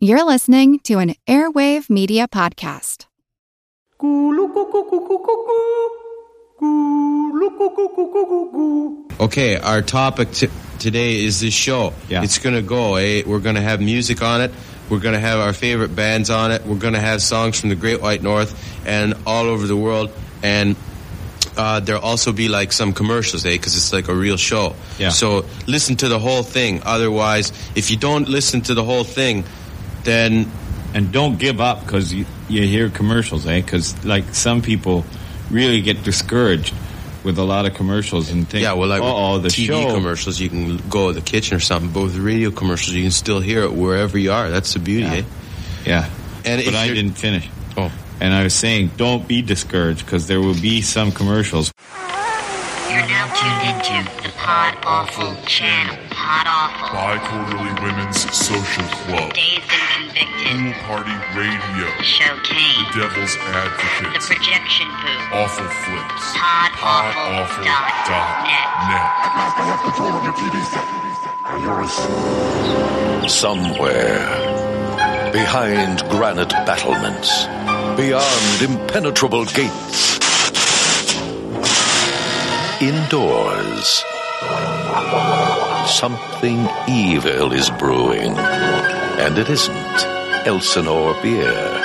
You're listening to an Airwave Media Podcast. Okay, our topic t- today is this show. Yeah. It's going to go. Eh? We're going to have music on it. We're going to have our favorite bands on it. We're going to have songs from the Great White North and all over the world. And uh, there'll also be like some commercials, eh? Because it's like a real show. Yeah. So listen to the whole thing. Otherwise, if you don't listen to the whole thing, then and don't give up because you, you hear commercials, eh? Because like some people really get discouraged with a lot of commercials and think, yeah, well, like oh, the TV show. commercials, you can go to the kitchen or something. But with radio commercials, you can still hear it wherever you are. That's the beauty, Yeah. eh? Yeah, And but I didn't finish. Oh. And I was saying, don't be discouraged because there will be some commercials. You're now tuned into the Pod Awful channel. Pod Awful. Bi-Quarterly Women's Social Club. Dazed and Pool Convicted. Party Radio. Showcase. The Devil's Advocate. The Projection Booth. Awful Flips. PodAwful dot net. net. Somewhere, behind granite battlements, beyond impenetrable gates, indoors, something evil is brewing, and it isn't Elsinore beer.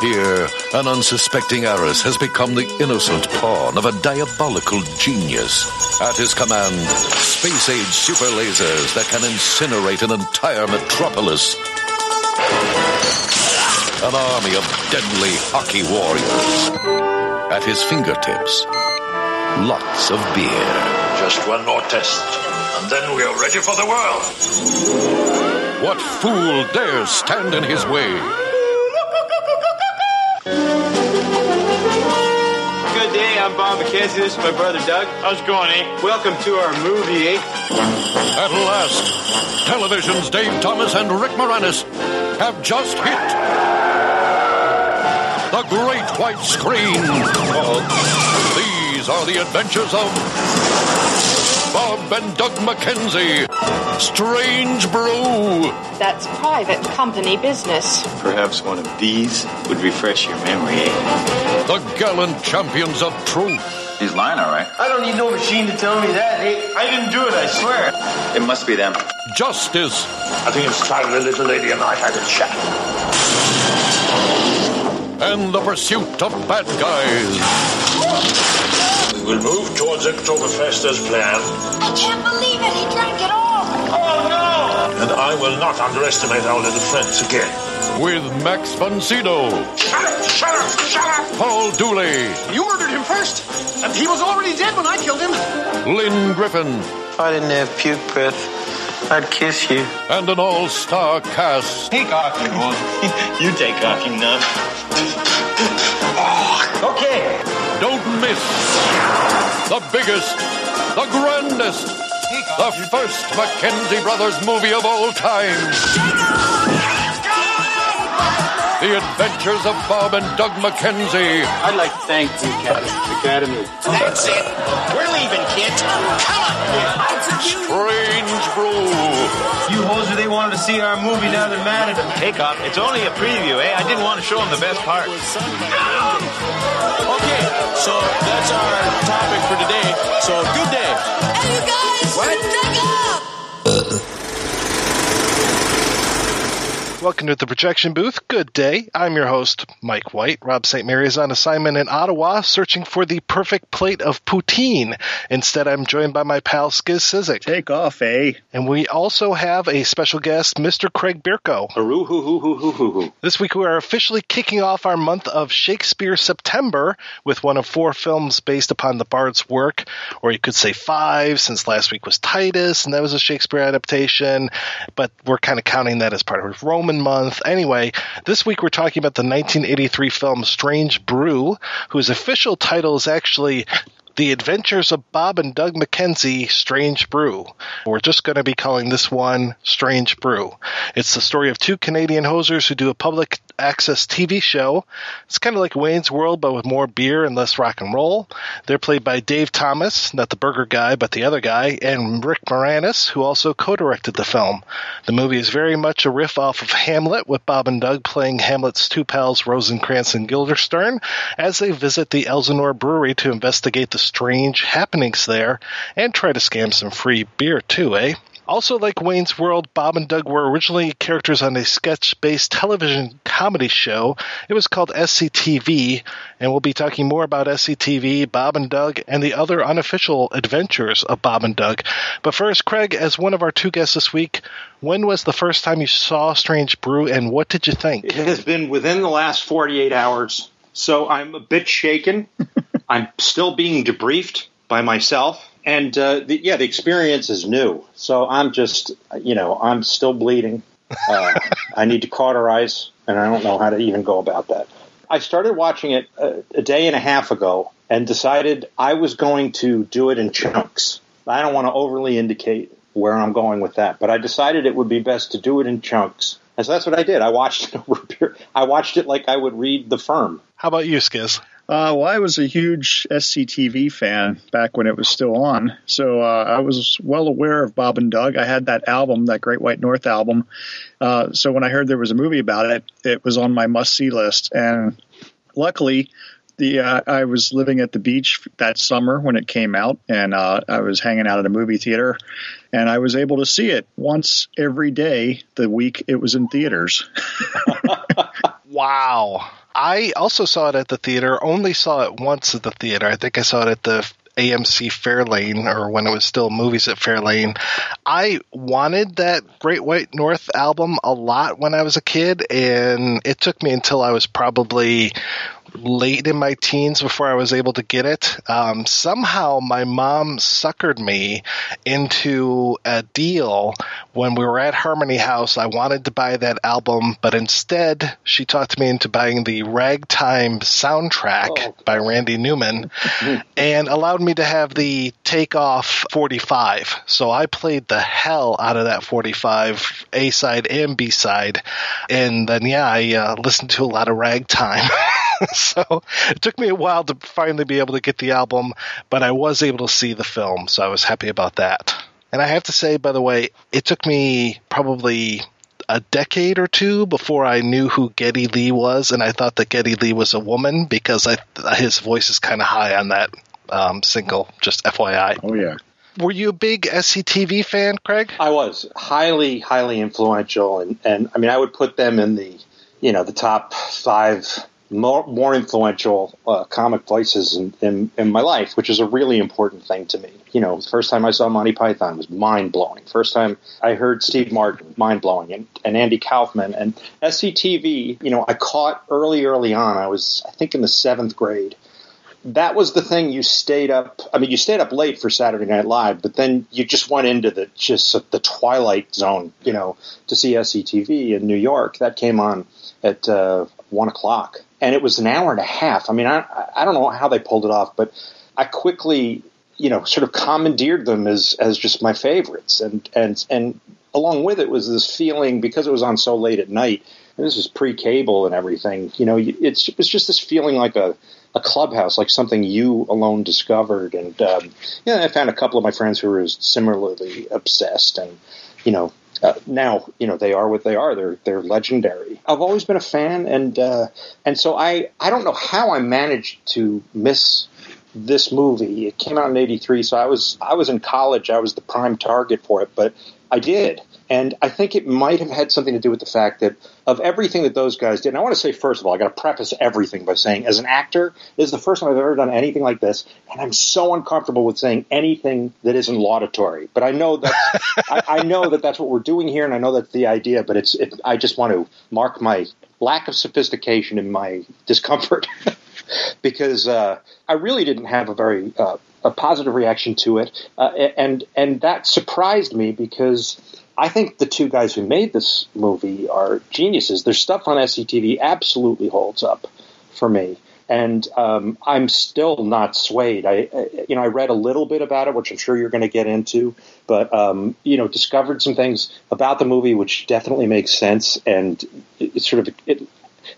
Here, an unsuspecting heiress has become the innocent pawn of a diabolical genius. At his command, space age super lasers that can incinerate an entire metropolis. An army of deadly hockey warriors. At his fingertips, lots of beer. Just one more test, and then we are ready for the world. What fool dares stand in his way? Good day, I'm Bob McKenzie. This is my brother Doug. How's it going, eh? Welcome to our movie, eh? At last, television's Dave Thomas and Rick Moranis have just hit the great white screen. These are the adventures of Bob and Doug McKenzie. Strange Brew. That's private company business. Perhaps one of these would refresh your memory, eh? The gallant champions of truth. He's lying, all right. I don't need no machine to tell me that, eh? I didn't do it, I swear. It must be them. Justice. I think it's time the little lady and I had a chat. And the pursuit of bad guys. We will move towards Oktoberfest as planned, I can't believe it. He drank it all. Oh, no! and I will not underestimate our little friends again. With Max von Shut up! Shut up! Shut up! Paul Dooley, You murdered him first. And he was already dead when I killed him. Lynne Griffin, If I didn't have puke breath, I'd kiss you. and an all-star cast. Take off, you boy. you take off, you nut. okay. Don't miss the biggest, the grandest, the first McKenzie Brothers movie of all time. The Adventures of Bob and Doug McKenzie. I'd like to thank the Academy. That's it. We're leaving, kids. Come on. Strange Brew. You hoser, they wanted to see our movie, now they're mad at them. Take off. It's only a preview, eh? I didn't want to show them the best part. Okay, so that's our topic for today. So good day. Welcome to the projection booth. Good day. I'm your host, Mike White. Rob St. Mary is on assignment in Ottawa searching for the perfect plate of poutine. Instead, I'm joined by my pal Skiz Cyzyk. Take off, eh? And we also have a special guest, Mr. Craig Bierko. Hoo hoo hoo hoo hoo hoo hoo. This week we are officially kicking off our month of Shakespeare September with one of four films based upon the Bard's work, or you could say five, since last week was Titus, and that was a Shakespeare adaptation, but we're kind of counting that as part of Month. Anyway, this week we're talking about the 1983 film Strange Brew, whose official title is actually The Adventures of Bob and Doug McKenzie, Strange Brew. We're just going to be calling this one Strange Brew. It's the story of two Canadian hosers who do a public access TV show. It's kind of like Wayne's World, but with more beer and less rock and roll. They're played by Dave Thomas, not the burger guy, but the other guy, and Rick Moranis, who also co-directed the film. The movie is very much a riff off of Hamlet, with Bob and Doug playing Hamlet's two pals Rosencrantz and Guildenstern as they visit the Elsinore Brewery to investigate the strange happenings there and try to scam some free beer too, eh? Also, like Wayne's World, Bob and Doug were originally characters on a sketch based television comedy show. It was called SCTV, and we'll be talking more about SCTV, Bob and Doug, and the other unofficial adventures of Bob and Doug. But first, Craig, as one of our two guests this week, when was the first time you saw Strange Brew, and what did you think? It has been within the last 48 hours, so I'm a bit shaken. I'm still being debriefed by myself and uh, the, yeah, the experience is new. So I'm just, you know, I'm still bleeding. Uh, I need to cauterize, and I don't know how to even go about that. I started watching it a, a day and a half ago and decided I was going to do it in chunks. I don't want to overly indicate where I'm going with that, but I decided it would be best to do it in chunks. And so that's what I did. I watched it over. I watched it like I would read The Firm. How about you, Skiz? Uh, well, I was a huge SCTV fan back when it was still on, so uh, I was well aware of Bob and Doug. I had that album, that Great White North album. Uh, so when I heard there was a movie about it, it was on my must-see list. And luckily, the uh, I was living at the beach that summer when it came out, and uh, I was hanging out at a movie theater, and I was able to see it once every day the week it was in theaters. wow. I also saw it at the theater. Only saw it once at the theater. I think I saw it at the AMC Fairlane or when it was still movies at Fairlane. I wanted that Great White North album a lot when I was a kid, and it took me until I was probably late in my teens before I was able to get it. Um, somehow my mom suckered me into a deal when we were at Harmony House. I wanted to buy that album, but instead she talked me into buying the Ragtime soundtrack oh. by Randy Newman and allowed me to have the Takeoff 45. So I played the hell out of that 45 A side and B side. And then, yeah, I uh, listened to a lot of Ragtime. so it took me a while to finally be able to get the album, but I was able to see the film, so I was happy about that. And I have to say, by the way, it took me probably a decade or two before I knew who Geddy Lee was, and I thought that Geddy Lee was a woman because I, his voice is kind of high on that um, single. Just FYI. Oh yeah. Were you a big SCTV fan, Craig? I was highly, highly influential, and, and I mean, I would put them in the, you know, the top five more, more influential uh, comic voices in, in, in, my life, which is a really important thing to me. You know, the first time I saw Monty Python was mind blowing. First time I heard Steve Martin, mind blowing, and, and Andy Kaufman and SCTV. You know, I caught early, early on. I was, I think, in the seventh grade. That was the thing you stayed up. I mean, you stayed up late for Saturday Night Live, but then you just went into the just the twilight zone. You know, to see SCTV in New York. That came on at uh, one o'clock and it was an hour and a half. I mean, I I don't know how they pulled it off, but I quickly, you know, sort of commandeered them as as just my favorites, and and and along with it was this feeling because it was on so late at night. And this was pre-cable and everything. You know, it's it was just this feeling like a a clubhouse, like something you alone discovered. And um, yeah, I found a couple of my friends who were similarly obsessed, and you know, uh, now you know they are what they are. They're they're legendary. I've always been a fan, and uh, and so I I don't know how I managed to miss this movie. It came out in '83, so I was I was in college. I was the prime target for it, but I did. And I think it might have had something to do with the fact that of everything that those guys did, and I want to say, first of all, I got to preface everything by saying, as an actor, this is the first time I've ever done anything like this, and I'm so uncomfortable with saying anything that isn't laudatory. But I know that I, I, know that that's what we're doing here, and I know that's the idea. But it's, it, I just want to mark my lack of sophistication and my discomfort because uh, I really didn't have a very uh, a positive reaction to it, uh, and and that surprised me because I think the two guys who made this movie are geniuses. Their stuff on SCTV absolutely holds up for me. and um, I'm still not swayed. I, I, you know, I read a little bit about it, which I'm sure you're going to get into, but um, you know, discovered some things about the movie which definitely makes sense, and it, it's sort of it,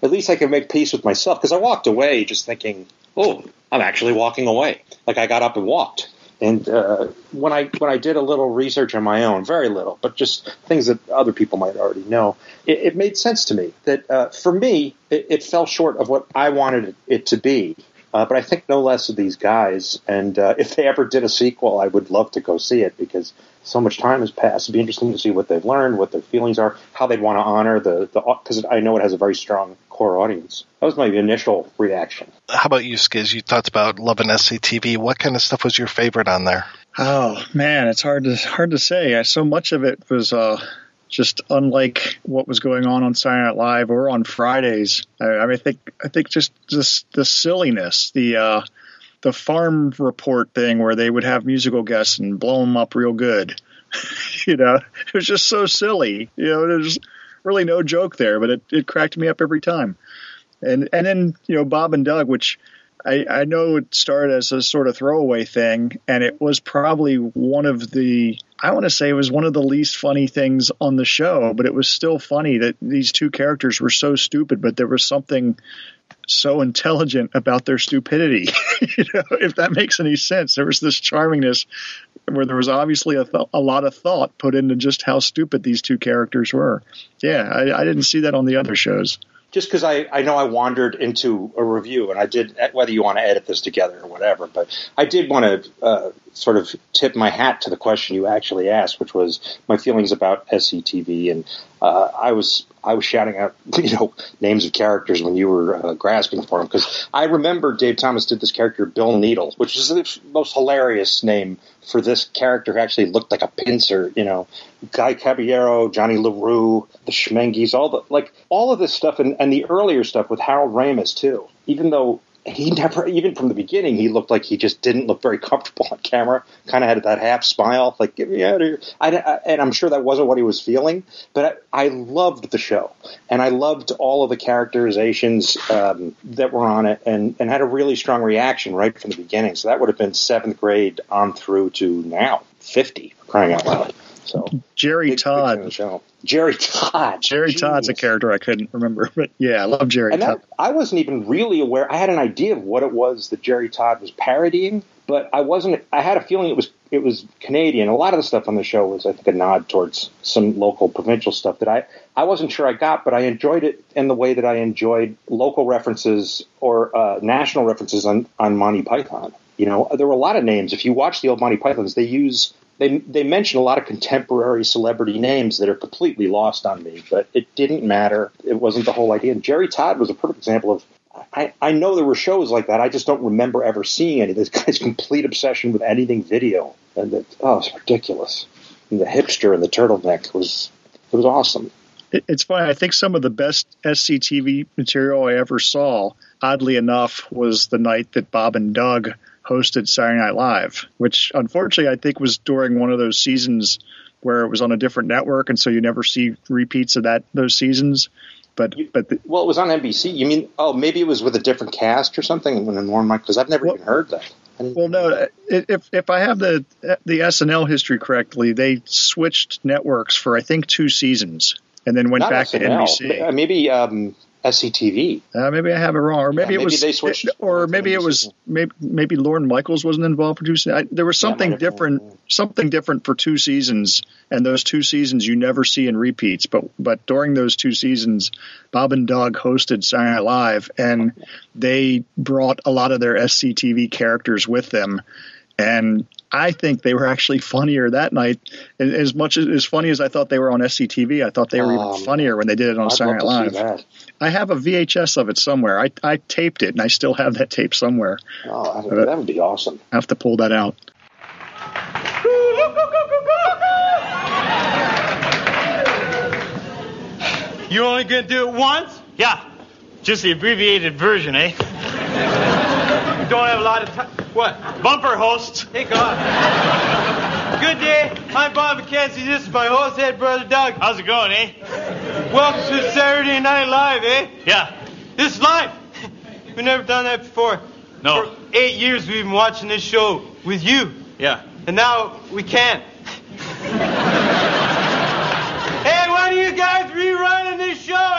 at least I can make peace with myself because I walked away just thinking, oh, I'm actually walking away. Like I got up and walked. And uh, when I when I did a little research on my own, very little, but just things that other people might already know, it, it made sense to me that uh, for me it, it, fell short of what I wanted it to be. Uh, but I think no less of these guys. And uh, if they ever did a sequel, I would love to go see it because so much time has passed. It'd be interesting to see what they've learned, what their feelings are, how they'd want to honor the the because I know it has a very strong core audience. That was my initial reaction. How about you, Skiz? You talked about loving SCTV. What kind of stuff was your favorite on there? Oh man, it's hard to hard to say. So much of it was uh, just unlike what was going on on Saturday Night Live or on Fridays. I, I mean, I think I think just just the silliness, the uh, the farm report thing where they would have musical guests and blow them up real good. you know, it was just so silly. You know, there's really no joke there, but it, it cracked me up every time. And and then you know Bob and Doug, which I, I know it started as a sort of throwaway thing, and it was probably one of the I want to say it was one of the least funny things on the show, but it was still funny that these two characters were so stupid, but there was something so intelligent about their stupidity. you know, if that makes any sense, there was this charmingness where there was obviously a, th- a lot of thought put into just how stupid these two characters were. Yeah, I, I didn't see that on the other shows just because I, I know I wandered into a review and I did whether you want to edit this together or whatever, but I did want to uh, sort of tip my hat to the question you actually asked, which was my feelings about SCTV, and uh, I was I was shouting out you know names of characters when you were uh, grasping for them because I remember Dave Thomas did this character Bill Needle, which is the most hilarious name for this character who actually looked like a pincer, you know, Guy Caballero, Johnny LaRue, the Schmengies, all the like all of this stuff and, and the earlier stuff with Harold Ramis too. Even though he never, even from the beginning, he looked like he just didn't look very comfortable on camera. Kind of had that half smile, like "Get me out of here." I, I, and I'm sure that wasn't what he was feeling. But I, I loved the show, and I loved all of the characterizations um, that were on it, and and had a really strong reaction right from the beginning. So that would have been seventh grade on through to now, fifty, crying out loud. So Jerry big, Todd. Big show. Gerry Todd. Jerry Jeez. Todd's a character I couldn't remember, but yeah, I love Jerry and Todd. That, I wasn't even really aware. I had an idea of what it was that Gerry Todd was parodying, but I wasn't. I had a feeling it was it was Canadian. A lot of the stuff on the show was, I think, a nod towards some local provincial stuff that I I wasn't sure I got, but I enjoyed it in the way that I enjoyed local references or uh, national references on on Monty Python. You know, there were a lot of names. If you watch the old Monty Pythons, they use they they mention a lot of contemporary celebrity names that are completely lost on me, but it didn't matter. It wasn't the whole idea. And Gerry Todd was a perfect example of. I, I know there were shows like that. I just don't remember ever seeing any. This guy's complete obsession with anything video, and that oh, it's ridiculous. And the hipster and the turtleneck was it was awesome. It's funny. I think some of the best SCTV material I ever saw, oddly enough, was the night that Bob and Doug hosted Saturday Night Live, which unfortunately I think was during one of those seasons where it was on a different network, and so you never see repeats of that those seasons. But but the, well, it was on NBC. You mean oh maybe it was with a different cast or something when Norm because I've never well, even heard that. Well, no. If if I have the the SNL history correctly, they switched networks for I think two seasons, and then went Not back SNL. to NBC. Maybe um, SCTV. Uh, maybe I have it wrong, or maybe, yeah, maybe it was, they switched, or maybe it was maybe maybe Lorne Michaels wasn't involved producing. I, there was something different, been, something different for two seasons, and those two seasons you never see in repeats. But but during those two seasons, Bob and Doug hosted Saturday Night Live, and they brought a lot of their SCTV characters with them, and I think they were actually funnier that night. As much as, as funny as I thought they were on SCTV, I thought they were um, even funnier when they did it on Saturday Night Live. I have a VHS of it somewhere. I, I taped it, and I still have that tape somewhere. Oh, that would, that would be awesome. I have to pull that out. You only gonna do it once? Yeah, just the abbreviated version, eh? you don't have a lot of time. What? Bumper hosts. Hey, God. Good day. I'm Bob McKenzie. This is my horsehead brother, Doug. How's it going, eh? Welcome to Saturday Night Live, eh? Yeah. This is live. We've never done that before. No. For eight years we've been watching this show with you. Yeah. And now we can't. hey, why do you guys rerunning this show?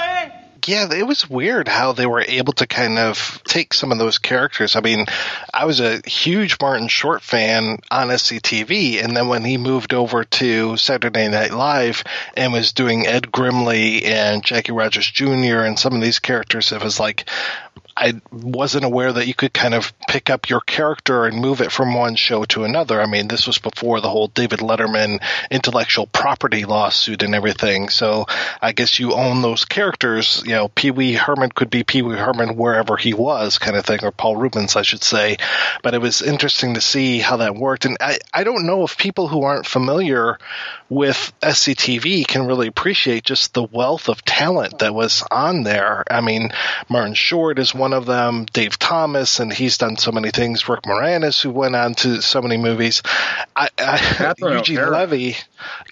Yeah, it was weird how they were able to kind of take some of those characters. I mean, I was a huge Martin Short fan on SCTV, and then when he moved over to Saturday Night Live and was doing Ed Grimley and Jackie Rogers Jr. and some of these characters, it was like, I wasn't aware that you could kind of pick up your character and move it from one show to another. I mean, this was before the whole David Letterman intellectual property lawsuit and everything. So I guess you own those characters. You know, Pee Wee Herman could be Pee Wee Herman wherever he was, kind of thing, or Paul Reubens, I should say. But it was interesting to see how that worked. And I, I don't know if people who aren't familiar with SCTV can really appreciate just the wealth of talent that was on there. I mean, Martin Short is one of them, Dave Thomas, and he's done so many things. Rick Moranis, who went on to so many movies. I, I, Eugene O'Hara. Levy,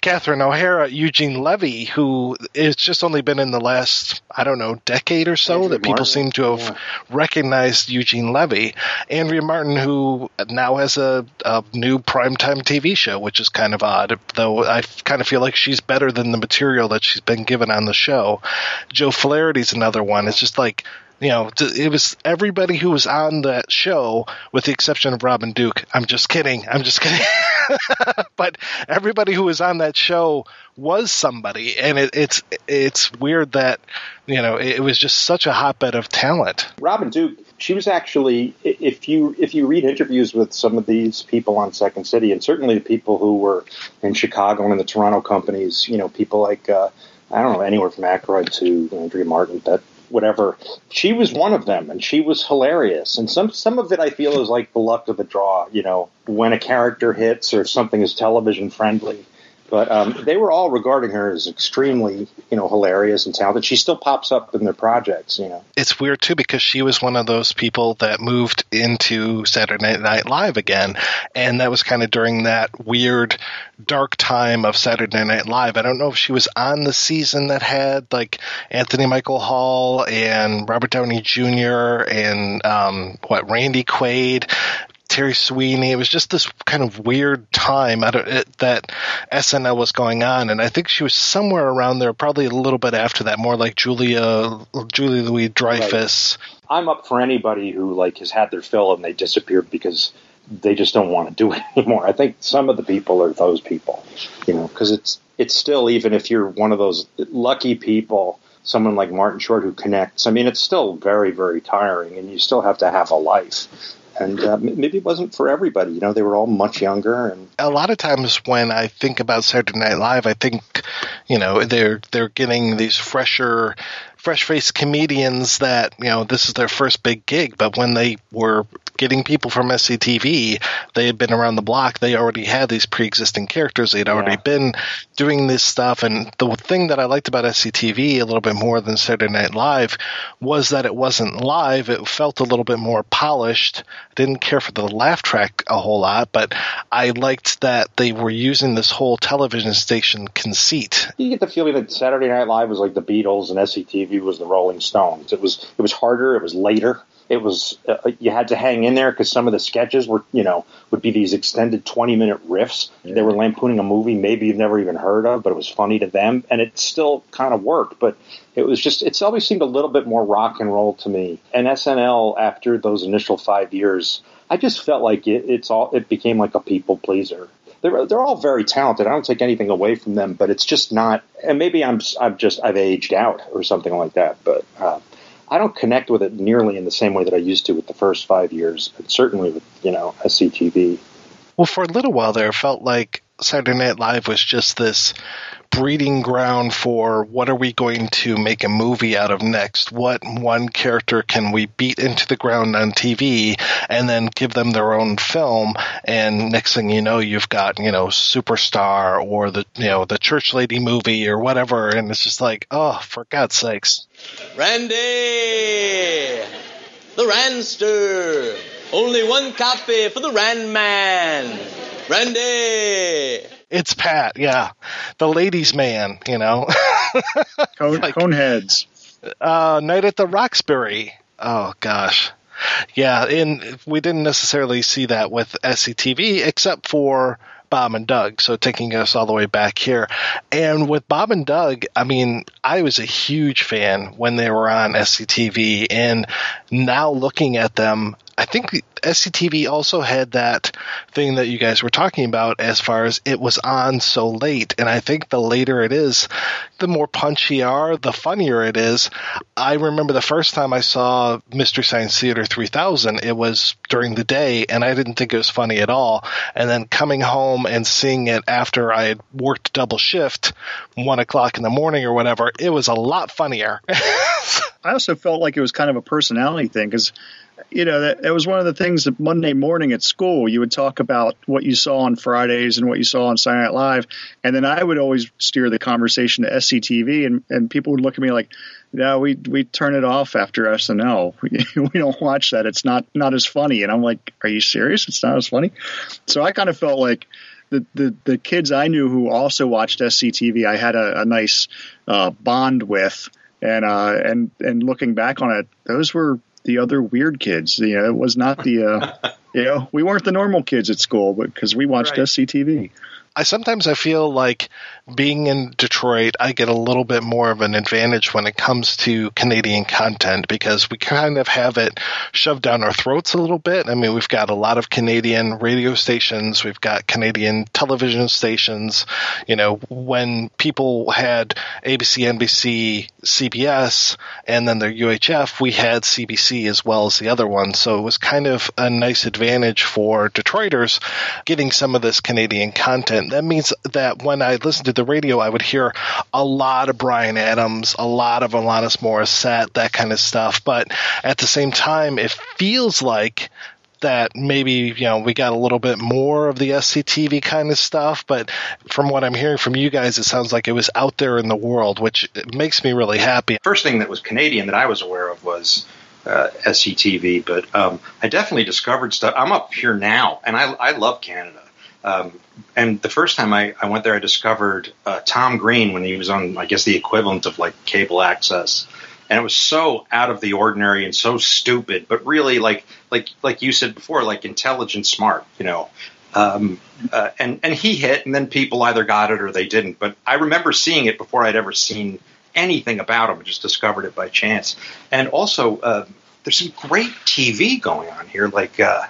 Catherine O'Hara, Eugene Levy, who it's just only been in the last, I don't know, decade or so Andrew that people Martin, seem to have recognized Eugene Levy. Andrea Martin, who now has a, a new primetime TV show, which is kind of odd, though I kind of feel like she's better than the material that she's been given on the show. Joe Flaherty's another one. It's just like, you know, it was everybody who was on that show, with the exception of Robin Duke. I'm just kidding. I'm just kidding. but everybody who was on that show was somebody, and it, it's it's weird that you know it, it was just such a hotbed of talent. Robin Duke, she was actually, if you if you read interviews with some of these people on Second City, and certainly the people who were in Chicago and in the Toronto companies, you know, people like uh, I don't know anywhere from Aykroyd to Andrea Martin, that whatever. She was one of them, and she was hilarious. And some some of it I feel is like the luck of the draw. You know, when a character hits or something is television friendly. But um, they were all regarding her as extremely, you know, hilarious and talented. She still pops up in their projects, you know. it's weird too because she was one of those people that moved into Saturday Night Live again, and that was kind of during that weird dark time of Saturday Night Live. I don't know if she was on the season that had like Anthony Michael Hall and Robert Downey Jr. and um, what Randy Quaid. Terry Sweeney. It was just this kind of weird time it, that SNL was going on, and I think she was somewhere around there, probably a little bit after that, more like Julia Julie Louis Dreyfus. I'm up for anybody who like has had their fill and they disappeared because they just don't want to do it anymore. I think some of the people are those people, you know, because it's it's still even if you're one of those lucky people, someone like Martin Short who connects. I mean, it's still very very tiring, and you still have to have a life. And uh, maybe it wasn't for everybody. You know, they were all much younger, and a lot of times when I think about Saturday Night Live, I think, you know, they're they're getting these fresher, fresh faced comedians that you know this is their first big gig. But when they were getting people from SCTV, they had been around the block. They already had these pre existing characters. They'd already been doing this stuff. And the thing that I liked about SCTV a little bit more than Saturday Night Live was that it wasn't live. It felt a little bit more polished. Didn't care for the laugh track a whole lot, but I liked that they were using this whole television station conceit. you get the feeling that Saturday Night Live was like the Beatles and SCTV was the Rolling Stones. It was it was harder. It was later. It was uh, you had to hang in there because some of the sketches were you know would be these extended twenty minute riffs. They were lampooning a movie maybe you've never even heard of, but it was funny to them, and it still kind of worked. But it was just it's always seemed a little bit more rock and roll to me. And SNL after those initial five years, I just felt like it, it's all it became like a people pleaser. They're they're all very talented. I don't take anything away from them, but it's just not. And maybe I'm I'm just I've aged out or something like that. But uh, I don't connect with it nearly in the same way that I used to with the first five years, and certainly with you know SCTV. Well, for a little while there, it felt like Saturday Night Live was just this breeding ground for what are we going to make a movie out of next? What one character can we beat into the ground on TV and then give them their own film? And next thing you know, you've got, you know, Superstar or the, you know, the Church Lady movie or whatever. And it's just like, oh, for God's sakes. Randy! The Ranster! Only one copy for the Rand Man! Randy! It's Pat, yeah. The ladies' man, you know. Cone, Coneheads. Uh, Night at the Roxbury. Oh gosh, Yeah, and we didn't necessarily see that with SCTV, except for Bob and Doug. So taking us all the way back here. And with Bob and Doug, I mean, I was a huge fan when they were on SCTV. And now looking at them, I think SCTV also had that thing that you guys were talking about as far as it was on so late. And I think the later it is, the more punchy are, the funnier it is. I remember the first time I saw Mystery Science Theater 3000, it was during the day and I didn't think it was funny at all. And then coming home and seeing it after I had worked double shift, one o'clock in the morning or whatever, it was a lot funnier. I also felt like it was kind of a personality thing because you know, that, that was one of the things that Monday morning at school, you would talk about what you saw on Fridays and what you saw on Saturday Night Live. And then I would always steer the conversation to SCTV, and, and people would look at me like, no, we we turn it off after SNL. We, don't watch that. It's not not as funny. And I'm like, are you serious? It's not as funny. So I kind of felt like the, the, the kids I knew who also watched SCTV, I had a, a nice uh, bond with, and uh, and and looking back on it, those were the other weird kids. You know, it was not the, uh, you know, we weren't the normal kids at school, but because we watched right. SCTV. I sometimes I feel like being in Detroit, I get a little bit more of an advantage when it comes to Canadian content because we kind of have it shoved down our throats a little bit. I mean, we've got a lot of Canadian radio stations, we've got Canadian television stations. You know, when people had ABC, NBC, CBS, and then their UHF, we had CBC as well as the other one. So it was kind of a nice advantage for Detroiters getting some of this Canadian content that means that when I listened to the radio, I would hear a lot of Bryan Adams, a lot of Alanis Morissette, that kind of stuff. But at the same time, it feels like that maybe you know we got a little bit more of the SCTV kind of stuff, but from what I'm hearing from you guys, it sounds like it was out there in the world, which makes me really happy. First thing that was Canadian that I was aware of was uh, SCTV, but um, I definitely discovered stuff. I'm up here now, and I, I love Canada. Um, and the first time I, I, went there, I discovered uh, Tom Green when he was on, I guess, the equivalent of like cable access, and it was so out of the ordinary and so stupid, but really like like like you said before, like intelligent, smart, you know. Um, uh, and and he hit, and then people either got it or they didn't. But I remember seeing it before I'd ever seen anything about him. I just discovered it by chance. And also, uh, there's some great TV going on here, like. Uh,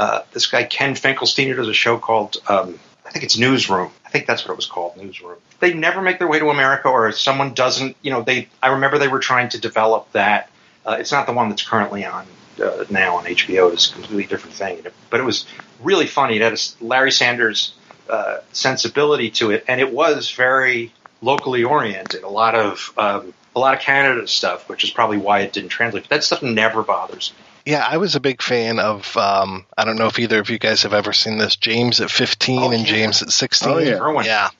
uh, this guy Ken Finkelstein does a show called um, I think it's Newsroom. I think that's what it was called, Newsroom. They never make their way to America, or someone doesn't, you know, they. I remember they were trying to develop that. Uh, it's not the one that's currently on uh, now on HBO. It's a completely different thing, but it was really funny. It had a Larry Sanders uh, sensibility to it, and it was very locally oriented. A lot of um, a lot of Canada stuff, which is probably why it didn't translate. But that stuff never bothers me. Yeah, I was a big fan of. Um, I don't know if either of you guys have ever seen this. James at fifteen oh, and yeah. James at sixteen. Oh yeah, yeah,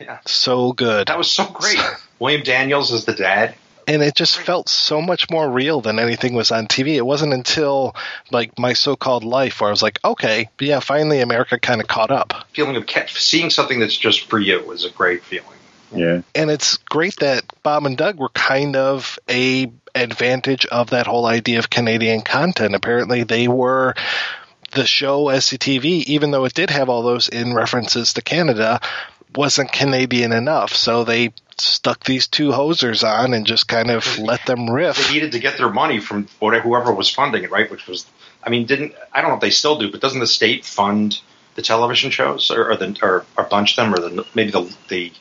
yeah, so good. That was so great. William Daniels is the dad. And it just felt so much more real than anything was on TV. It wasn't until like my so-called life where I was like, okay, yeah, finally America kind of caught up. Feeling of seeing something that's just for you was a great feeling. Yeah. And it's great that Bob and Doug were kind of a advantage of that whole idea of Canadian content. Apparently they were the show SCTV, even though it did have all those in references to Canada, wasn't Canadian enough. So they stuck these two hosers on and just kind of let them riff. They needed to get their money from whoever was funding it, right? Which was, I mean, didn't I don't know if they still do, but doesn't the state fund the television shows or, or the or, or bunch them or the maybe the the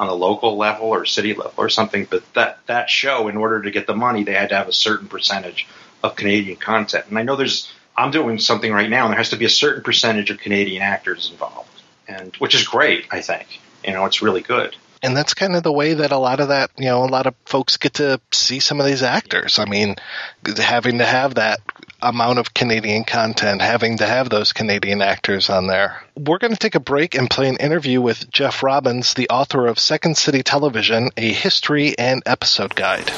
on a local level or city level or something. But that that show, in order to get the money, they had to have a certain percentage of Canadian content. And I know there's I'm doing something right now, and there has to be a certain percentage of Canadian actors involved, and which is great. I think you know it's really good. And that's kind of the way that a lot of that, you know, a lot of folks get to see some of these actors. I mean, having to have that amount of Canadian content, having to have those Canadian actors on there. We're going to take a break and play an interview with Jeff Robbins, the author of Second City Television, a history and episode guide.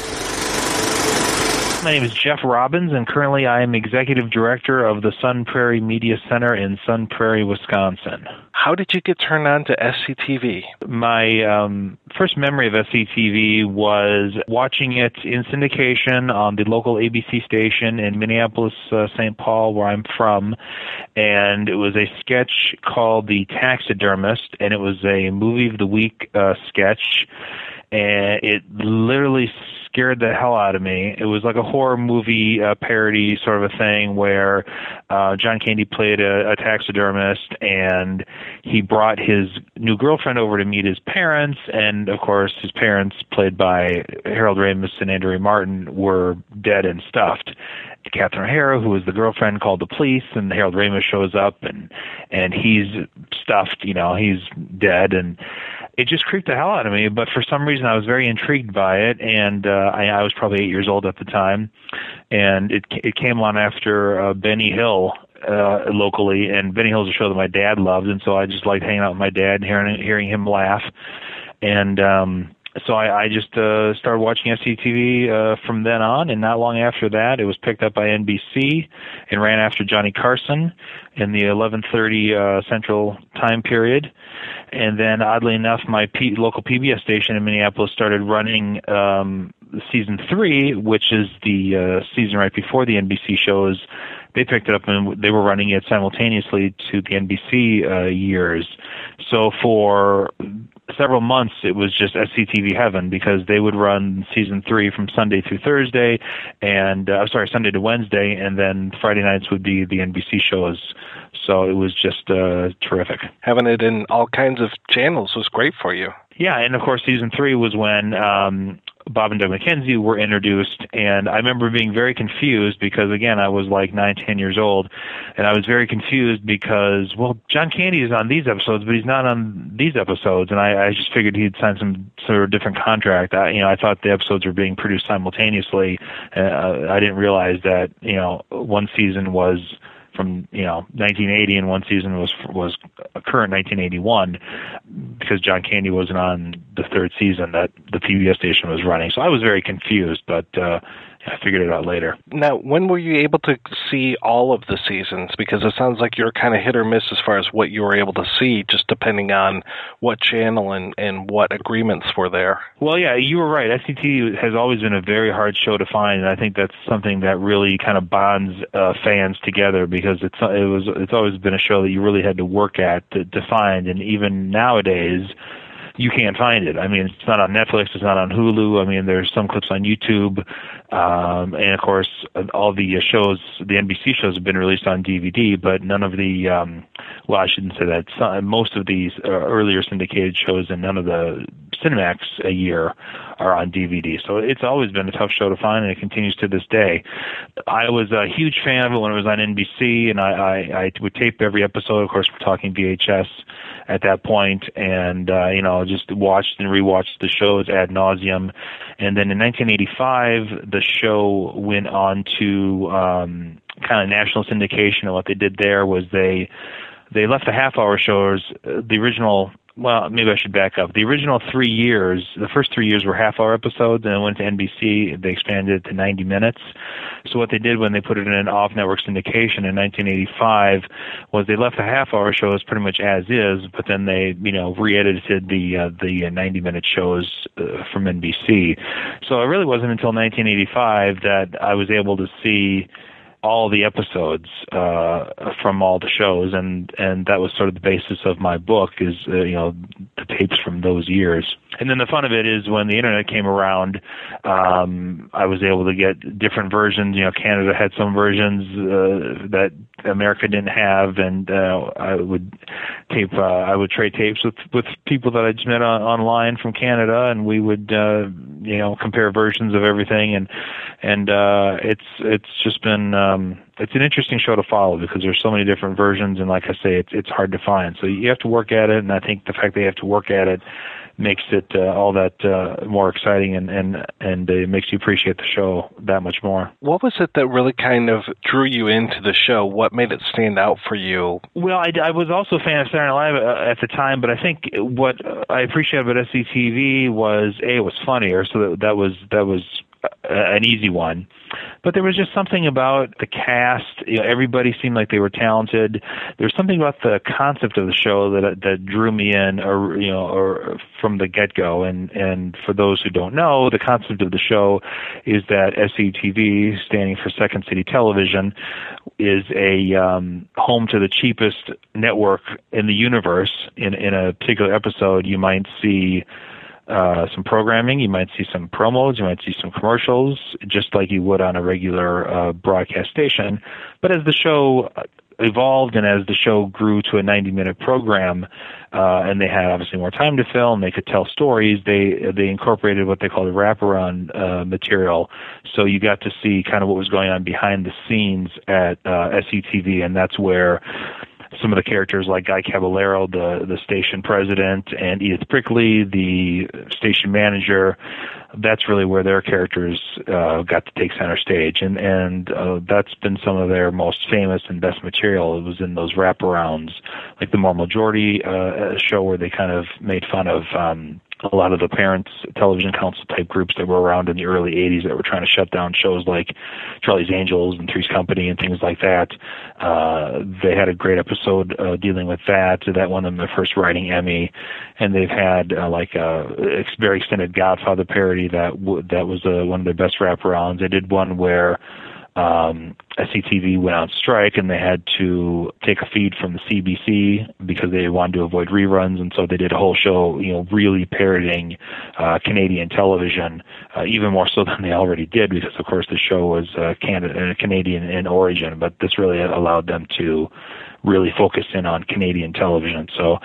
My name is Jeff Robbins, and currently I am executive director of the Sun Prairie Media Center in Sun Prairie, Wisconsin. How did you get turned on to SCTV? My um, first memory of SCTV was watching it in syndication on the local ABC station in Minneapolis, uh, St. Paul, where I'm from. And it was a sketch called The Taxidermist, and it was a movie of the week uh, sketch. And it literally scared the hell out of me. It was like a horror movie uh, parody sort of a thing where uh, John Candy played a, a taxidermist and he brought his new girlfriend over to meet his parents. And of course, his parents, played by Harold Ramis and Andrea Martin, were dead and stuffed. Catherine O'Hara, who was the girlfriend, called the police, and Harold Ramis shows up, and and he's stuffed. You know, he's dead, and it just creeped the hell out of me. But for some reason, I was very intrigued by it, and uh, I, I was probably eight years old at the time, and it it came on after uh, Benny Hill uh, locally, and Benny Hill's a show that my dad loved, and so I just liked hanging out with my dad and hearing hearing him laugh, and um, so I, I just uh, started watching SCTV uh, from then on, and not long after that, it was picked up by NBC and ran after Johnny Carson in the 11:30 uh, Central time period. And then, oddly enough, my P- local PBS station in Minneapolis started running um, season three, which is the uh, season right before the NBC shows. They picked it up and they were running it simultaneously to the NBC uh, years. So for several months it was just SCTV heaven because they would run season three from Sunday through Thursday, and uh, sorry Sunday to Wednesday, and then Friday nights would be the NBC shows. So it was just uh, terrific. Having it in all kinds of channels was great for you. Yeah, and of course, season three was when um, Bob and Doug McKenzie were introduced, and I remember being very confused because again, I was like nine, ten years old, and I was very confused because well, John Candy is on these episodes, but he's not on these episodes, and I, I just figured he'd signed some sort of different contract. I, you know, I thought the episodes were being produced simultaneously. Uh, I didn't realize that you know one season was from you know 1980 and one season was was a current 1981 because John Candy wasn't on the third season that the PBS station was running. So I was very confused, but uh, I figured it out later. Now, when were you able to see all of the seasons? Because it sounds like you're kind of hit or miss as far as what you were able to see, just depending on what channel and, and what agreements were there. Well, yeah, you were right. SCT has always been a very hard show to find, and I think that's something that really kind of bonds uh, fans together because it's it was it's always been a show that you really had to work at to, to find, and even nowadays you can't find it. I mean, it's not on Netflix, it's not on Hulu. I mean, there's some clips on YouTube, um, and of course, all the shows, the NBC shows, have been released on DVD, but none of the, um, well, I shouldn't say that. Some, most of these uh, earlier syndicated shows and none of the Cinemax a year are on DVD. So it's always been a tough show to find, and it continues to this day. I was a huge fan of it when it was on NBC, and I, I, I would tape every episode. Of course, we're talking VHS at that point, and uh, you know, just watched and rewatched the shows ad nauseum. And then in 1985, the show went on to um, kind of national syndication, and what they did there was they they left the half hour shows. Uh, the original well, maybe I should back up. The original three years, the first three years were half hour episodes, and then went to NBC. They expanded it to 90 minutes. So what they did when they put it in an off network syndication in 1985 was they left the half hour shows pretty much as is, but then they, you know, re-edited the uh, the 90 minute shows uh, from NBC. So it really wasn't until 1985 that I was able to see all the episodes uh, from all the shows, and and that was sort of the basis of my book is uh, you know the tapes from those years. And then the fun of it is when the internet came around, um, I was able to get different versions. You know, Canada had some versions uh, that America didn't have, and uh, I would tape. Uh, I would trade tapes with with people that I just met on, online from Canada, and we would uh, you know compare versions of everything, and and uh, it's it's just been. Um, it's an interesting show to follow because there's so many different versions, and like I say, it's it's hard to find. So you have to work at it, and I think the fact you have to work at it makes it uh, all that uh, more exciting and and and it makes you appreciate the show that much more. What was it that really kind of drew you into the show? What made it stand out for you? Well, I, I was also a fan of Saturday Night Live uh, at the time, but I think what I appreciated about SCTV was a it was funnier, so that, that was that was an easy one. But there was just something about the cast. You know, everybody seemed like they were talented. There was something about the concept of the show that that drew me in, or you know, or from the get go. And and for those who don't know, the concept of the show is that SCTV, standing for Second City Television, is a um, home to the cheapest network in the universe. In in a particular episode, you might see uh, some programming. You might see some promos. You might see some commercials, just like you would on a regular uh, broadcast station. But as the show evolved and as the show grew to a 90 minute program, uh, and they had obviously more time to film, they could tell stories. They they incorporated what they called a wraparound uh, material, so you got to see kind of what was going on behind the scenes at uh, SCTV, and that's where some of the characters like Guy Caballero, the the station president, and Edith Prickley, the station manager. That's really where their characters uh, got to take center stage, and and uh, that's been some of their most famous and best material. It was in those wraparounds, like the Moral Majority uh, show, where they kind of made fun of um, a lot of the parents television council type groups that were around in the early 80s that were trying to shut down shows like Charlie's Angels and Three's Company and things like that. Uh, they had a great episode uh, dealing with that. That won them their first writing Emmy, and they've had uh, like a very extended Godfather parody that w- that was uh, one of their best wraparounds. They did one where um, SCTV went on strike and they had to take a feed from the CBC because they wanted to avoid reruns, and so they did a whole show, you know, really parodying uh, Canadian television, uh, even more so than they already did because, of course, the show was uh, Canada, uh, Canadian in origin. But this really allowed them to really focus in on Canadian television. So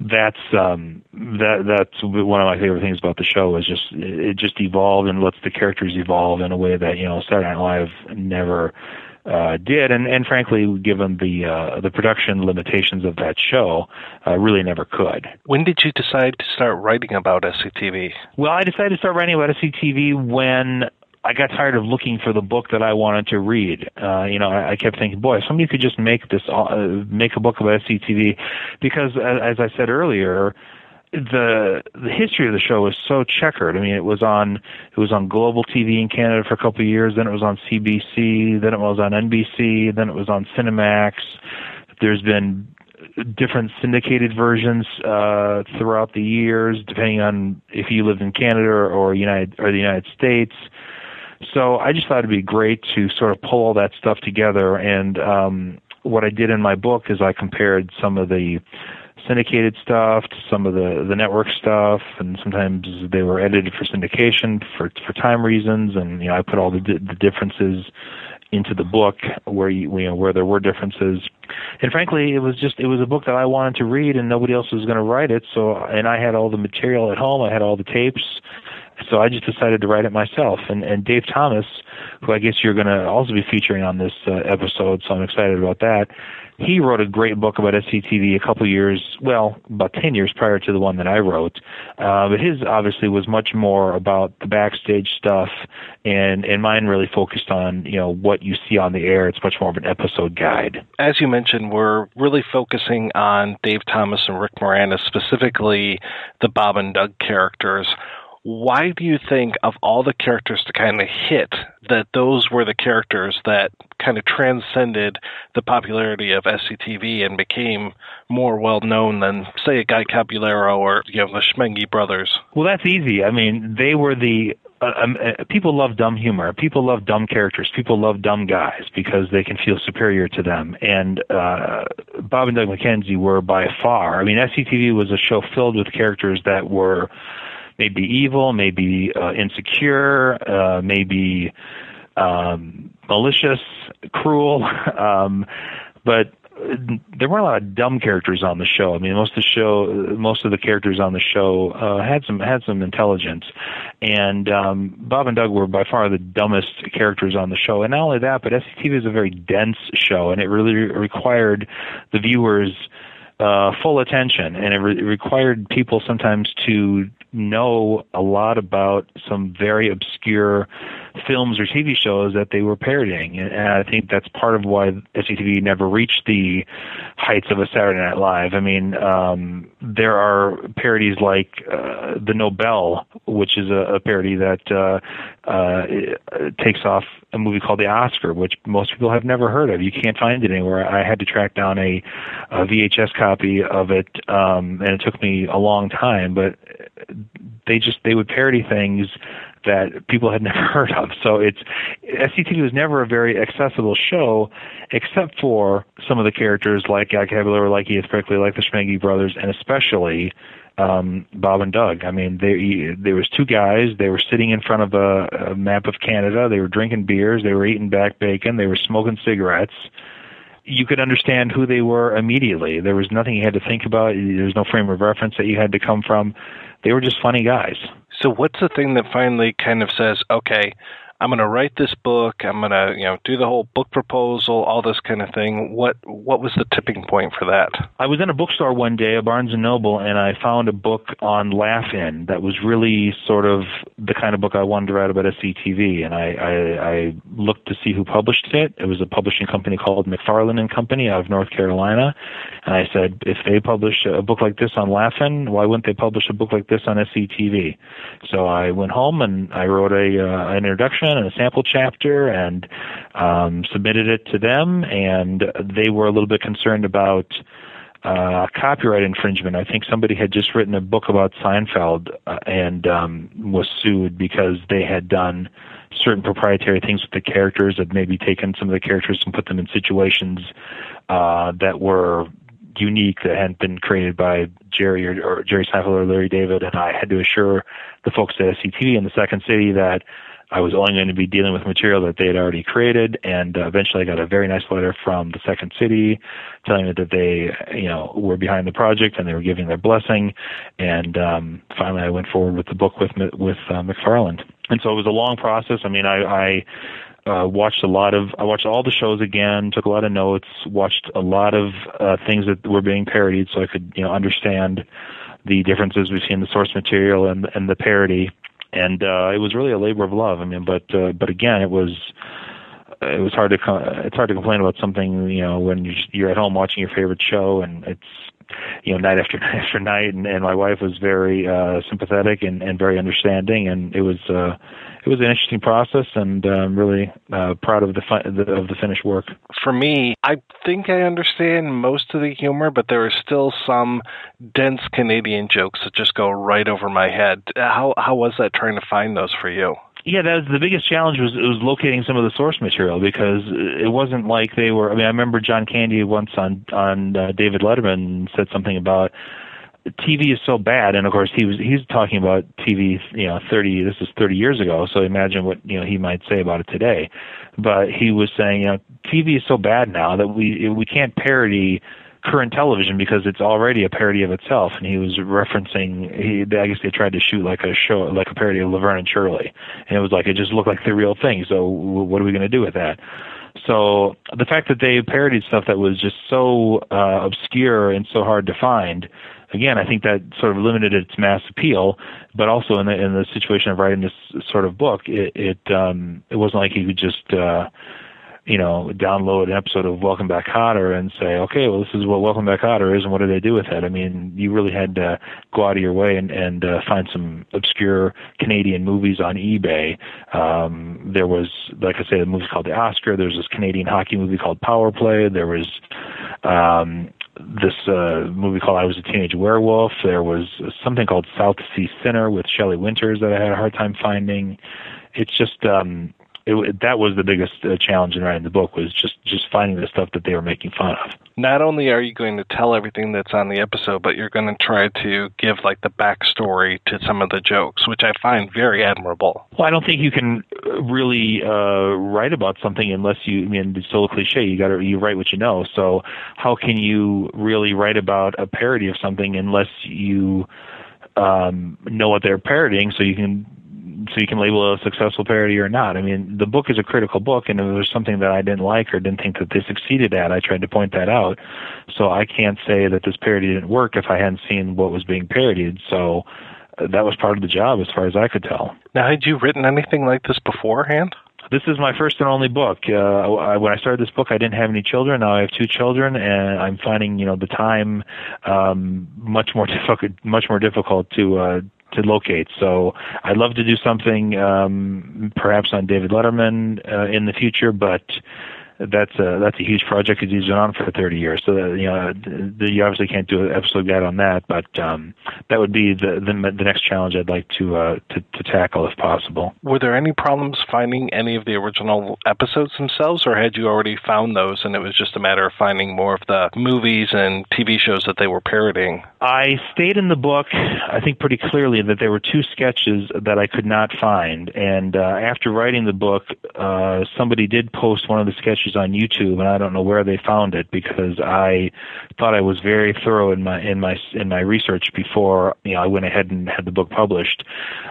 that's um, that that's one of my favorite things about the show is just it just evolved and lets the characters evolve in a way that you know Saturday Night Live never uh, did, and, and frankly, given the uh, the production limitations of that show, uh, really never could. When did you decide to start writing about SCTV? Well, I decided to start writing about SCTV when I got tired of looking for the book that I wanted to read. Uh, you know, I, I kept thinking, boy, if somebody could just make this, uh, make a book about SCTV, because as, as I said earlier, the the history of the show is so checkered. I mean, it was on it was on global TV in Canada for a couple of years, then it was on CBC, then it was on NBC, then it was on Cinemax. There's been different syndicated versions uh, throughout the years, depending on if you lived in Canada or United or the United States. So I just thought it'd be great to sort of pull all that stuff together. And um, what I did in my book is I compared some of the syndicated stuff to some of the the network stuff, and sometimes they were edited for syndication for for time reasons. And you know, I put all the the differences into the book where you, you know where there were differences. And frankly, it was just it was a book that I wanted to read, and nobody else was going to write it. So, and I had all the material at home. I had all the tapes so I just decided to write it myself. And, and Dave Thomas, who I guess you're going to also be featuring on this uh, episode, so I'm excited about that. He wrote a great book about SCTV a couple years, well, about 10 years prior to the one that I wrote. Uh, but his obviously was much more about the backstage stuff, and, and mine really focused on, you know, what you see on the air. It's much more of an episode guide. As you mentioned, we're really focusing on Dave Thomas and Rick Moranis, specifically the Bob and Doug characters why do you think of all the characters to kind of hit that those were the characters that kind of transcended the popularity of SCTV and became more well known than say a Guy Caballero or you know the Schmenge brothers? Well, that's easy. I mean, they were the uh, um, uh, people love dumb humor. People love dumb characters. People love dumb guys because they can feel superior to them. And uh, Bob and Doug McKenzie were by far. I mean, SCTV was a show filled with characters that were maybe evil, maybe uh, insecure, uh, maybe um, malicious, cruel. um, but there weren't a lot of dumb characters on the show. I mean, most of the show, most of the characters on the show uh, had some had some intelligence, and um, Bob and Doug were by far the dumbest characters on the show. And not only that, but SCTV is a very dense show, and it really required the viewers uh, full attention, and it, re- required people sometimes to know a lot about some very obscure films or TV shows that they were parodying, and, I think that's part of why SCTV never reached the heights of a Saturday Night Live. I mean, um, there are parodies like uh, the Nobel, which is a, a parody that uh, uh, takes off a movie called The Oscar, which most people have never heard of. You can't find it anywhere. I had to track down a, a VHS copy of it, um, and it took me a long time, but they just they would parody things that people had never heard of. So it's SCTV was never a very accessible show, except for some of the characters like Guy Caballero, like Edith Prickley, like the Schmenge brothers, and especially um, Bob and Doug. I mean, they there was two guys. They were sitting in front of a, a map of Canada. They were drinking beers. They were eating back bacon. They were smoking cigarettes. You could understand who they were immediately. There was nothing you had to think about. There was no frame of reference that you had to come from. They were just funny guys. So, what's the thing that finally kind of says, okay, I'm going to write this book. I'm going to, you know, do the whole book proposal, all this kind of thing. What what was the tipping point for that? I was in a bookstore one day, a Barnes and Noble, and I found a book on Laugh-In that was really sort of the kind of book I wanted to write about SCTV. And I, I, I looked to see who published it. It was a publishing company called McFarland and Company out of North Carolina. And I said, if they publish a book like this on Laugh-In, why wouldn't they publish a book like this on SCTV? So I went home and I wrote a uh, an introduction and a sample chapter and um, submitted it to them, and they were a little bit concerned about uh, copyright infringement. I think somebody had just written a book about Seinfeld uh, and um, was sued because they had done certain proprietary things with the characters, had maybe taken some of the characters and put them in situations uh, that were unique that hadn't been created by Jerry or, or Jerry Seinfeld or Larry David. And I had to assure the folks at SCTV in the Second City that I was only going to be dealing with material that they had already created, and uh, eventually I got a very nice letter from the Second City telling me that they, you know, were behind the project and they were giving their blessing. And um, finally, I went forward with the book with with uh, McFarland. And so it was a long process. I mean, I, I uh, watched a lot of I watched all the shows again, took a lot of notes, watched a lot of uh, things that were being parodied, so I could you know understand the differences between the source material and and the parody and uh, it was really a labor of love. I mean, but uh, but again, it was it was hard to co- it's hard to complain about something you know when you're, you're at home watching your favorite show and it's you know night after night after night and, and my wife was very uh sympathetic and, and very understanding and it was uh it was an interesting process, and I'm um, really uh, proud of the, fi- the of the finished work. For me, I think I understand most of the humor, but there are still some dense Canadian jokes that just go right over my head. How how was that trying to find those for you? Yeah, that was the biggest challenge was was locating some of the source material because it wasn't like they were. I mean, I remember John Candy once on on uh, David Letterman said something about TV is so bad, and of course he was he's talking about TV, you know, thirty. This is thirty years ago, so imagine what you know he might say about it today. But he was saying, you know, TV is so bad now that we we can't parody current television because it's already a parody of itself. And he was referencing, he I guess they tried to shoot like a show, like a parody of Laverne and Shirley, and it was like it just looked like the real thing. So what are we going to do with that? So the fact that they parodied stuff that was just so uh, obscure and so hard to find again, I think that sort of limited its mass appeal, but also in the in the situation of writing this sort of book, it it, um, it wasn't like you could just uh, you know download an episode of Welcome Back Kotter and say, okay, well this is what Welcome Back Kotter is, and what do they do with it? I mean, you really had to go out of your way and and uh, find some obscure Canadian movies on eBay. Um, there was, like I say, a movie called The Oscar. There's this Canadian hockey movie called Power Play. There was um, this uh, movie called I Was a Teenage Werewolf. There was something called South Sea Sinner with Shelley Winters that I had a hard time finding. It's just um, it, that was the biggest uh, challenge in writing the book was just just finding the stuff that they were making fun of. Not only are you going to tell everything that's on the episode, but you're going to try to give like the backstory to some of the jokes, which I find very admirable. Well, I don't think you can really uh, write about something unless you. I mean, it's a cliche. You got to you write what you know. So how can you really write about a parody of something unless you um, know what they're parodying, so you can so you can label it a successful parody or not. I mean, the book is a critical book, and if there's something that I didn't like or didn't think that they succeeded at, I tried to point that out. So I can't say that this parody didn't work if I hadn't seen what was being parodied. So uh, that was part of the job, as far as I could tell. Now, had you written anything like this beforehand? This is my first and only book. Uh, I, when I started this book, I didn't have any children. Now I have two children, and I'm finding, you know, the time um, much more difficult, much more difficult to uh, to locate. So I'd love to do something, um, perhaps on David Letterman uh, in the future, but that's a that's a huge project because he's been on for 30 years. So that, you know, the, you obviously can't do an episode guide on that, but um, that would be the, the the next challenge I'd like to uh, to to tackle if possible. Were there any problems finding any of the original episodes themselves, or had you already found those and it was just a matter of finding more of the movies and TV shows that they were parodying? I stayed in the book, I think pretty clearly that there were two sketches that I could not find, and uh, after writing the book, uh, somebody did post one of the sketches on YouTube, and I don't know where they found it because I thought I was very thorough in my in my in my research before you know I went ahead and had the book published.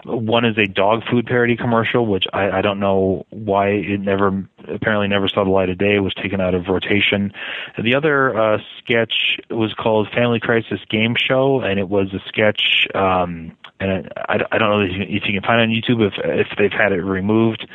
One is a dog food parody commercial, which I, I don't know why it never apparently never saw the light of day. It was taken out of rotation. The other uh, sketch was called Family Crisis Game Show, and it was a sketch. Um, and I, I don't know if you, if you can find it on YouTube if if they've had it removed.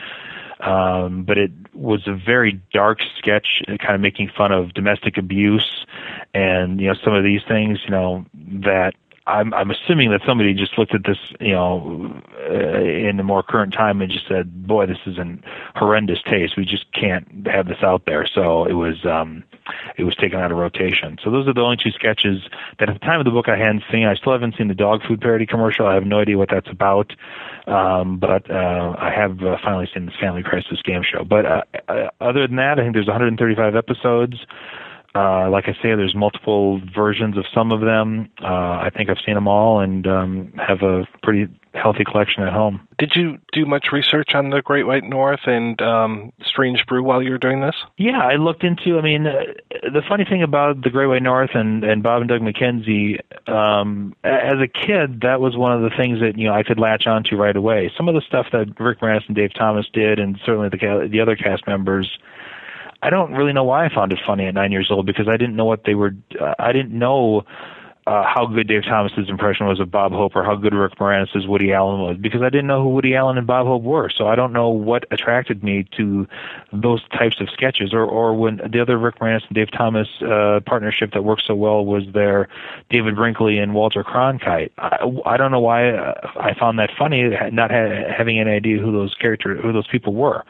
Um, but it was a very dark sketch, kind of making fun of domestic abuse and you know some of these things. You know that I'm I'm assuming that somebody just looked at this, you know, uh, in the more current time and just said, "Boy, this is an horrendous taste. We just can't have this out there." So it was um it was taken out of rotation. So those are the only two sketches that at the time of the book I hadn't seen. I still haven't seen the dog food parody commercial. I have no idea what that's about. Um, but uh, I have uh, finally seen this Family Crisis game show. But uh, uh, other than that, I think there's 135 episodes. Uh, like I say, there's multiple versions of some of them. Uh, I think I've seen them all and um, have a pretty healthy collection at home. Did you do much research on the Great White North and um, Strange Brew while you were doing this? Yeah, I looked into. I mean, uh, the funny thing about the Great White North and and Bob and Doug McKenzie, um, as a kid, that was one of the things that you know I could latch onto right away. Some of the stuff that Rick Moranis and Dave Thomas did, and certainly the the other cast members I don't really know why I found it funny at nine years old because I didn't know what they were. Uh, I didn't know uh, how good Dave Thomas's impression was of Bob Hope or how good Rick Moranis's Woody Allen was because I didn't know who Woody Allen and Bob Hope were. So I don't know what attracted me to those types of sketches or or when the other Rick Moranis and Dave Thomas uh, partnership that worked so well was their David Brinkley and Walter Cronkite. I, I don't know why uh, I found that funny, not ha- having any idea who those characters, who those people were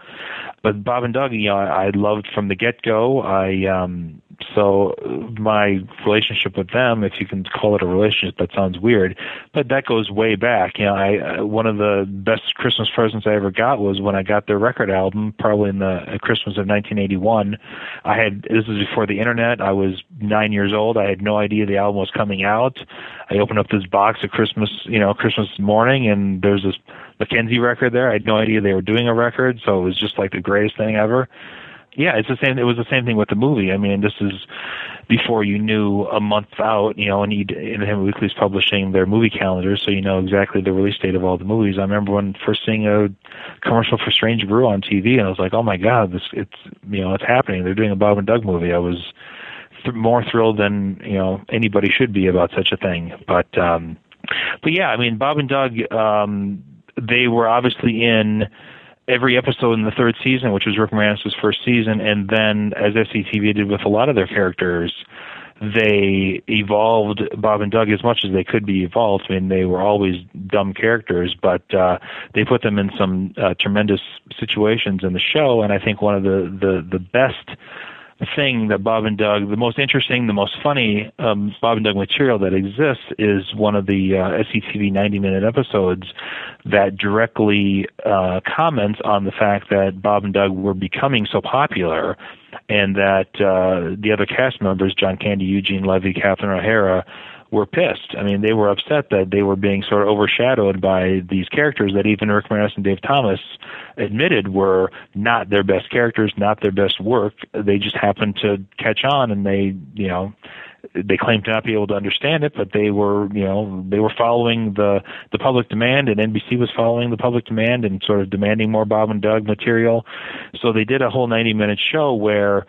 but Bob and Doug, you know, I, I loved from the get go. I um so my relationship with them, if you can call it a relationship, that sounds weird, but that goes way back. You know, I uh, one of the best Christmas presents I ever got was when I got their record album, probably in the uh, Christmas of 1981. I had this was before the internet. I was nine years old. I had no idea the album was coming out. I opened up this box at Christmas, you know, Christmas morning, and there's this McKenzie record there. I had no idea they were doing a record, so it was just like the greatest thing ever. Yeah, it's the same. It was the same thing with the movie. I mean, this is before you knew a month out, you know, and Independent Weekly's publishing their movie calendar, so you know exactly the release date of all the movies. I remember when first seeing a commercial for Strange Brew on TV, and I was like, oh my god, this it's you know it's happening. They're doing a Bob and Doug movie. I was th- more thrilled than you know anybody should be about such a thing. But um, but yeah, I mean, Bob and Doug. Um, they were obviously in every episode in the third season, which was Rick Moranis' first season, and then as SCTV did with a lot of their characters, they evolved Bob and Doug as much as they could be evolved. I mean, they were always dumb characters, but uh, they put them in some uh, tremendous situations in the show. And I think one of the the the best thing that Bob and Doug, the most interesting, the most funny um, Bob and Doug material that exists is one of the uh, SCTV 90 minute episodes that directly uh, comments on the fact that Bob and Doug were becoming so popular and that uh, the other cast members, John Candy, Eugene Levy, Catherine O'Hara, were pissed. I mean, they were upset that they were being sort of overshadowed by these characters that even Rick Moranis and Dave Thomas admitted were not their best characters, not their best work. They just happened to catch on, and they, you know, they claimed to not be able to understand it, but they were, you know, they were following the the public demand, and NBC was following the public demand and sort of demanding more Bob and Doug material. So they did a whole 90 minute show where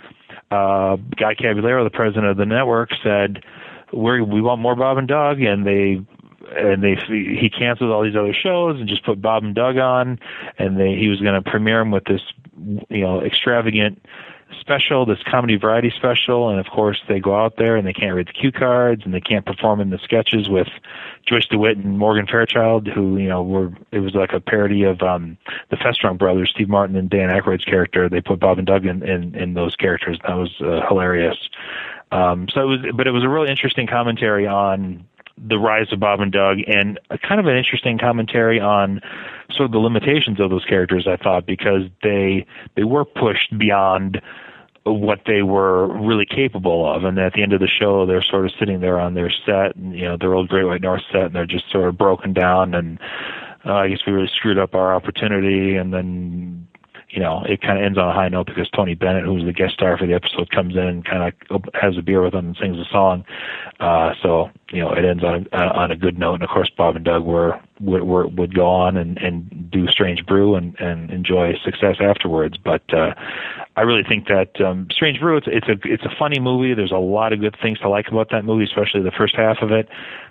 uh, Guy Caballero, the president of the network, said we we want more Bob and Doug, and they and they he canceled all these other shows and just put Bob and Doug on, and they he was going to premiere them with this you know extravagant special, this comedy variety special, and of course they go out there and they can't read the cue cards and they can't perform in the sketches with Joyce DeWitt and Morgan Fairchild, who you know were it was like a parody of um the Festrunk brothers, Steve Martin and Dan Aykroyd's character. They put Bob and Doug in in, in those characters. And that was uh, hilarious. Um, so it was, but it was a really interesting commentary on the rise of Bob and Doug, and a kind of an interesting commentary on sort of the limitations of those characters. I thought because they they were pushed beyond what they were really capable of, and at the end of the show, they're sort of sitting there on their set, and you know their old Great White North set, and they're just sort of broken down, and uh, I guess we really screwed up our opportunity, and then you know, it kind of ends on a high note because Tony Bennett, who's the guest star for the episode, comes in and kind of has a beer with them and sings a song. Uh, so you know, it ends on a, on a good note. And of course, Bob and Doug were would, were, would go on and, and do Strange Brew and, and enjoy success afterwards. But uh, I really think that um, Strange Brew it's, it's a it's a funny movie. There's a lot of good things to like about that movie, especially the first half of it.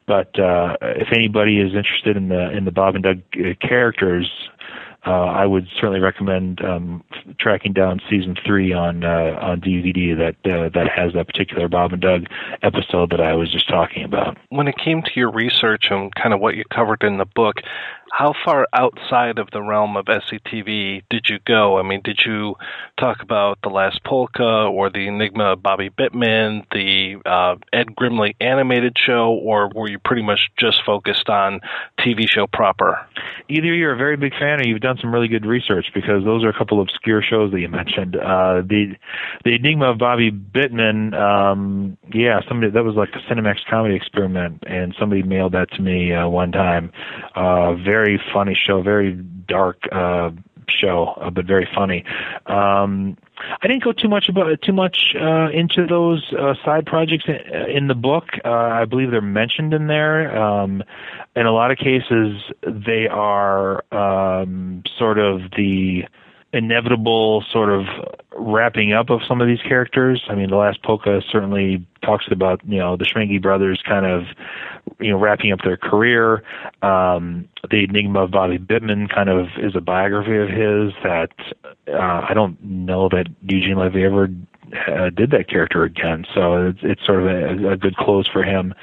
But uh, if anybody is interested in the in the Bob and Doug uh, characters, uh, I would certainly recommend um, tracking down season three on uh, on DVD that uh, that has that particular Bob and Doug episode that I was just talking about. When it came to your research and kind of what you covered in the book, how far outside of the realm of SCTV did you go? I mean, did you talk about the Last Polka or the Enigma of Bobby Bittman, the uh, Ed Grimley animated show, or were you pretty much just focused on TV show proper? Either you're a very big fan or you've done some really good research because those are a couple of obscure shows that you mentioned. Uh, the the Enigma of Bobby Bittman, um, yeah, somebody that was like a Cinemax comedy experiment, and somebody mailed that to me uh, one time. Uh, very very funny show, very dark uh, show, uh, but very funny. Um, I didn't go too much about too much uh, into those uh, side projects in, in the book. Uh, I believe they're mentioned in there. Um, in a lot of cases, they are um, sort of the inevitable sort of wrapping up of some of these characters. I mean, the last polka certainly talks about you know the Schmenge brothers kind of you know wrapping up their career. Um, the Enigma of Bobby Bittman kind of is a biography of his that uh, I don't know that Eugene Levy ever uh, did that character again. So it's, it's sort of a, a good close for him.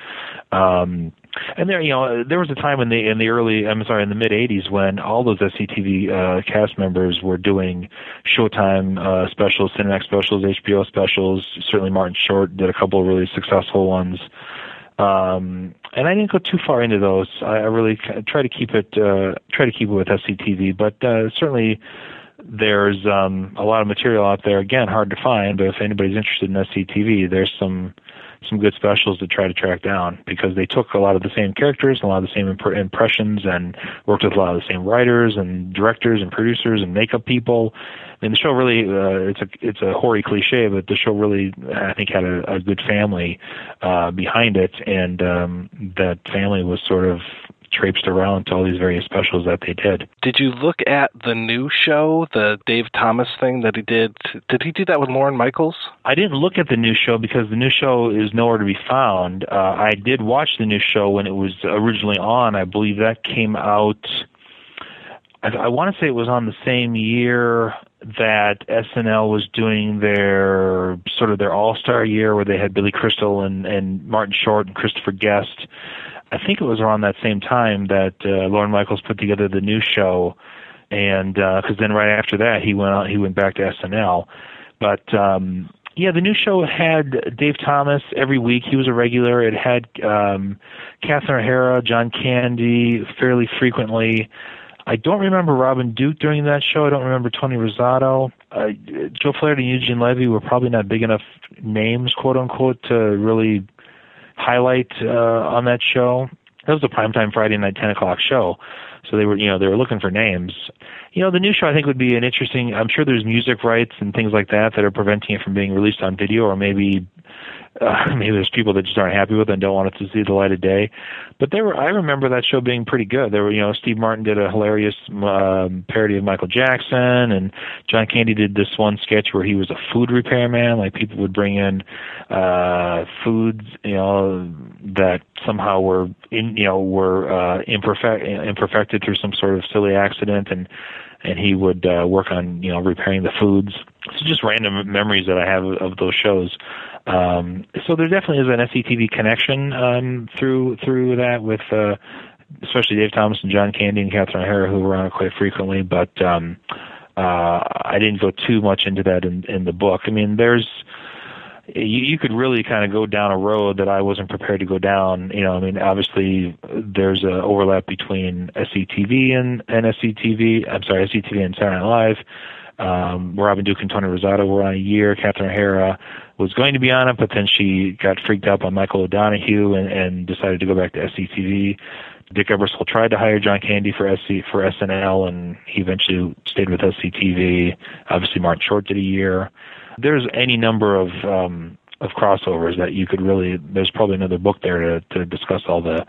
Um, and there, you know, there was a time in the in the early, I'm sorry, in the mid '80s when all those SCTV uh, cast members were doing Showtime uh, specials, Cinemax specials, HBO specials. Certainly, Martin Short did a couple of really successful ones. Um, and I didn't go too far into those. I, I really try to keep it uh, try to keep it with SCTV, but uh, certainly there's um, a lot of material out there. Again, hard to find, but if anybody's interested in SCTV, there's some some good specials to try to track down because they took a lot of the same characters, a lot of the same imp- impressions, and worked with a lot of the same writers and directors and producers and makeup people. And the show really, uh, it's a it's a hoary cliche, but the show really, I think, had a, a good family uh, behind it, and um, that family was sort of traipsed around to all these various specials that they did. Did you look at the new show, the Dave Thomas thing that he did? Did he do that with Lorne Michaels? I didn't look at the new show because the new show is nowhere to be found. Uh, I did watch the new show when it was originally on. I believe that came out. I, I want to say it was on the same year that SNL was doing their sort of their All Star year, where they had Billy Crystal and and Martin Short and Christopher Guest. I think it was around that same time that uh, Lorne Michaels put together the new show, and because uh, then right after that he went out, he went back to SNL. But um, yeah, the new show had Dave Thomas every week. He was a regular. It had um, Catherine O'Hara, John Candy fairly frequently. I don't remember Robin Duke during that show. I don't remember Tony Rosato. Uh, Joe Flaherty and Eugene Levy were probably not big enough names, quote unquote, to really highlight uh, on that show. That was a primetime Friday night, ten o'clock show, so they were, you know, they were looking for names. You know, the new show I think would be an interesting. I'm sure there's music rights and things like that that are preventing it from being released on video, or maybe uh, maybe there's people that just aren't happy with it and don't want it to see the light of day. But there were, I remember that show being pretty good. There were, you know, Steve Martin did a hilarious um, parody of Michael Jackson, and John Candy did this one sketch where he was a food repairman. Like people would bring in uh, foods, you know, that somehow were in, you know, were uh, imperfect, imperfected through some sort of silly accident, and and he would uh, work on, you know, repairing the foods. So just random memories that I have of those shows. Um, so there definitely is an SCTV connection um, through through that with uh, especially Dave Thomas and John Candy and Catherine O'Hara who were on it quite frequently. But um, uh, I didn't go too much into that in, in the book. I mean, there's you, you could really kind of go down a road that I wasn't prepared to go down. You know, I mean, obviously there's a overlap between SCTV and, and SCTV. I'm sorry, SCTV and Saturday Night Live. Um, Robin Duke and Tony Rosato were on a year. Catherine O'Hara was going to be on it, but then she got freaked out by Michael O'Donoghue and, and decided to go back to SCTV. Dick Ebersol tried to hire John Candy for SC for SNL, and he eventually stayed with SCTV. Obviously, Martin Short did a year. There's any number of um, of crossovers that you could really. There's probably another book there to to discuss all the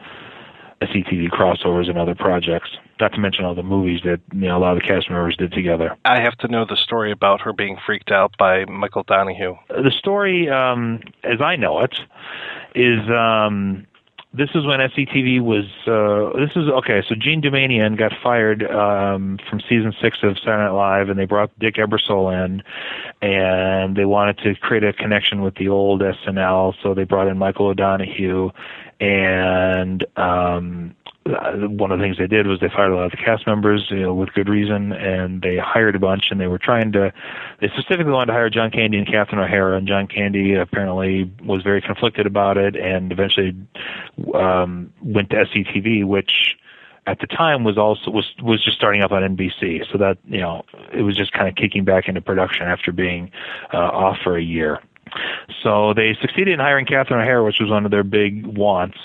SCTV crossovers and other projects. Not to mention all the movies that you know a lot of the cast members did together. I have to know the story about her being freaked out by Michael Donahue. The story, um, as I know it, is um, this is when SCTV was. Uh, this is okay. So Jean Doumanian got fired um, from season six of Saturday Night Live, and they brought Dick Ebersol in, and they wanted to create a connection with the old SNL. So they brought in Michael O'Donoghue, and um, one of the things they did was they fired a lot of the cast members you know, with good reason, and they hired a bunch, and they were trying to. They specifically wanted to hire John Candy and Catherine O'Hara, and John Candy apparently was very conflicted about it, and eventually um, went to SCTV, which at the time was also was was just starting up on NBC, so that you know it was just kind of kicking back into production after being uh, off for a year. So they succeeded in hiring Catherine O'Hara, which was one of their big wants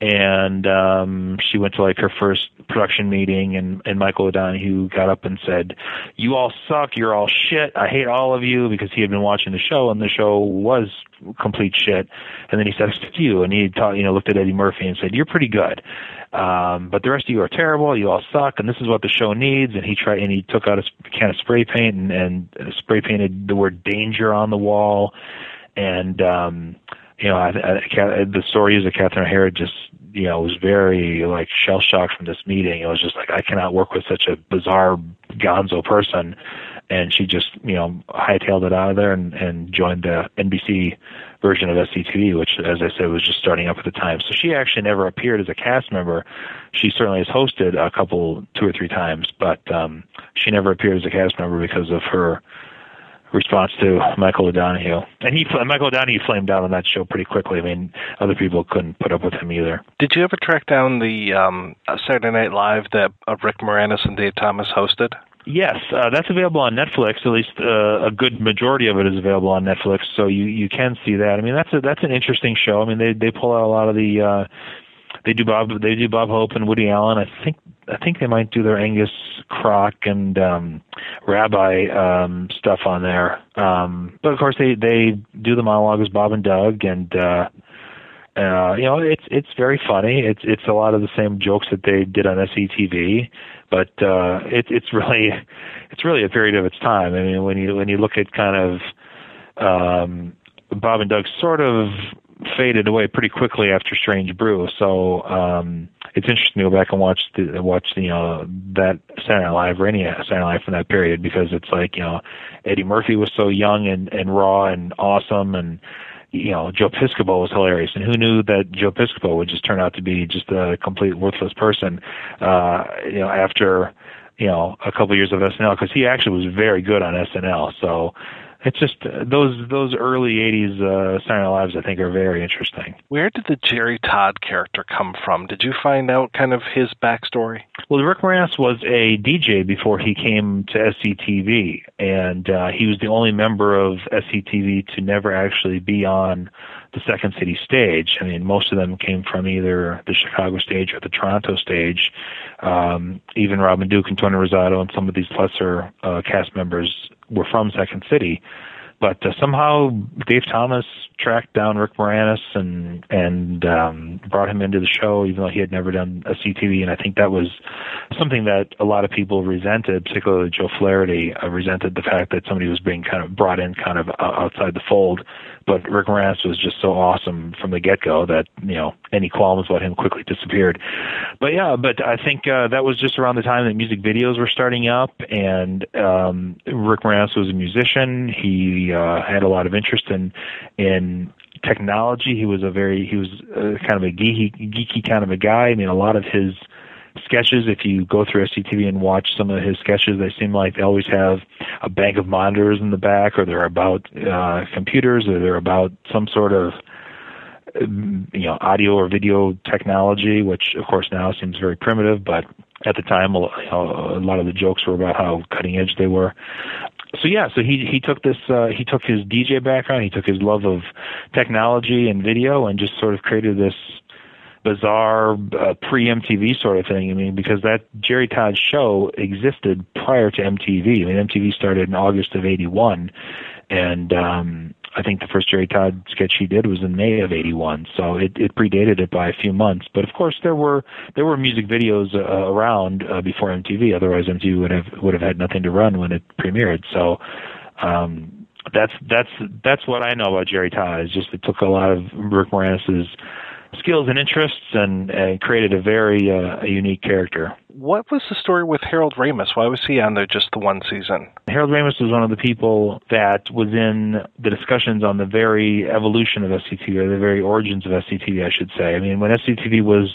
and um she went to like her first production meeting and and Michael O'Donoghue got up and said, "You all suck. You're all shit. I hate all of you." Because he had been watching the show and the show was complete shit. And then he said, "Except you." And he taught, you know looked at Eddie Murphy and said, "You're pretty good." Um, but the rest of you are terrible. You all suck, and this is what the show needs. And he tried, and he took out a can of spray paint and, and spray painted the word "danger" on the wall. And um, you know, I, I, the story is that Catherine O'Hara just you know, was very like shell shocked from this meeting. It was just like I cannot work with such a bizarre gonzo person, and she just you know hightailed it out of there and and joined the NBC version of SCTV, which, as I said, was just starting up at the time. So she actually never appeared as a cast member. She certainly has hosted a couple, two or three times, but um, she never appeared as a cast member because of her response to Michael O'Donoghue. And he, Michael O'Donoghue flamed out on that show pretty quickly. I mean, other people couldn't put up with him either. Did you ever track down the um, Saturday Night Live that uh, Rick Moranis and Dave Thomas hosted? Yes, uh, that's available on Netflix. At least uh, a good majority of it is available on Netflix, so you you can see that. I mean, that's a that's an interesting show. I mean, they they pull out a lot of the. Uh, they do Bob they do Bob Hope and Woody Allen. I think I think they might do their Angus Crock and um, Rabbi um, stuff on there. Um, but of course, they they do the monologue as Bob and Doug, and uh, uh, you know it's it's very funny. It's it's a lot of the same jokes that they did on SCTV, but uh, it's it's really it's really a period of its time. I mean, when you when you look at kind of um, Bob and Doug sort of faded away pretty quickly after Strange Brew. So um, it's interesting to go back and watch the watch you know that Saturday Night Live or any Saturday Night Live from that period because it's like you know Eddie Murphy was so young and and raw and awesome and you know Joe Piscopo was hilarious and who knew that Joe Piscopo would just turn out to be just a complete worthless person uh you know after you know a couple years of SNL because he actually was very good on SNL so it's just uh, those those early '80s uh, Saturday Night Lives I think are very interesting. Where did the Gerry Todd character come from? Did you find out kind of his backstory? Well, Rick Moranis was a DJ before he came to SCTV, and uh, he was the only member of SCTV to never actually be on the Second City stage. I mean, most of them came from either the Chicago stage or the Toronto stage. Um, even Robin Duke and Tony Rosato and some of these lesser uh, cast members were from Second City. but uh, somehow Dave Thomas tracked down Rick Moranis and and um, brought him into the show, even though he had never done a CTV. And I think that was something that a lot of people resented, particularly Joe Flaherty uh, resented the fact that somebody was being kind of brought in kind of outside the fold. But Rick Moranis was just so awesome from the get go that you know any qualms about him quickly disappeared. But yeah, but I think uh, that was just around the time that music videos were starting up, and um, Rick Moranis was a musician. He uh, had a lot of interest in in technology. He was a very he was uh, kind of a geeky geeky kind of a guy. I mean, a lot of his sketches. If you go through SCTV and watch some of his sketches, they seem like they always have a bank of monitors in the back, or they're about uh, computers, or they're about some sort of you know audio or video technology, which of course now seems very primitive, but at the time a lot of the jokes were about how cutting edge they were so yeah, so he he took this uh, he took his DJ background, he took his love of technology and video, and just sort of created this bizarre uh, pre MTV sort of thing. I mean, because that Gerry Todd show existed prior to MTV. I mean, MTV started in August of '81, and um, I think the first Gerry Todd sketch he did was in May of '81, so it, it predated it by a few months. But of course, there were there were music videos uh, around uh, before MTV. Otherwise, MTV would have would have had nothing to run when it premiered. So um, that's that's that's what I know about Gerry Todd. Is just it took a lot of Rick Moranis's skills and interests and, and created a very uh, unique character. What was the story with Harold Ramis? Why was he on there just the one season? Harold Ramis was one of the people that was in the discussions on the very evolution of SCTV, or the very origins of SCTV, I should say. I mean, when SCTV was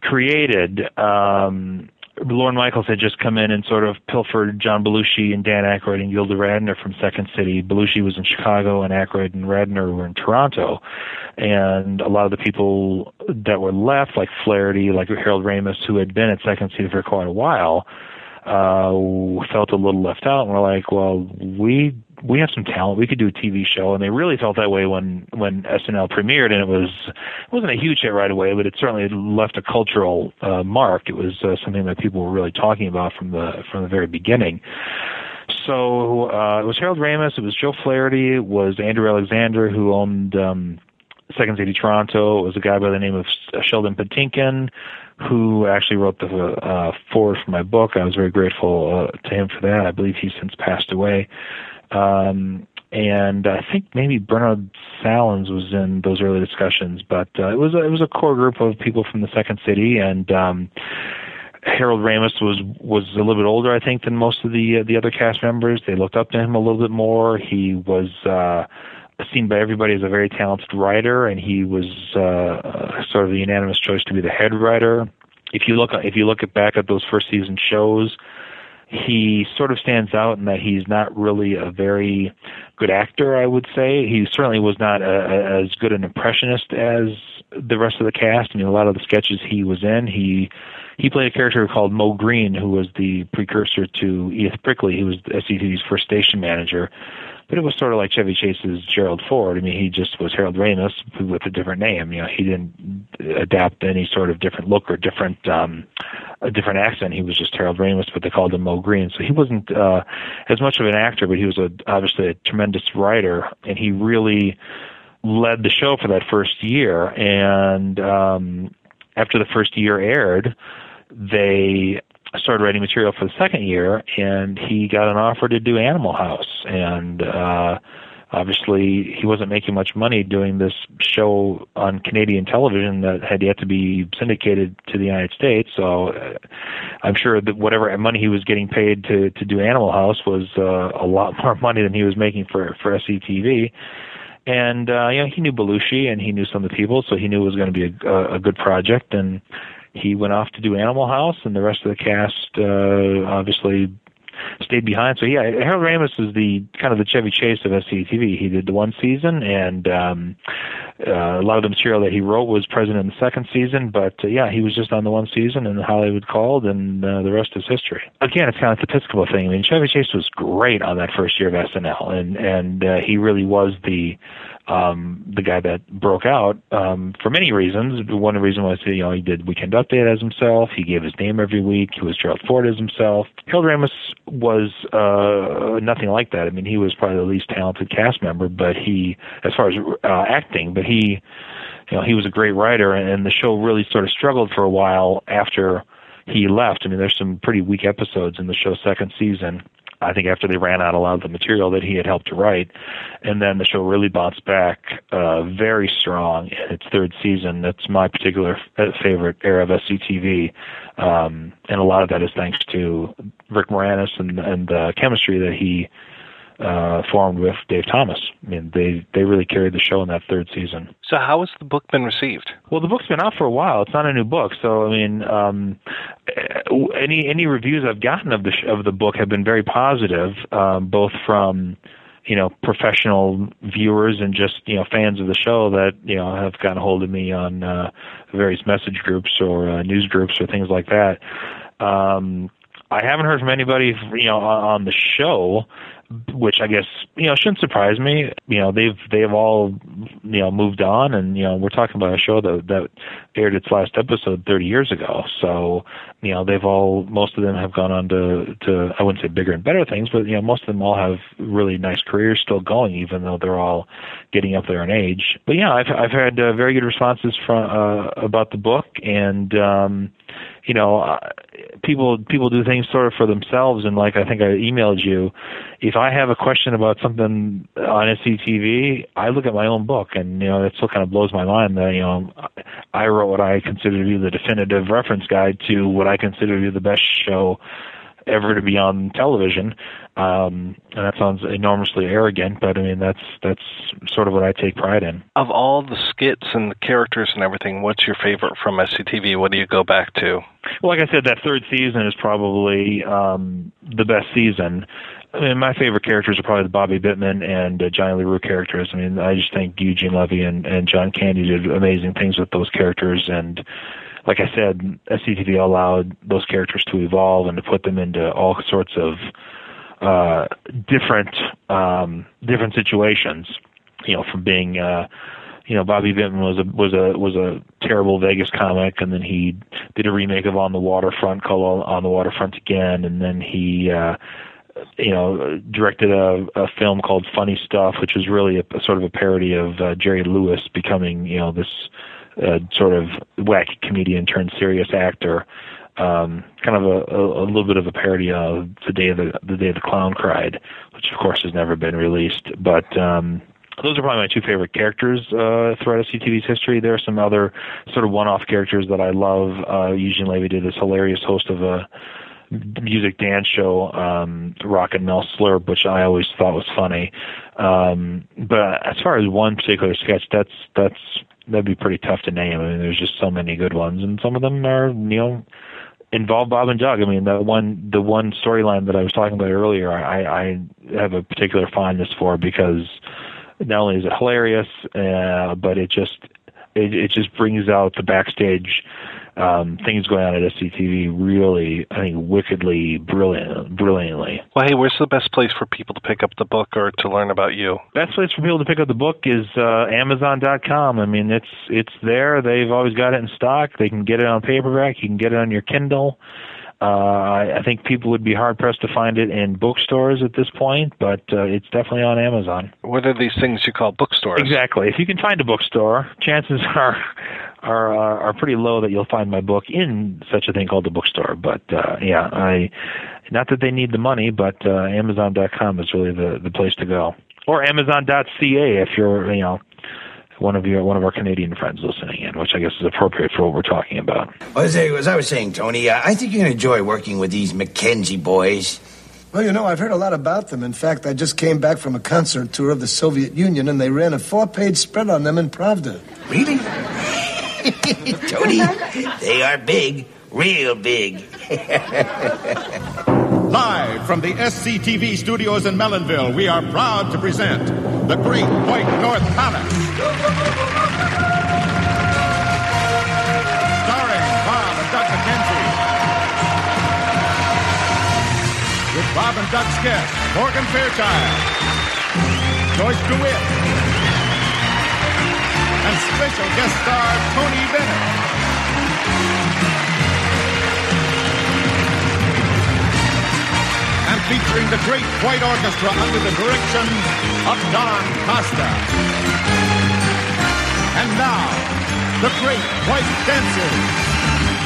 created, um, Lorne Michaels had just come in and sort of pilfered John Belushi and Dan Aykroyd and Gilda Radner from Second City. Belushi was in Chicago and Aykroyd and Radner were in Toronto. And a lot of the people that were left, like Flaherty, like Harold Ramis, who had been at Second City for quite a while, uh, felt a little left out and were like, well, we we have some talent. We could do a TV show, and they really felt that way when when SNL premiered, and it was it wasn't a huge hit right away, but it certainly left a cultural uh, mark. It was uh, something that people were really talking about from the from the very beginning. So uh, it was Harold Ramis, it was Joe Flaherty, it was Andrew Alexander who owned um, Second City Toronto. It was a guy by the name of Sheldon Patinkin who actually wrote the uh, forward for my book. I was very grateful uh, to him for that. I believe he's since passed away. Um, and I think maybe Bernard Sahlins was in those early discussions, but uh, it was a, it was a core group of people from the Second City, and um, Harold Ramis was was a little bit older, I think, than most of the uh, the other cast members. They looked up to him a little bit more. He was uh, seen by everybody as a very talented writer, and he was uh, sort of the unanimous choice to be the head writer. If you look if you look at back at those first season shows, he sort of stands out in that he's not really a very good actor, I would say. He certainly was not a, a, as good an impressionist as the rest of the cast. I mean, a lot of the sketches he was in, he he played a character called Mo Green, who was the precursor to Edith Prickley. He was SCTV's first station manager but it was sort of like Chevy Chase's Gerald Ford. I mean, he just was Harold Ramis with a different name. You know, he didn't adapt any sort of different look or different um, a different accent. He was just Harold Ramis, but they called him Mo Green. So he wasn't uh, as much of an actor, but he was a, obviously a tremendous writer, and he really led the show for that first year. And um, after the first year aired, they started writing material for the second year, and he got an offer to do Animal House, and uh, obviously he wasn't making much money doing this show on Canadian television that had yet to be syndicated to the United States. So uh, I'm sure that whatever money he was getting paid to to do Animal House was uh, a lot more money than he was making for for SCTV. And uh, you know he knew Belushi and he knew some of the people, so he knew it was going to be a, a good project. And he went off to do Animal House, and the rest of the cast uh, obviously stayed behind. So yeah, Harold Ramis is the kind of the Chevy Chase of SCTV. He did the one season, and um, uh, a lot of the material that he wrote was present in the second season, but uh, yeah, he was just on the one season, and Hollywood called, and uh, the rest is history. Again, it's kind of the Episcopal thing. I mean, Chevy Chase was great on that first year of SNL, and and uh, he really was the um, the guy that broke out um, for many reasons. One reason was you know he did Weekend Update as himself. He gave his name every week. He was Gerald Ford as himself. Harold Ramis was uh, nothing like that. I mean, he was probably the least talented cast member, but he, as far as uh, acting, but he, you know, he was a great writer, and the show really sort of struggled for a while after he left. I mean, there's some pretty weak episodes in the show's second season. I think after they ran out a lot of the material that he had helped to write, and then the show really bounced back uh, very strong in its third season. That's my particular f- favorite era of SCTV, um, and a lot of that is thanks to Rick Moranis and, and the chemistry that he uh, formed with Dave Thomas. I mean, they they really carried the show in that third season. So, how has the book been received? Well, the book's been out for a while. It's not a new book, so I mean, um, any any reviews I've gotten of the sh- of the book have been very positive, um, both from you know professional viewers and just you know fans of the show that you know have gotten a hold of me on uh, various message groups or uh, news groups or things like that. Um, I haven't heard from anybody, you know, on, the show which I guess you know shouldn't surprise me. You know they've they've all you know moved on, and you know we're talking about a show that that aired its last episode 30 years ago. So you know they've all most of them have gone on to to I wouldn't say bigger and better things, but you know most of them all have really nice careers still going, even though they're all getting up there in age. But yeah, I've I've had uh, very good responses from uh, about the book, and um, you know uh, people people do things sort of for themselves, and like I think I emailed you if I have a question about something on SCTV, I look at my own book, and you know it still kind of blows my mind that you know I wrote what I consider to be the definitive reference guide to what I consider to be the best show ever to be on television. Um, and that sounds enormously arrogant, but I mean that's that's sort of what I take pride in. Of all the skits and the characters and everything, what's your favorite from SCTV? What do you go back to? Well, like I said, that third season is probably um, the best season. I mean, my favorite characters are probably the Bobby Bittman and uh, Johnny LaRue characters. I mean, I just think Eugene Levy and, and John Candy did amazing things with those characters. And like I said, SCTV allowed those characters to evolve and to put them into all sorts of uh, different um, different situations. You know, from being uh, you know, Bobby Bittman was a was a was a terrible Vegas comic, and then he did a remake of On the Waterfront called On the Waterfront Again, and then he uh, you know, directed a, a film called Funny Stuff, which was really a, a sort of a parody of uh, Jerry Lewis becoming, you know, this uh, sort of wacky comedian turned serious actor. Um, kind of a, a, a little bit of a parody of the day of the the day the clown cried, which of course has never been released. But um, those are probably my two favorite characters uh, throughout SCTV's history. There are some other sort of one-off characters that I love. Uh, Eugene Levy did this hilarious host of a music dance show, um, Rock and Mel Slurp, which I always thought was funny. Um, but as far as one particular sketch, that's that's that'd be pretty tough to name. I mean, there's just so many good ones, and some of them are you know involve Bob and Doug. I mean, the one the one storyline that I was talking about earlier, I, I have a particular fondness for because not only is it hilarious, uh, but it just it, it just brings out the backstage um, things going on at SCTV really, I think, wickedly brilliant, brilliantly. Well, hey, where's the best place for people to pick up the book or to learn about you? Best place for people to pick up the book is uh, Amazon.com. I mean, it's it's there. They've always got it in stock. They can get it on paperback. You can get it on your Kindle. Uh, I, I think people would be hard pressed to find it in bookstores at this point, but uh, it's definitely on Amazon. What are these things you call bookstores? Exactly. If you can find a bookstore, chances are are uh, are pretty low that you'll find my book in such a thing called the bookstore. But uh, yeah, I not that they need the money, but uh, Amazon.com is really the the place to go, or Amazon.ca if you're you know one of your one of our Canadian friends listening in, which I guess is appropriate for what we're talking about. As I, as I was saying, Tony, uh, I think you're going to enjoy working with these McKenzie boys. Well, you know, I've heard a lot about them. In fact, I just came back from a concert tour of the Soviet Union, and they ran a four-page spread on them in Pravda. Really? Tony, they are big, real big. Live from the SCTV studios in Melonville, we are proud to present the Great White North Palace. Starring Bob and Doug McKenzie. With Bob and Doug's guest Morgan Fairchild, Joyce DeWitt, and special guest star Tony Bennett. And featuring the Great White Orchestra under the direction of Don Costa. And now, the Great White Dancers.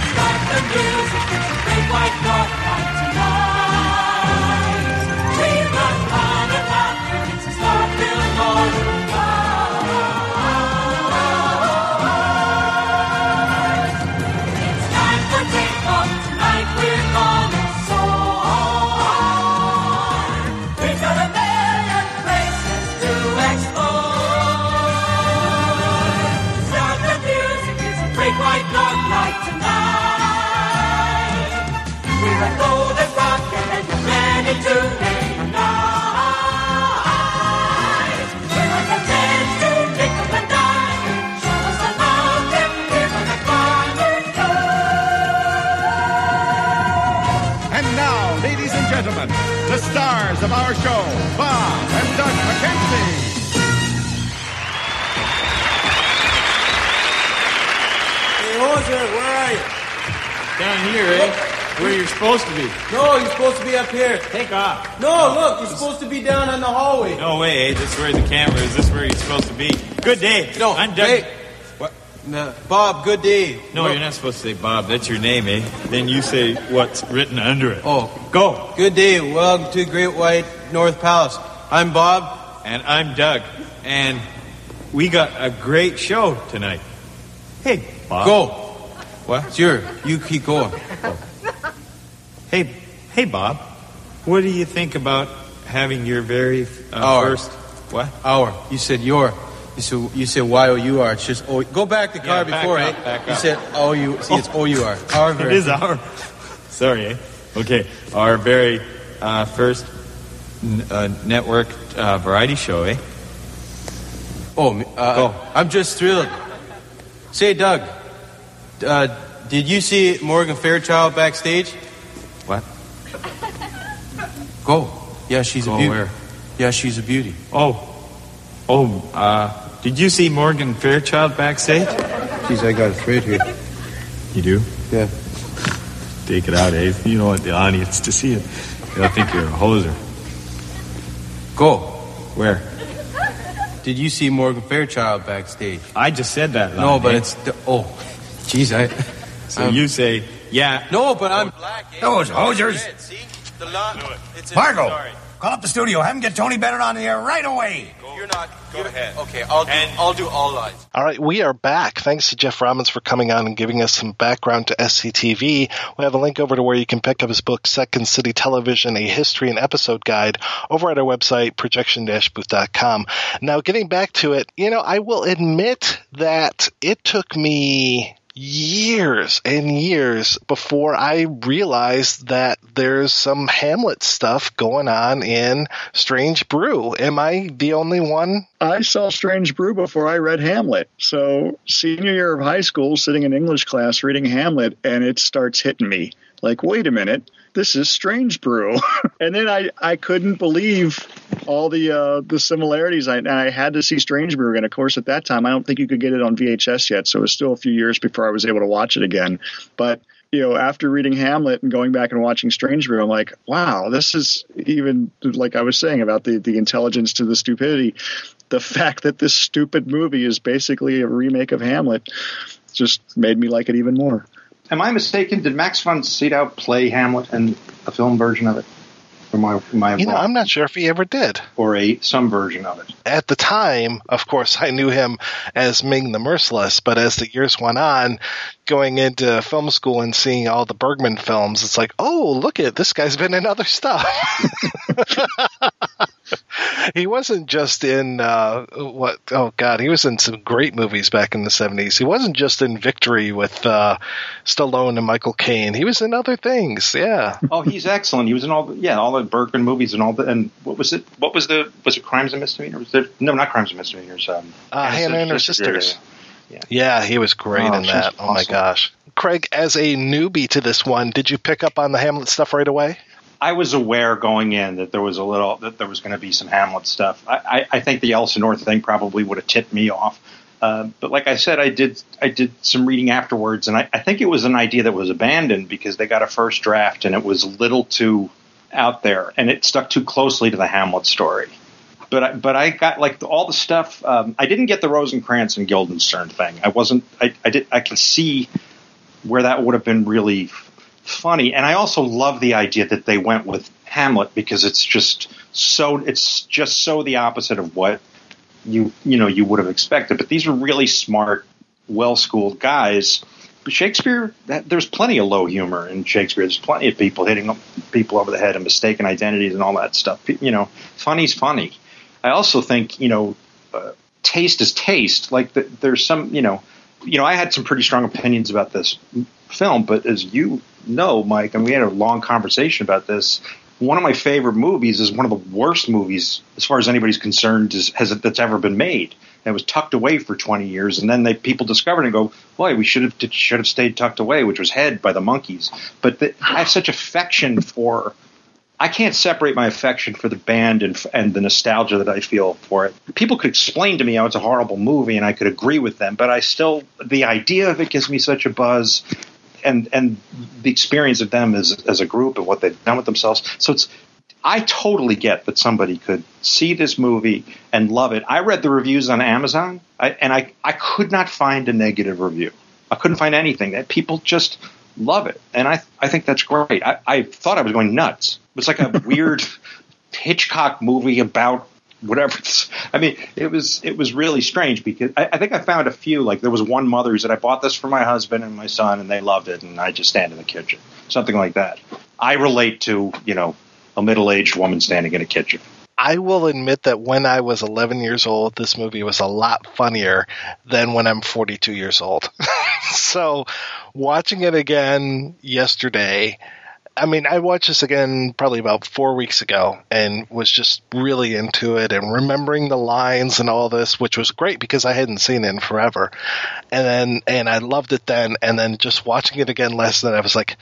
Start the music, it's a great white north light tonight. We on and laughter, it's a star-filled northern stars of our show, Bob and Doug McKenzie. Hey, Jose, where are you? Down here, eh? Where you're supposed to be. No, you're supposed to be up here. Take off. No, look, you're supposed to be down in the hallway. No way, eh? This is where the camera is. This is where you're supposed to be. Good day. No, I'm Doug. hey. No, Bob, good day. No, you're not supposed to say Bob. That's your name, eh? Then you say what's written under it. Oh, Go. good day. Welcome to Great White North Palace. I'm Bob. And I'm Doug. And we got a great show tonight. Hey, Bob. Go. What? It's your. You keep going. Hey, hey, Bob. What do you think about having your very uh, first what? Our. You said your. You said you said Y O U R. It's just O. Go back the car Yeah, back before, up, eh? back you up. said O U. See, it's O U R. Our It very. is our. Sorry, eh? Okay, our very uh, first n- uh, network uh, variety show, eh? Oh, me- uh, Go. I'm just thrilled. Say, Doug. Uh, did you see Morgan Fairchild backstage? What? Go. Yeah, she's Go a beauty. where? Yeah, she's a beauty. Oh, oh. Uh, did you see Morgan Fairchild backstage? Jeez, I got a thread here. You do? Yeah. Take it out, eh? You don't want the audience to see it. They'll think you're a hoser. Go. Where? Did you see Morgan Fairchild backstage? I just said that. no, but eh? it's the, oh, jeez, I. So I'm- you say, yeah. No, but I'm black. eh? Those hosers. See the lot. It's in- Margot, Sorry. call up the studio. Have him get Tony Bennett on the air right away. You're not. Go ahead. Okay, I'll do. I'll do all lines. All right, we are back. Thanks to Jeff Robbins for coming on and giving us some background to SCTV. We have a link over to where you can pick up his book, Second City Television, A History and Episode Guide, over at our website, projection-booth.com. Now, getting back to it, you know, I will admit that it took me years and years before I realized that there's some Hamlet stuff going on in Strange Brew. Am I the only one? I saw Strange Brew before I read Hamlet. So, senior year of high school, sitting in English class reading Hamlet, and it starts hitting me like, wait a minute, this is Strange Brew. and then I, I couldn't believe all the uh, the similarities. I, and I had to see Strange Brew again. Of course, at that time, I don't think you could get it on VHS yet, so it was still a few years before I was able to watch it again. But you know, after reading Hamlet and going back and watching Strange Brew, I'm like, wow, this is even like I was saying about the the intelligence to the stupidity. The fact that this stupid movie is basically a remake of Hamlet just made me like it even more. Am I mistaken? Did Max von Sydow play Hamlet in a film version of it? Or am I You know. I'm not sure if he ever did. or a some version of it. At the time, of course, I knew him as Ming the Merciless, but as the years went on, going into film school and seeing all the Bergman films, it's like, oh, look at this guy's been in other stuff. he wasn't just in uh, what? Oh God, he was in some great movies back in the seventies. He wasn't just in Victory with uh, Stallone and Michael Caine. He was in other things. Yeah. oh, he's excellent. He was in all the yeah all the Bergman movies and all the and what was it? What was the was it Crimes and Misdemeanors? Was there, no, not Crimes and Misdemeanors. Um, Uh, Hannah and her sisters. Yeah, he was great Oh, in that. Oh my gosh. Craig, as a newbie to this one, did you pick up on the Hamlet stuff right away? I was aware going in that there was a little that there was going to be some Hamlet stuff. I, I, I think the Elsinore thing probably would have tipped me off. Uh, but like I said, I did I did some reading afterwards, and I, I think it was an idea that was abandoned because they got a first draft and it was a little too out there, and it stuck too closely to the Hamlet story. But I, but I got like all the stuff. Um, I didn't get the Rosencrantz and Guildenstern thing. I wasn't. I, I did. I can see where that would have been really funny, and I also love the idea that they went with Hamlet because it's just so. It's just so the opposite of what you you know you would have expected. But these are really smart, well schooled guys. But Shakespeare, that, there's plenty of low humor in Shakespeare. There's plenty of people hitting people over the head and mistaken identities and all that stuff. You know, funny's funny. I also think you know, uh, taste is taste. Like the, there's some you know, you know, I had some pretty strong opinions about this film, but as you know, Mike, and we had a long conversation about this. One of my favorite movies is one of the worst movies, as far as anybody's concerned, is, has that's ever been made. And it was tucked away for 20 years, and then they people discovered it and go, "Boy, we should have should have stayed tucked away," which was Head by the Monkees. But the, I have such affection for. I can't separate my affection for the band and and the nostalgia that I feel for it. People could explain to me how it's a horrible movie, and I could agree with them, but I still the idea of it gives me such a buzz and and the experience of them as as a group and what they've done with themselves. So it's I totally get that somebody could see this movie and love it. I read the reviews on Amazon, I, and I I could not find a negative review. I couldn't find anything that people just love it, and I I think that's great. I, I thought I was going nuts. It was like a weird Hitchcock movie about whatever. I mean, it was it was really strange because I, I think I found a few. Like there was one mother who said, "I bought this for my husband and my son, and they loved it, and I just stand in the kitchen." Something like that. I relate to you know a middle aged woman standing in a kitchen. I will admit that when I was 11 years old, this movie was a lot funnier than when I'm 42 years old. so, watching it again yesterday, I mean, I watched this again probably about four weeks ago and was just really into it and remembering the lines and all this, which was great because I hadn't seen it in forever. And then, and I loved it then. And then just watching it again last night, I was like,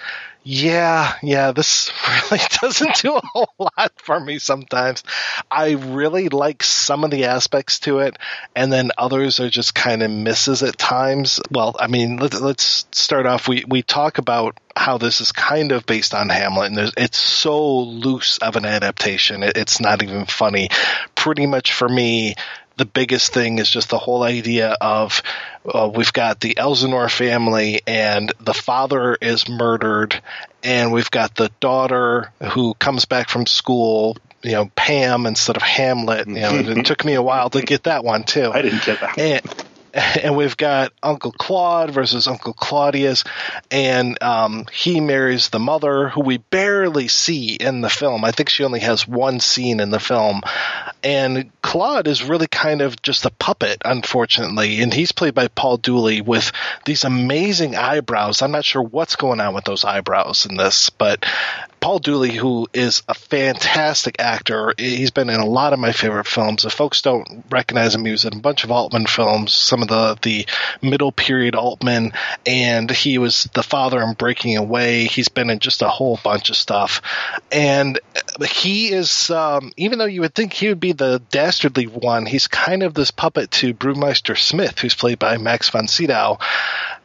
yeah, yeah, this really doesn't do a whole lot for me sometimes. I really like some of the aspects to it, and then others are just kind of misses at times. Well, I mean, let, let's start off. We we talk about how this is kind of based on Hamlet, and it's so loose of an adaptation. It, it's not even funny. Pretty much for me, the biggest thing is just the whole idea of uh, we've got the Elsinore family and the father is murdered, and we've got the daughter who comes back from school. You know, Pam instead of Hamlet. You know, it took me a while to get that one too. I didn't get that. And, and we've got Uncle Claude versus Uncle Claudius, and um, he marries the mother, who we barely see in the film. I think she only has one scene in the film, and Claude is really kind of just a puppet, unfortunately, and he's played by Paul Dooley with these amazing eyebrows. I'm not sure what's going on with those eyebrows in this, but Paul Dooley, who is a fantastic actor, he's been in a lot of my favorite films. If folks don't recognize him, he was in a bunch of Altman films, some of the the middle period Altman, and he was the father in Breaking Away. He's been in just a whole bunch of stuff, and he is um, even though you would think he would be the dastardly one, he's kind of this puppet to Brewmeister Smith, who's played by Max von Sydow.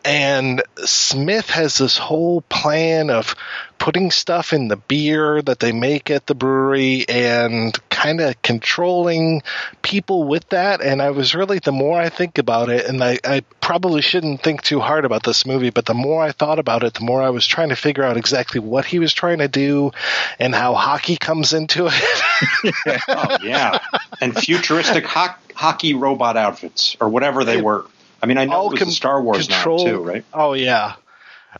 And Smith has this whole plan of putting stuff in the beer that they make at the brewery and kind of controlling people with that. And I was really, the more I think about it, and I, I probably shouldn't think too hard about this movie, but the more I thought about it, the more I was trying to figure out exactly what he was trying to do and how hockey comes into it. oh yeah, and futuristic ho- hockey robot outfits or whatever they were. I mean, I know All it was the Star Wars control- too, right? Oh yeah,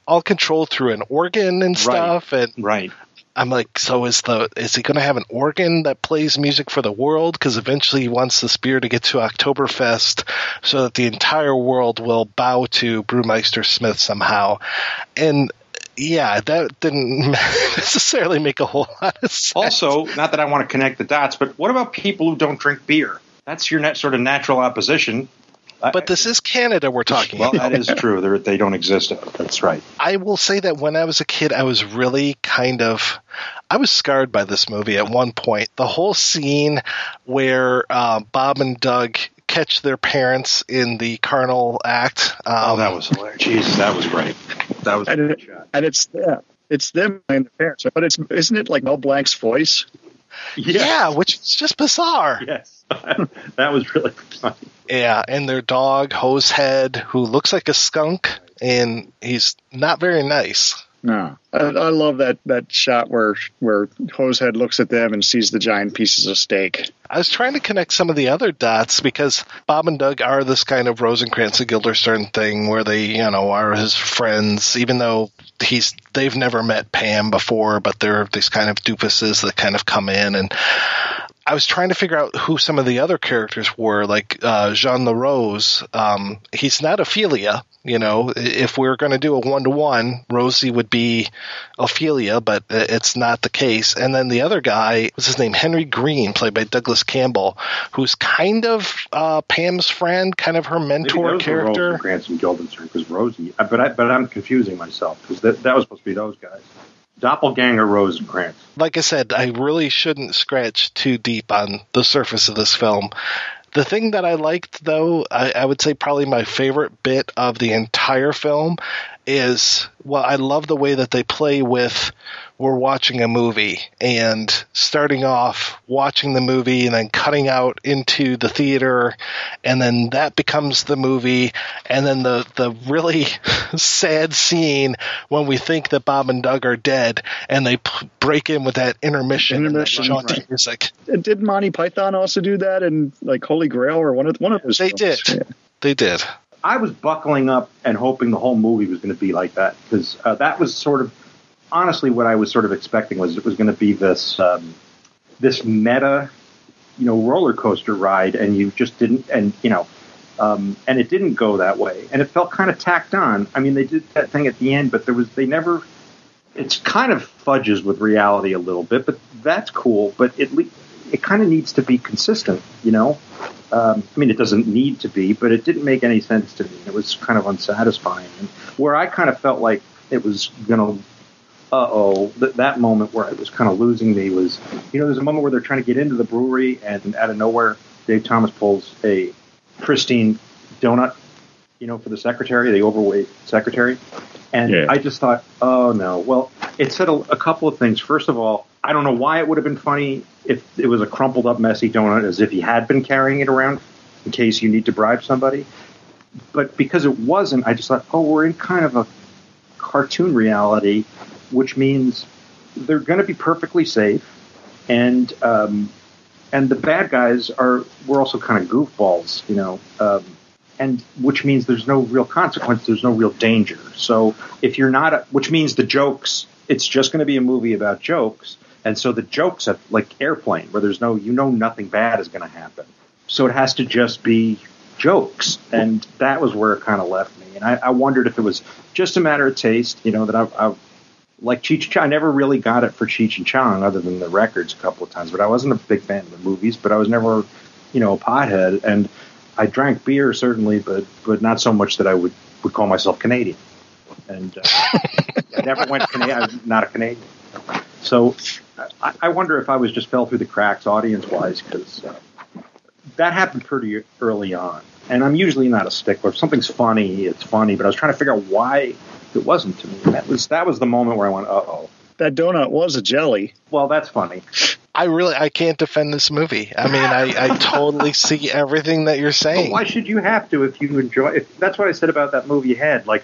all controlled through an organ and stuff, and right. I'm like, so is the is he going to have an organ that plays music for the world? Because eventually he wants this beer to get to Oktoberfest, so that the entire world will bow to Brewmeister Smith somehow, and. Yeah, that didn't necessarily make a whole lot of sense. Also, not that I want to connect the dots, but what about people who don't drink beer? That's your net sort of natural opposition. But this is Canada we're talking Well, about. that is true. They're, they don't exist. That's right. I will say that when I was a kid, I was really kind of, I was scarred by this movie at one point. The whole scene where uh, Bob and Doug catch their parents in the carnal act. Um, oh, that was hilarious. Jesus, that was great. That was. And, it, and it's yeah, it's them and the parents, but it's isn't it like Mel Blanc's voice? yeah, which is just bizarre. Yes, that was really funny. Yeah, and their dog Hosehead, who looks like a skunk, and he's not very nice. No, I, I love that that shot where where Hosehead looks at them and sees the giant pieces of steak. I was trying to connect some of the other dots because Bob and Doug are this kind of Rosencrantz and Guildenstern thing where they, you know, are his friends, even though he's they've never met Pam before, but they're these kind of doofuses that kind of come in and I was trying to figure out who some of the other characters were, like uh, Jean LaRose. Um, he's not Ophelia, you know. If we are going to do a one to one, Rosie would be Ophelia, but it's not the case. And then the other guy, what's his name? Henry Green, played by Douglas Campbell, who's kind of uh, Pam's friend, kind of her mentor character. And Guildenstern because Rosie, uh, but I, but I'm confusing myself because that that was supposed to be those guys. Doppelganger Rosencrantz. Like I said, I really shouldn't scratch too deep on the surface of this film. The thing that I liked, though, I, I, would say probably my favorite bit of the entire film is well, I love the way that they play with we're watching a movie and starting off watching the movie and then cutting out into the theater and then that becomes the movie and then the the really sad scene when we think that Bob and Doug are dead and they p- break in with that intermission, intermission and that right. music. Did Monty Python also do that in like Holy Grail or one of one of those? They films? did. Yeah. They did. I was buckling up and hoping the whole movie was going to be like that because uh, that was sort of honestly what I was sort of expecting was it was going to be this um, this meta, you know, roller coaster ride, and you just didn't, and you know, um, and it didn't go that way, and it felt kind of tacked on. I mean, they did that thing at the end, but there was they never. It's kind of fudges with reality a little bit, but that's cool. But it it kind of needs to be consistent, you know. Um, I mean, it doesn't need to be, but it didn't make any sense to me. It was kind of unsatisfying. And where I kind of felt like it was going to, uh oh, th- that moment where it was kind of losing me was, you know, there's a moment where they're trying to get into the brewery, and out of nowhere, Dave Thomas pulls a pristine donut, you know, for the secretary, the overweight secretary. And Yeah. I just thought, oh no. Well, it said a, a couple of things. First of all, I don't know why it would have been funny if it was a crumpled up, messy donut, as if he had been carrying it around in case you need to bribe somebody. But because it wasn't, I just thought, oh, we're in kind of a cartoon reality, which means they're going to be perfectly safe, and um, and the bad guys are we're also kind of goofballs, you know. Um, and which means there's no real consequence, there's no real danger. So if you're not, a, which means the jokes, it's just going to be a movie about jokes, and so the jokes are like airplane, where there's no, you know, nothing bad is going to happen. So it has to just be jokes, and that was where it kind of left me. And I, I wondered if it was just a matter of taste, you know, that I, I like Cheech. I never really got it for Cheech and Chong, other than the records a couple of times. But I wasn't a big fan of the movies, but I was never, you know, a pothead, and I drank beer certainly, but but not so much that I would would call myself Canadian. And uh, I never went Canadian. I'm not a Canadian. So I, I wonder if I was just fell through the cracks audience wise because uh, that happened pretty early on. And I'm usually not a stickler. If something's funny, it's funny. But I was trying to figure out why it wasn't to me. And that was that was the moment where I went, uh oh. That donut was a jelly. Well, that's funny. I really I can't defend this movie. I mean, I, I totally see everything that you're But saying. why should you have to if you enjoy? If that's what I said about that movie Head. Like,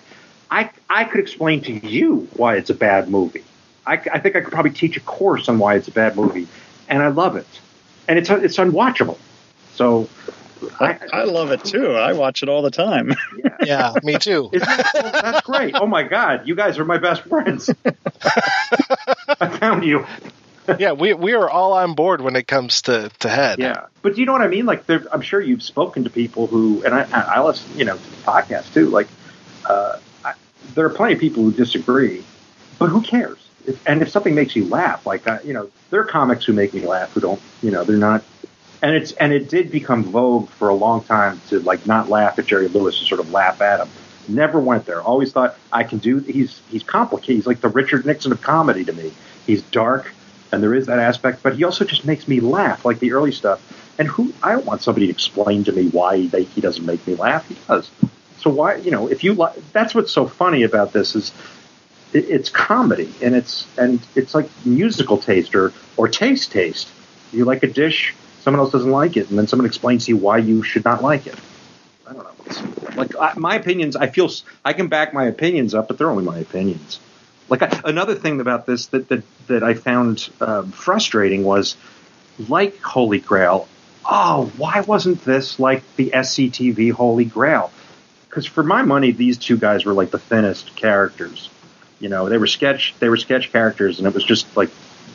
I I could explain to you why it's a bad movie. I, I think I could probably teach a course on why it's a bad movie, and I love it, and it's it's unwatchable. So I, I love it too. I watch it all the time. yeah, me too. Isn't that- that's great. Oh my God, you guys are my best friends. I found you. yeah, we we are all on board when it comes to to head. Yeah, but do you know what I mean? Like, there, I'm sure you've spoken to people who, and I, I I listen, you know, to the podcast too. Like, uh, I, there are plenty of people who disagree, but who cares? If, and if something makes you laugh, like, uh, you know, there are comics who make me laugh who don't, you know, they're not and it's and it did become vogue for a long time to like not laugh at Jerry Lewis and sort of laugh at him. Never went there. Always thought I can do. He's he's complicated. He's like the Richard Nixon of comedy to me. He's dark, and there is that aspect, but he also just makes me laugh, like the early stuff. And who I don't want somebody to explain to me why they, he doesn't make me laugh. He does. So why you know if you li- that's what's so funny about this is it, it's comedy and it's and it's like musical taste or or taste taste. You like a dish, someone else doesn't like it, and then someone explains to you why you should not like it. I don't know. It's, like I, my opinions, I feel I can back my opinions up, but they're only my opinions. Like I, another thing about this that that that I found um, frustrating was like Holy Grail. Oh, why wasn't this like the SCTV Holy Grail? Because for my money, these two guys were like the thinnest characters. You know, they were sketch they were sketch characters, and it was just like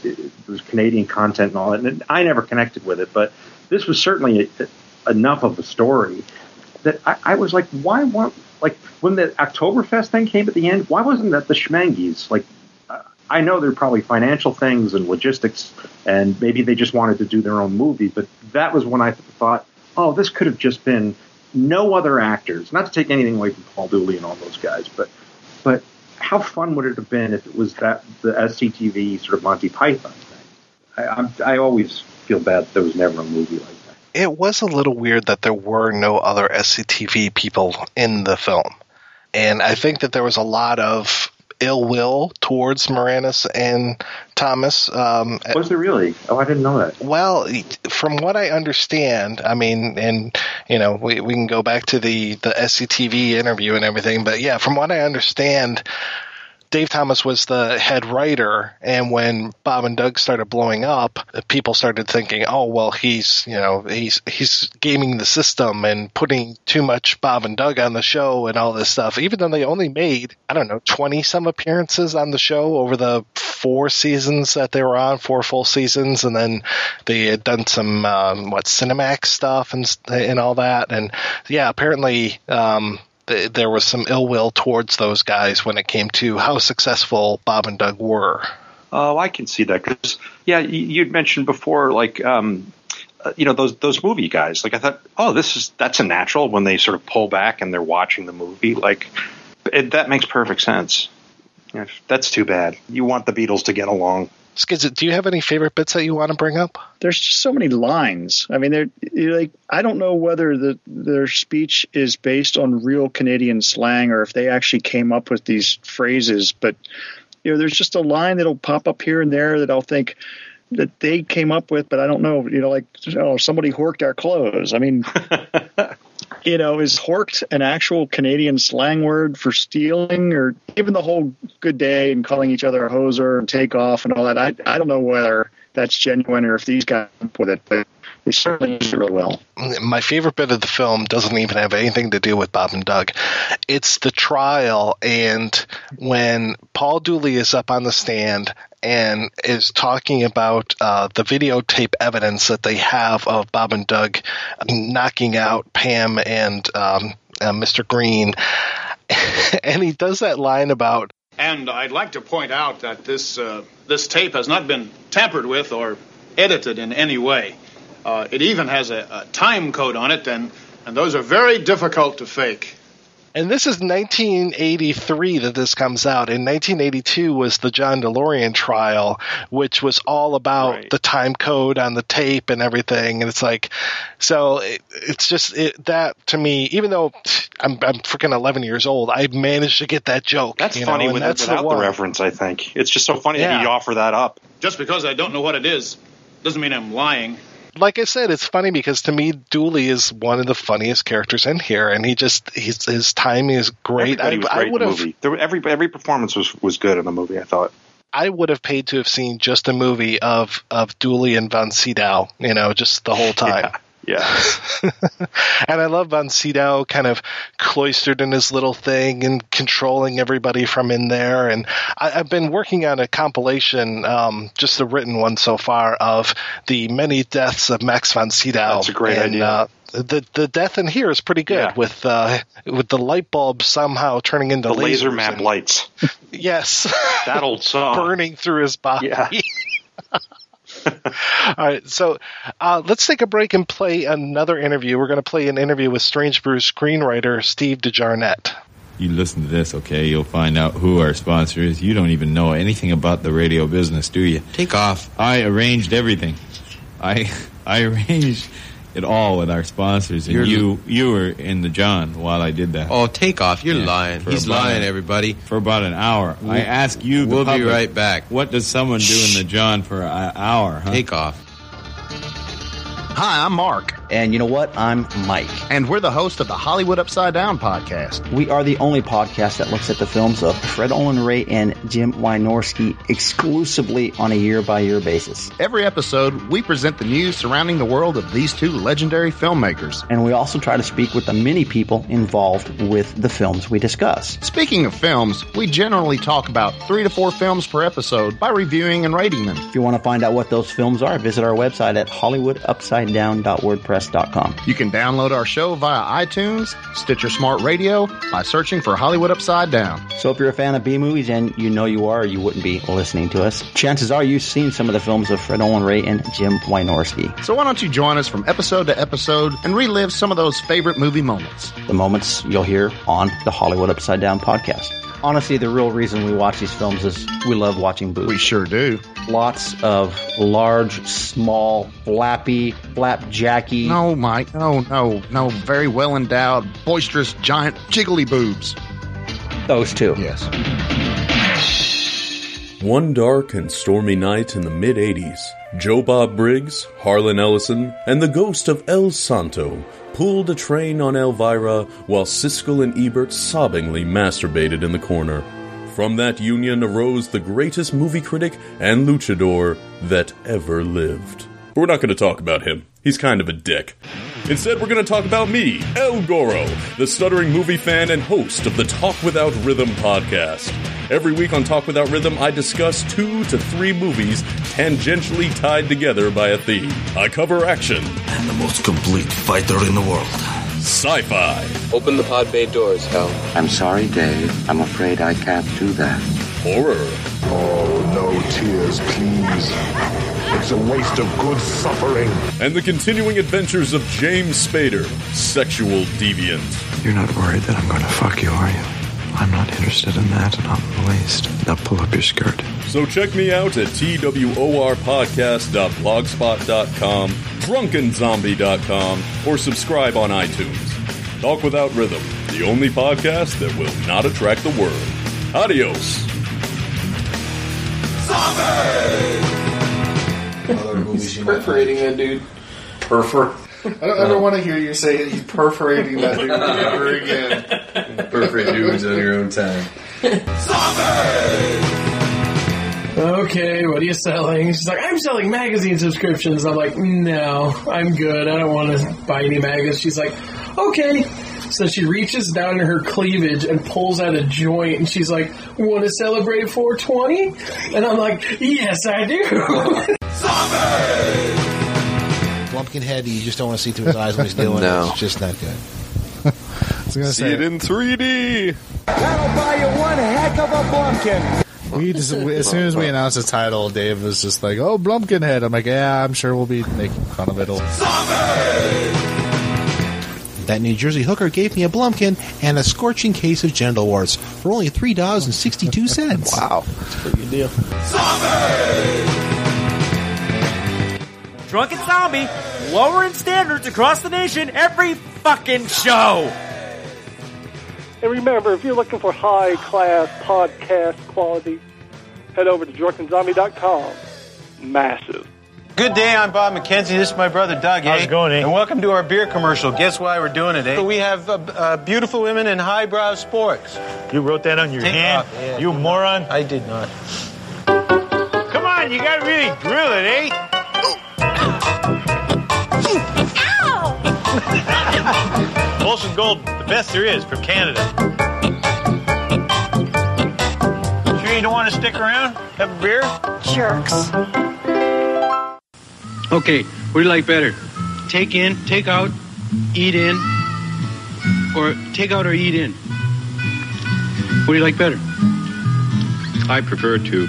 it was Canadian content and all that. And I never connected with it, but this was certainly enough of a story that I, I was like, why want like when the Oktoberfest thing came at the end? Why wasn't that the Schmenges? Like, uh, I know there are probably financial things and logistics, and maybe they just wanted to do their own movie, but that was when I thought, oh, this could have just been no other actors. Not to take anything away from Paul Dooley and all those guys, but but how fun would it have been if it was that the SCTV sort of Monty Python thing? I, I'm, I always feel bad there was never a movie like that. It was a little weird that there were no other SCTV people in the film. And I think that there was a lot of ill will towards Moranis and Thomas. Um, Was there really? Oh, I didn't know that. well, from what I understand, I mean, and you know, we, we can go back to the the SCTV interview and everything, but yeah, from what I understand, Dave Thomas was the head writer, and when Bob and Doug started blowing up, people started thinking, "Oh, well, he's you know he's he's gaming the system and putting too much Bob and Doug on the show and all this stuff." Even though they only made I don't know twenty some appearances on the show over the four seasons that they were on, four full seasons, and then they had done some um, what Cinemax stuff and and all that, and yeah, apparently. Um, th- there was some ill will towards those guys when it came to how successful Bob and Doug were. Oh, I can see that because yeah, you, you'd mentioned before, like um, uh, you know those those movie guys. Like I thought, oh, this is that's a natural when they sort of pull back and they're watching the movie. Like it, that makes perfect sense. That's too bad. You want the Beatles to get along. Skiz, do you have any favorite bits that you want to bring up? There's just so many lines. I mean, they're like I don't know whether the their speech is based on real Canadian slang or if they actually came up with these phrases. But you know, there's just a line that'll pop up here and there that I'll think that they came up with, but I don't know. You know, like oh, somebody horked our clothes. I mean. You know, is horked an actual Canadian slang word for stealing, or even the whole good day and calling each other a hoser and take off and all that? I I don't know whether that's genuine or if these guys with it, but they certainly use it really well. My favorite bit of the film doesn't even have anything to do with Bob and Doug. It's the trial, and when Paul Dooley is up on the stand and is talking about uh, the videotape evidence that they have of Bob and Doug knocking out Pam and um, uh, Mr. Green. and he does that line about And I'd like to point out that this uh, this tape has not been tampered with or edited in any way. Uh, it even has a, a time code on it, and and those are very difficult to fake. And this is 1983 that this comes out. In 1982 was the John DeLorean trial, which was all about the time code on the tape and everything. And it's like, so it, it's just it, that to me, even though I'm, I'm freaking 11 years old, I managed to get that joke. That's you funny know, and with, that's without the, one. reference. I think it's just so funny that Yeah. he'd offer that up. Just because I don't know what it is doesn't mean I'm lying. Like I said, it's funny because to me, Dooley is one of the funniest characters in here, and he just his, his timing is great. I, great I in would the have movie. There, every every performance was was good in the movie. I thought. I would have paid to have seen just a movie of of Dooley and Von Sydow, you know, just the whole time. Yeah. and I love Von Sydow kind of cloistered in his little thing and controlling everybody from in there. And I, I've been working on a compilation, um, just a written one so far, of the many deaths of Max von Sydow. That's a great and, idea. Uh, the the death in here is pretty good Yeah. with uh, with the light bulb somehow turning into The laser map and- lights. Yes, that old song burning through his body. Yeah. All right, so uh, let's take a break and play another interview. We're going to play an interview with Strange Brew screenwriter Steve De Jarnatt. You listen to this, okay? You'll find out who our sponsor is. You don't even know anything about the radio business, do you? Take off. I arranged everything. I I arranged it all with our sponsors, and You're- you you were in the John while I did that. Oh, take off. You're Yeah, lying. for He's about- lying, everybody. For about an hour. I We'll- ask you, the we'll be right back. What does someone do in the John for an hour? Huh? Take off. Hi, I'm Mark. And you know what? I'm Mike. And we're the host of the Hollywood Upside Down podcast. We are the only podcast that looks at the films of Fred Olen Ray and Jim Wynorski exclusively on a year by year basis. Every episode, we present the news surrounding the world of these two legendary filmmakers. And we also try to speak with the many people involved with the films we discuss. Speaking of films, we generally talk about three to four films per episode by reviewing and rating them. If you want to find out what those films are, visit our website at hollywoodupsidedown.wordpress.com. You can download our show via iTunes, Stitcher Smart Radio, by searching for Hollywood Upside Down. So if you're a fan of B movies, and you know you are, you wouldn't be listening to us. Chances are you've seen some of the films of Fred Olen Ray and Jim Wynorski. So why don't you join us from episode to episode and relive some of those favorite movie moments? The moments you'll hear on the Hollywood Upside Down podcast. Honestly, the real reason we watch these films is we love watching boobs. We sure do. Lots of large, small, flappy, flapjacky. No, Mike. No, no, no. Very well endowed, boisterous, giant, jiggly boobs. Those two. Yes. One dark and stormy night in the mid 80s, Joe Bob Briggs, Harlan Ellison, and the ghost of El Santo pulled a train on Elvira while Siskel and Ebert sobbingly masturbated in the corner. From that union arose the greatest movie critic and luchador that ever lived. But we're not going to talk about him. He's kind of a dick. Instead, we're going to talk about me, El Goro, the stuttering movie fan and host of the Talk Without Rhythm podcast. Every week on Talk Without Rhythm, I discuss two to three movies tangentially tied together by a theme. I cover action, And the most complete fighter in the world. Sci fi, Open the pod bay doors, Hal. I'm sorry, Dave. I'm afraid I can't do that. horror, Oh, no tears, please. It's a waste of good suffering. and the continuing adventures of James Spader, sexual deviant. You're not worried that I'm going to fuck you, are you? I'm not interested in that, not in the least. Now pull up your skirt. So check me out at tworpodcast.blogspot.com, drunkenzombie.com, or subscribe on iTunes. Talk Without Rhythm, the only podcast that will not attract the world. Adios. He's perforating that dude. Perfor. I don't ever want to hear you say he's perforating that dude ever again. Perforate dudes on your own time. Okay, what are you selling? She's like, I'm selling magazine subscriptions. I'm like, no, I'm good. I don't want to buy any magazines. She's like, okay. So she reaches down in her cleavage and pulls out a joint, and she's like, "Want to celebrate 420?" And I'm like, "Yes, I do." Blumpkin head, you just don't want to see through his eyes when he's doing No. it. It's just not good. I was gonna See say it in 3D. that'll buy you one heck of a Blumpkin. We just, as soon as we announced the title, Dave was just like, "Oh, Blumpkin head." I'm like, "Yeah, I'm sure we'll be making fun of it." That New Jersey hooker gave me a Blumpkin and a scorching case of genital warts for only three dollars and sixty-two cents. wow, That's a pretty good deal. Zombie! Drunken Zombie, lowering standards across the nation every fucking show. And remember, if you're looking for high class podcast quality, head over to drunkenzombie.com. Massive. Good day, I'm Bob McKenzie. This is my brother Doug. How's eh? it going, eh? And welcome to our beer commercial. Guess why we're doing it, eh? We have uh, uh, beautiful women in highbrow sports. You wrote that on your Take hand? off, yeah. You moron. I did not. Come on, you gotta really drill it, eh? Molson Gold, the best there is from Canada. Sure you don't want to stick around? Have a beer? Jerks. Okay, what do you like better? Take in, take out, eat in, or take out or eat in? What do you like better? I prefer to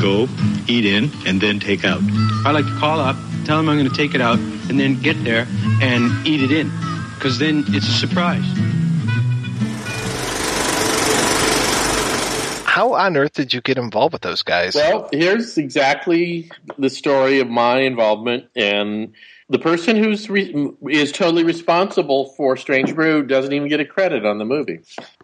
go, eat in, and then take out. I like to call up, tell them I'm going to take it out, and then get there and eat it in, because then it's a surprise. How on earth did you get involved with those guys? Well, here's exactly the story of my involvement, and the person who's re- is totally responsible for Strange Brew doesn't even get a credit on the movie,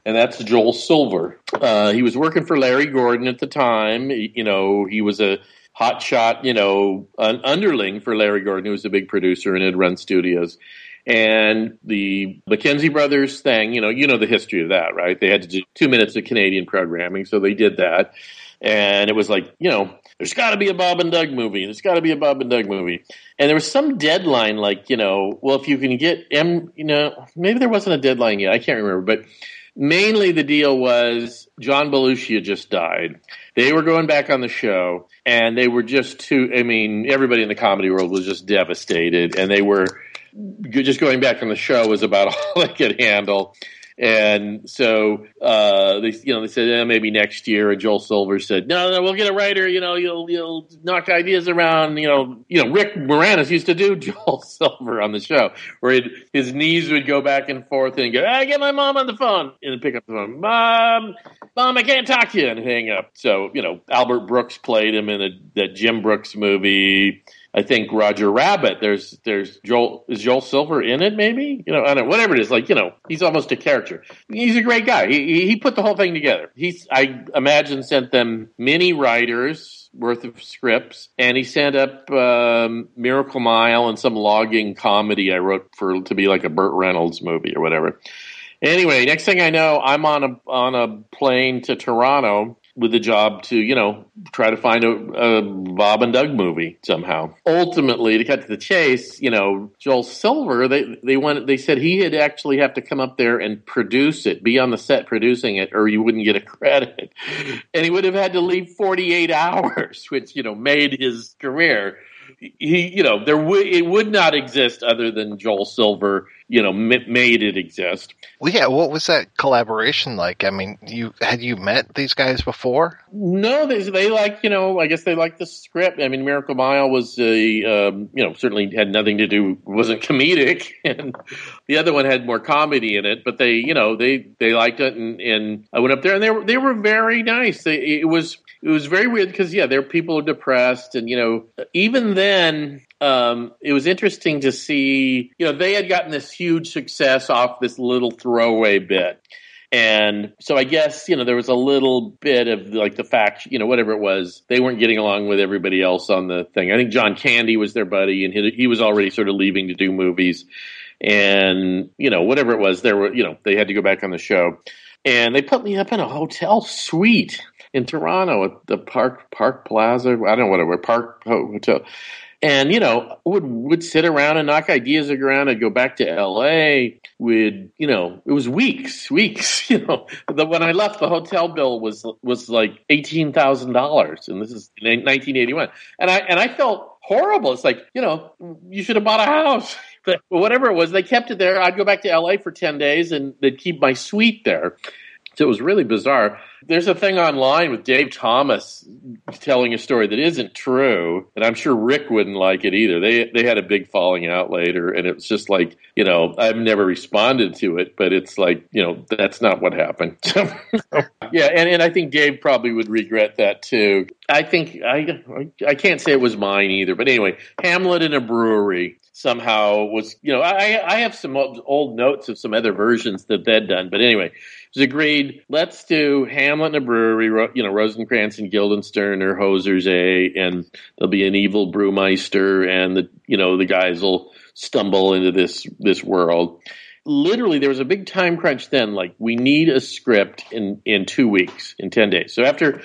and that's Joel Silver. Uh, he was working for Larry Gordon at the time. He- you know, he was a hot shot, you know, an underling for Larry Gordon, who was a big producer and had run studios. And the McKenzie Brothers thing, you know, you know the history of that, right? They had to do two minutes of Canadian programming, so they did that. And it was like, you know, there's got to be a Bob and Doug movie. There's got to be a Bob and Doug movie. And there was some deadline, like, you know, well, if you can get M, you know, maybe there wasn't a deadline yet. I can't remember. But mainly the deal was John Belushi had just died. They were going back on the show, and they were just too. I mean, everybody in the comedy world was just devastated, and they were just going back on the show was about all they could handle. And so uh, they, you know, they said eh, maybe next year. And Joel Silver said, "No, no, we'll get a writer. You know, you'll you'll knock ideas around. You know, you know, Rick Moranis used to do Joel Silver on the show, where his knees would go back and forth and go, "I get my mom on the phone," and pick up the phone, "Mom, mom, I can't talk to you," and hang up. So you know, Albert Brooks played him in a, that Jim Brooks movie. I think Roger Rabbit. There's there's Joel is Joel Silver in it? Maybe you know I don't whatever it is. Like you know he's almost a character. He's a great guy. He he- he put the whole thing together. He's I imagine sent them many writers worth of scripts, and he sent up um, Miracle Mile and some logging comedy I wrote for to be like a Burt Reynolds movie or whatever. Anyway, next thing I know, I'm on a on a plane to Toronto with the job to you know try to find a, a Bob and Doug movie somehow. Ultimately, to cut to the chase, you know Joel Silver they they wanted they said he had actually have to come up there and produce it, be on the set producing it, or you wouldn't get a credit, and he would have had to leave 48 hours, which you know made his career. He, you know, there would it would not exist other than Joel Silver, you know, m- made it exist. Well, yeah. What was that collaboration like? I mean, you had you met these guys before? No, they, they like you know. I guess they like the script. I mean, Miracle Mile was a um, you know certainly had nothing to do wasn't comedic, and the other one had more comedy in it. But they you know they they liked it, and, and I went up there, and they were they were very nice. They, it was it was very weird because yeah, there people are depressed, and you know even then um, it was interesting to see you know they had gotten this huge success off this little throwaway bit. And so I guess, you know, there was a little bit of like the fact, you know, whatever it was, they weren't getting along with everybody else on the thing. I think John Candy was their buddy and he, he was already sort of leaving to do movies. And, you know, whatever it was, there were, you know, they had to go back on the show. And they put me up in a hotel suite in Toronto at the Park Park Plaza. I don't know whatever Park Hotel and you know would would sit around and knock ideas around and go back to L.A. Would you know it was weeks, weeks. You know, the, when I left, the hotel bill was was like eighteen thousand dollars, and this is nineteen eighty one. And I and I felt horrible. It's like you know you should have bought a house. But whatever it was, they kept it there. I'd go back to LA for 10 days and they'd keep my suite there. So it was really bizarre. There's a thing online with Dave Thomas telling a story that isn't true, and I'm sure Rick wouldn't like it either. They they had a big falling out later, and it was just like you know I've never responded to it, but it's like you know that's not what happened. yeah, and, and I think Dave probably would regret that too. I think I I can't say it was mine either, but anyway, Hamlet in a brewery somehow was you know I I have some old notes of some other versions that they'd done, but anyway agreed. Let's do Hamlet in a brewery. You know, Rosencrantz and Guildenstern or hosers, a, and there'll be an evil brewmeister, and the you know the guys will stumble into this this world. Literally, there was a big time crunch then. Like, we need a script in in two weeks, in ten days. So after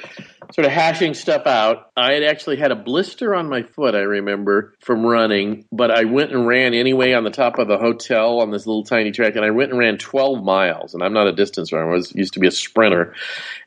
sort of hashing stuff out, I had actually had a blister on my foot. I remember from running, but I went and ran anyway on the top of the hotel on this little tiny track, and I went and ran twelve miles. And I'm not a distance runner; I was used to be a sprinter,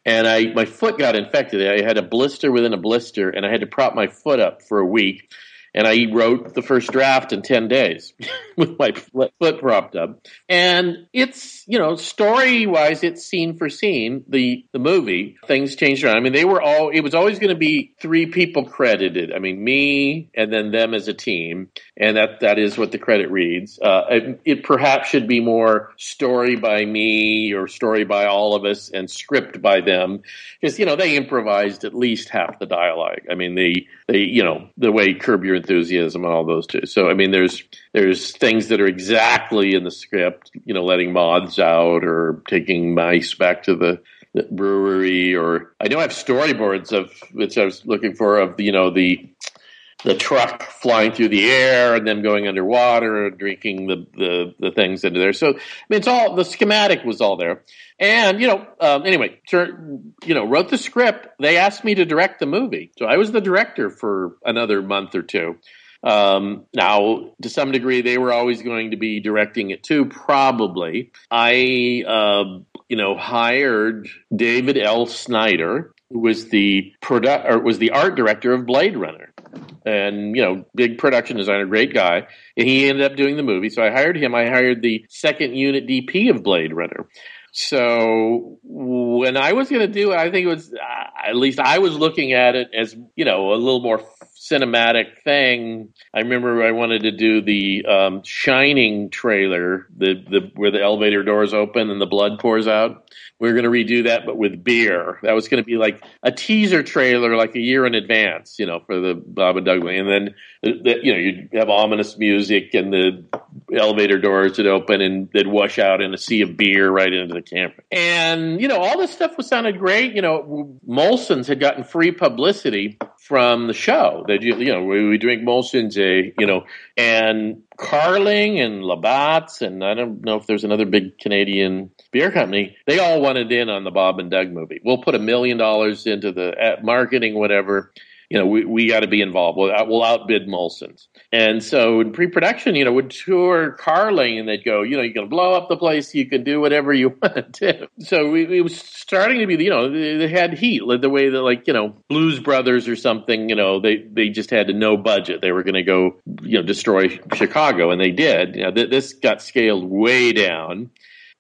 and I my foot got infected. I had a blister within a blister, and I had to prop my foot up for a week. And I wrote the first draft in 10 days with my foot propped up. And it's, you know, story wise, it's scene for scene, the, the movie. Things changed around. I mean, they were all, it was always going to be three people credited. I mean, me and then them as a team. And that, that is what the credit reads. Uh, it, it perhaps should be more story by me or story by all of us and script by them. Because, you know, they improvised at least half the dialogue. I mean, they, they, you know, the way Curb Your Enthusiasm and all those too. So, I mean, there's, there's things that are exactly in the script, you know, letting moths out or taking mice back to the, the brewery or I know I have storyboards of which I was looking for of you know the the truck flying through the air and then going underwater and drinking the, the, the things into there. So, I mean, it's all, the schematic was all there. And, you know, um, anyway, you know, wrote the script. They asked me to direct the movie. So I was the director for another month or two. Um, now, to some degree, they were always going to be directing it too, probably. I, uh, you know, hired David L. Snyder, who was the produ- or was the art director of Blade Runner and you know, big production designer, great guy. And he ended up doing the movie. So I hired him. I hired the second unit DP of Blade Runner. So when I was going to do it, I think it was uh, at least I was looking at it as you know a little more cinematic thing. I remember I wanted to do the um, Shining trailer, the the where the elevator doors open and the blood pours out. We are going to redo that, but with beer. That was going to be like a teaser trailer, like a year in advance, you know, for the Bob and Doug. And then, the, you know, you'd have ominous music and the elevator doors would open and they'd wash out in a sea of beer right into the camera. And, you know, all this stuff was sounded great. You know, Molson's had gotten free publicity from the show. That you, know, we, we drink Molson's, you know, and Carling and Labatt's, and I don't know if there's another big Canadian beer company. They all wanted in on the Bob and Doug movie. We'll put a million dollars into the uh, marketing, whatever you know, we, we got to be involved. We'll, we'll outbid Molson's. And so in pre-production, you know, would tour Carling and they'd go, you know, you can blow up the place. You can do whatever you want to do. So we, it was starting to be, you know, they, had heat like the way that like, you know, Blues Brothers or something, you know, they, they just had no budget. They were going to go, you know, destroy Chicago and they did. You know, th- this got scaled way down.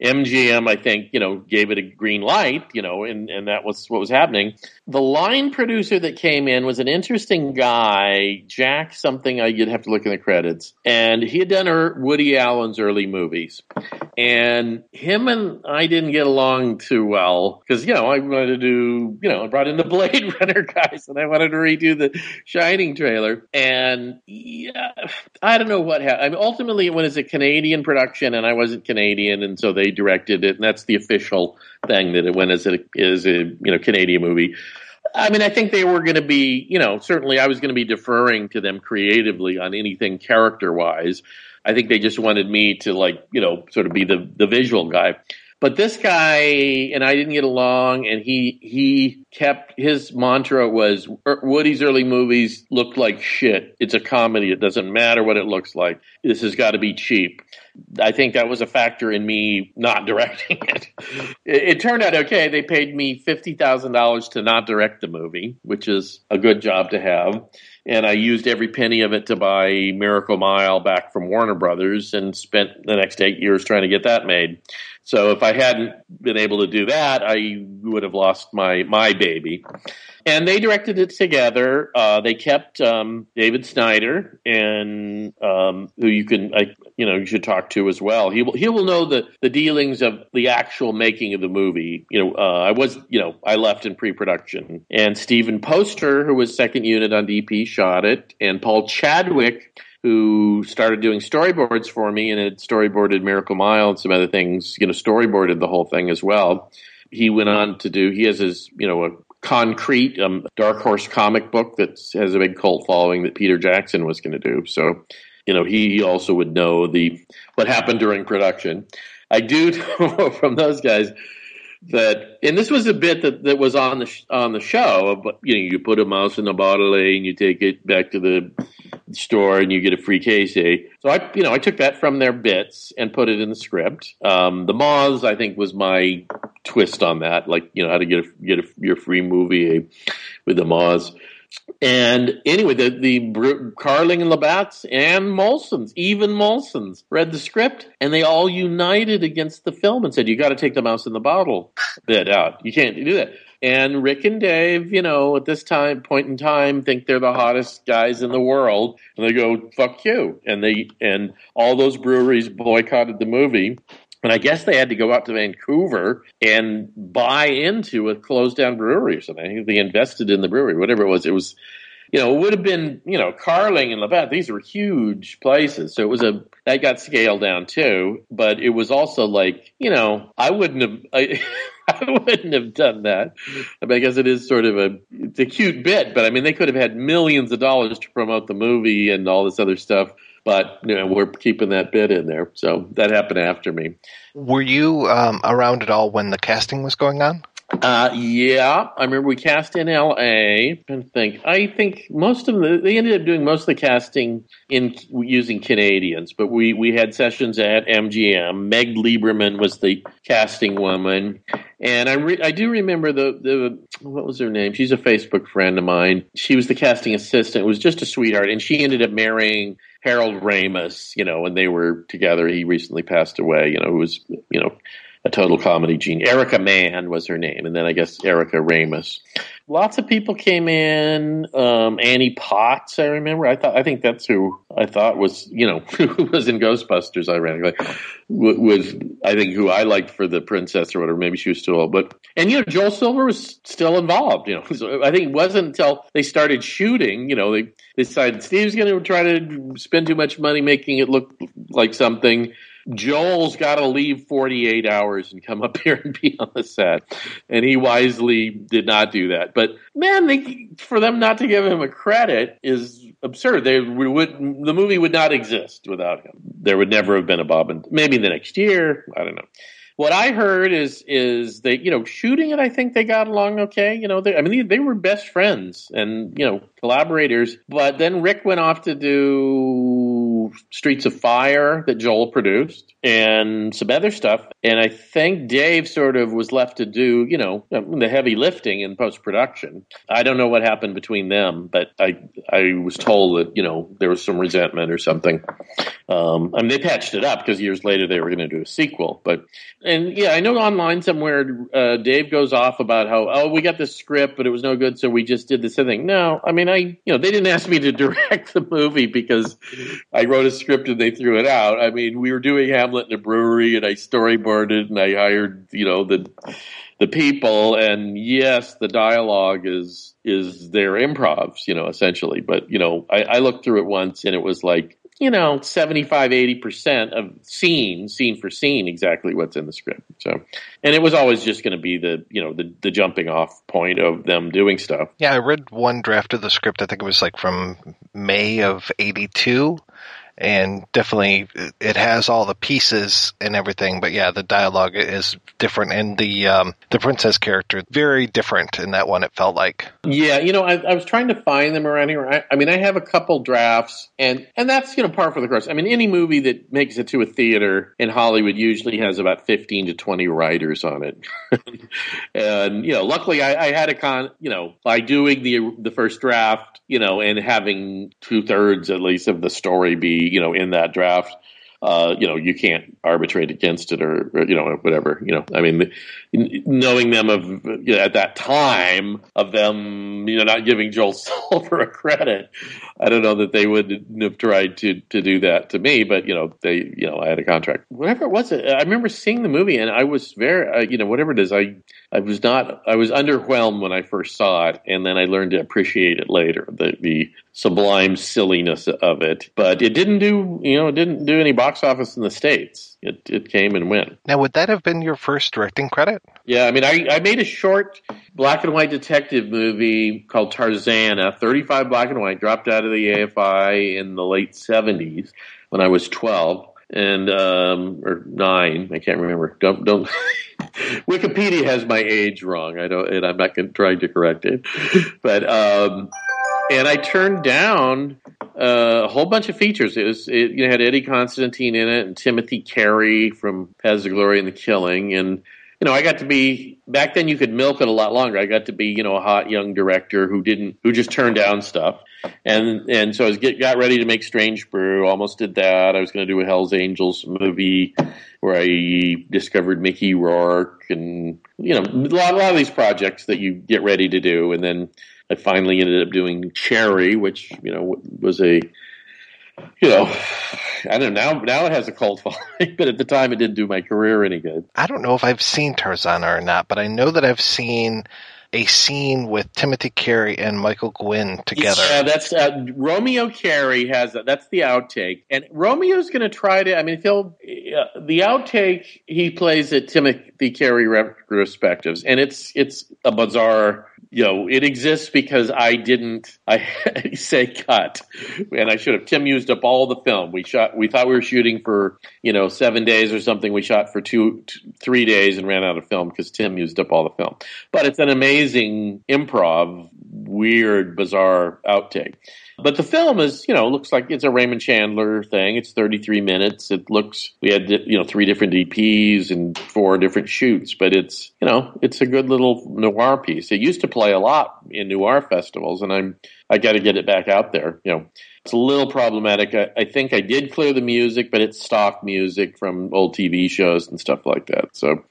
MGM, I think, you know, gave it a green light, you know, and, and that was what was happening. The line producer that came in was an interesting guy, Jack something. I, you'd have to look in the credits. And he had done her, Woody Allen's early movies. And him and I didn't get along too well because, you know, I wanted to do, you know, I brought in the Blade Runner guys and I wanted to redo the Shining trailer. And yeah, I don't know what happened. I mean, ultimately, it was a Canadian production and I wasn't Canadian. And so they directed it, and that's the official thing that it went as a is a you know Canadian movie. I mean, I think they were going to be, you know, certainly I was going to be deferring to them creatively on anything character wise. I think they just wanted me to like, you know, sort of be the the visual guy. But this guy and I didn't get along, and he he kept his mantra was er, Woody's early movies looked like shit. It's a comedy. It doesn't matter what it looks like. This has got to be cheap. I think that was a factor in me not directing it. It, it turned out okay. They paid me fifty thousand dollars to not direct the movie, which is a good job to have. And I used every penny of it to buy Miracle Mile back from Warner Brothers, and spent the next eight years trying to get that made. So if I hadn't been able to do that, I would have lost my my baby. And they directed it together. Uh, they kept um, David Snyder, and um, who you can, I, you know, you should talk to as well. He will he will know the the dealings of the actual making of the movie. You know, uh, I was, you know, I left in pre production, and Stephen Poster, who was second unit on DP, shot it, and Paul Chadwick who started doing storyboards for me and had storyboarded Miracle Mile and some other things, you know, storyboarded the whole thing as well. He went on to do, he has his, you know, a concrete um, Dark Horse comic book that has a big cult following that Peter Jackson was going to do. So, you know, he also would know the what happened during production. I do know from those guys that, and this was a bit that, that was on the on the show. But you know, you put a mouse in a bottle and you take it back to the store and you get a free case. Eh? So I, you know, I took that from their bits and put it in the script. Um, the Moths, I think, was my twist on that. Like, you know, how to get a, get a, your free movie eh, with the Moths. And anyway, the, the Carling and Labatt's and Molson's, even Molson's, read the script and they all united against the film and said, you got to take the mouse in the bottle bit out. You can't do that. And Rick and Dave, you know, at this time point in time, think they're the hottest guys in the world, and they go "fuck you," and they and all those breweries boycotted the movie. And I guess they had to go out to Vancouver and buy into a closed down brewery or something. They invested in the brewery, whatever it was. It was, you know, it would have been, you know, Carling and Labatt. These were huge places, so it was a that got scaled down too. But it was also like, you know, I wouldn't have. I, I wouldn't have done that. I I guess it is sort of a it's a cute bit, but I mean, they could have had millions of dollars to promote the movie and all this other stuff. But you know, we're keeping that bit in there, so that happened after me. Were you um, around at all when the casting was going on? Uh, yeah, I remember we cast in L.A. And think I think most of them they ended up doing most of the casting in using Canadians, but we we had sessions at MGM. Meg Liberman was the casting woman, and I re- I do remember the the what was her name? She's a Facebook friend of mine. She was the casting assistant. It was just a sweetheart, and she ended up marrying Harold Ramis. You know, when they were together, he recently passed away. You know, who was you know a total comedy gene. Erica Mann was her name, and then I guess Erica Ramis. Lots of people came in. Um, Annie Potts, I remember. I thought I think that's who I thought was you know who was in Ghostbusters. Ironically, was I think who I liked for the princess or whatever. Maybe she was still old, but and you know Joel Silver was still involved. You know, so I think it wasn't until they started shooting. You know, they decided Steve's going to try to spend too much money making it look like something. Joel's got to leave 48 hours and come up here and be on the set. And he wisely did not do that. But man, they, for them not to give him a credit is absurd. They would, the movie would not exist without him. There would never have been a Bob and maybe the next year. I don't know. What I heard is is they you know shooting it. I think they got along okay. You know, they, I mean they, they were best friends and you know collaborators. But then Rick went off to do Streets of Fire that Joel produced and some other stuff. And I think Dave sort of was left to do, you know, the heavy lifting in post production. I don't know what happened between them, but I I was told that you know there was some resentment or something. Um, I mean, they patched it up because years later they were going to do a sequel. But and yeah, I know online somewhere uh, Dave goes off about how oh we got this script, but it was no good, so we just did this thing. No, I mean I you know they didn't ask me to direct the movie because I wrote a script and they threw it out. I mean we were doing Hamlet in a brewery and I storyboarded and I hired you know the the people. And yes the dialogue is is their improvs you know essentially. But you know I, I looked through it once and it was like you know 75 80% of scene scene for scene exactly what's in the script. So and it was always just going to be the you know the, the jumping off point of them doing stuff. Yeah, I read one draft of the script. I think it was like from May of '82, and definitely it has all the pieces and everything. But yeah, the dialogue is different, and the um, the princess character very different in that one. It felt like. Yeah, you know, I, I was trying to find them around here. I, I mean, I have a couple drafts, and and that's you know par for the course. I mean, any movie that makes it to a theater in Hollywood usually has about fifteen to twenty writers on it, and you know, luckily I, I had a con, you know, by doing the the first draft, you know, and having two thirds at least of the story be you know in that draft. Uh, you know, you can't arbitrate against it or, or, you know, whatever. You know, I mean, knowing them of you know, at that time of them, you know, not giving Joel Silver a credit, I don't know that they would have tried to to do that to me. But you know, they, you know, I had a contract. Whatever it was, I remember seeing the movie and I was very, uh, you know, whatever it is, I I was not, I was underwhelmed when I first saw it, and then I learned to appreciate it later. The the sublime silliness of it, but it didn't do, you know, it didn't do any box office in the states. It it came and went. Now, would that have been your first directing credit? Yeah, I mean, I, I made a short black and white detective movie called Tarzana, 35 black and white, dropped out of the AFI in the late 70s when I was 12 and um, or nine. I can't remember. Don't don't. Wikipedia has my age wrong. I don't, and I'm not going to try to correct it. But um, and I turned down uh, a whole bunch of features. It was it you know, had Eddie Constantine in it and Timothy Carey from Paths of Glory and the Killing and you know, I got to be back then. You could milk it a lot longer. I got to be, you know, a hot young director who didn't, who just turned down stuff, and and so I was get, got ready to make Strange Brew. Almost did that. I was going to do a Hell's Angels movie where I discovered Mickey Rourke, and you know, a lot, a lot of these projects that you get ready to do, and then I finally ended up doing Cherry, which you know was a you know, I don't know. Now, now it has a cult following, but at the time it didn't do my career any good. I don't know if I've seen Tarzana or not, but I know that I've seen a scene with Timothy Carey and Michael Gwynne together. Yeah, that's uh, Romeo Carey has that's the outtake, and Romeo's going to try to. I mean, he'll uh, the outtake he plays at Timothy Carey retrospectives, and it's it's a bizarre you know, it exists because I didn't I say cut, and I should have. Tim used up all the film. We shot. We thought we were shooting for you know seven days or something. We shot for two three days and ran out of film because Tim used up all the film. But it's an amazing improv, weird, bizarre outtake. But the film is, you know, looks like it's a Raymond Chandler thing. It's 33 minutes. It looks, we had, you know, three different DPs and four different shoots, but it's, you know, it's a good little noir piece. It used to play a lot in noir festivals, and I'm, I got to get it back out there. You know, it's a little problematic. I, I think I did clear the music, but it's stock music from old TV shows and stuff like that. So,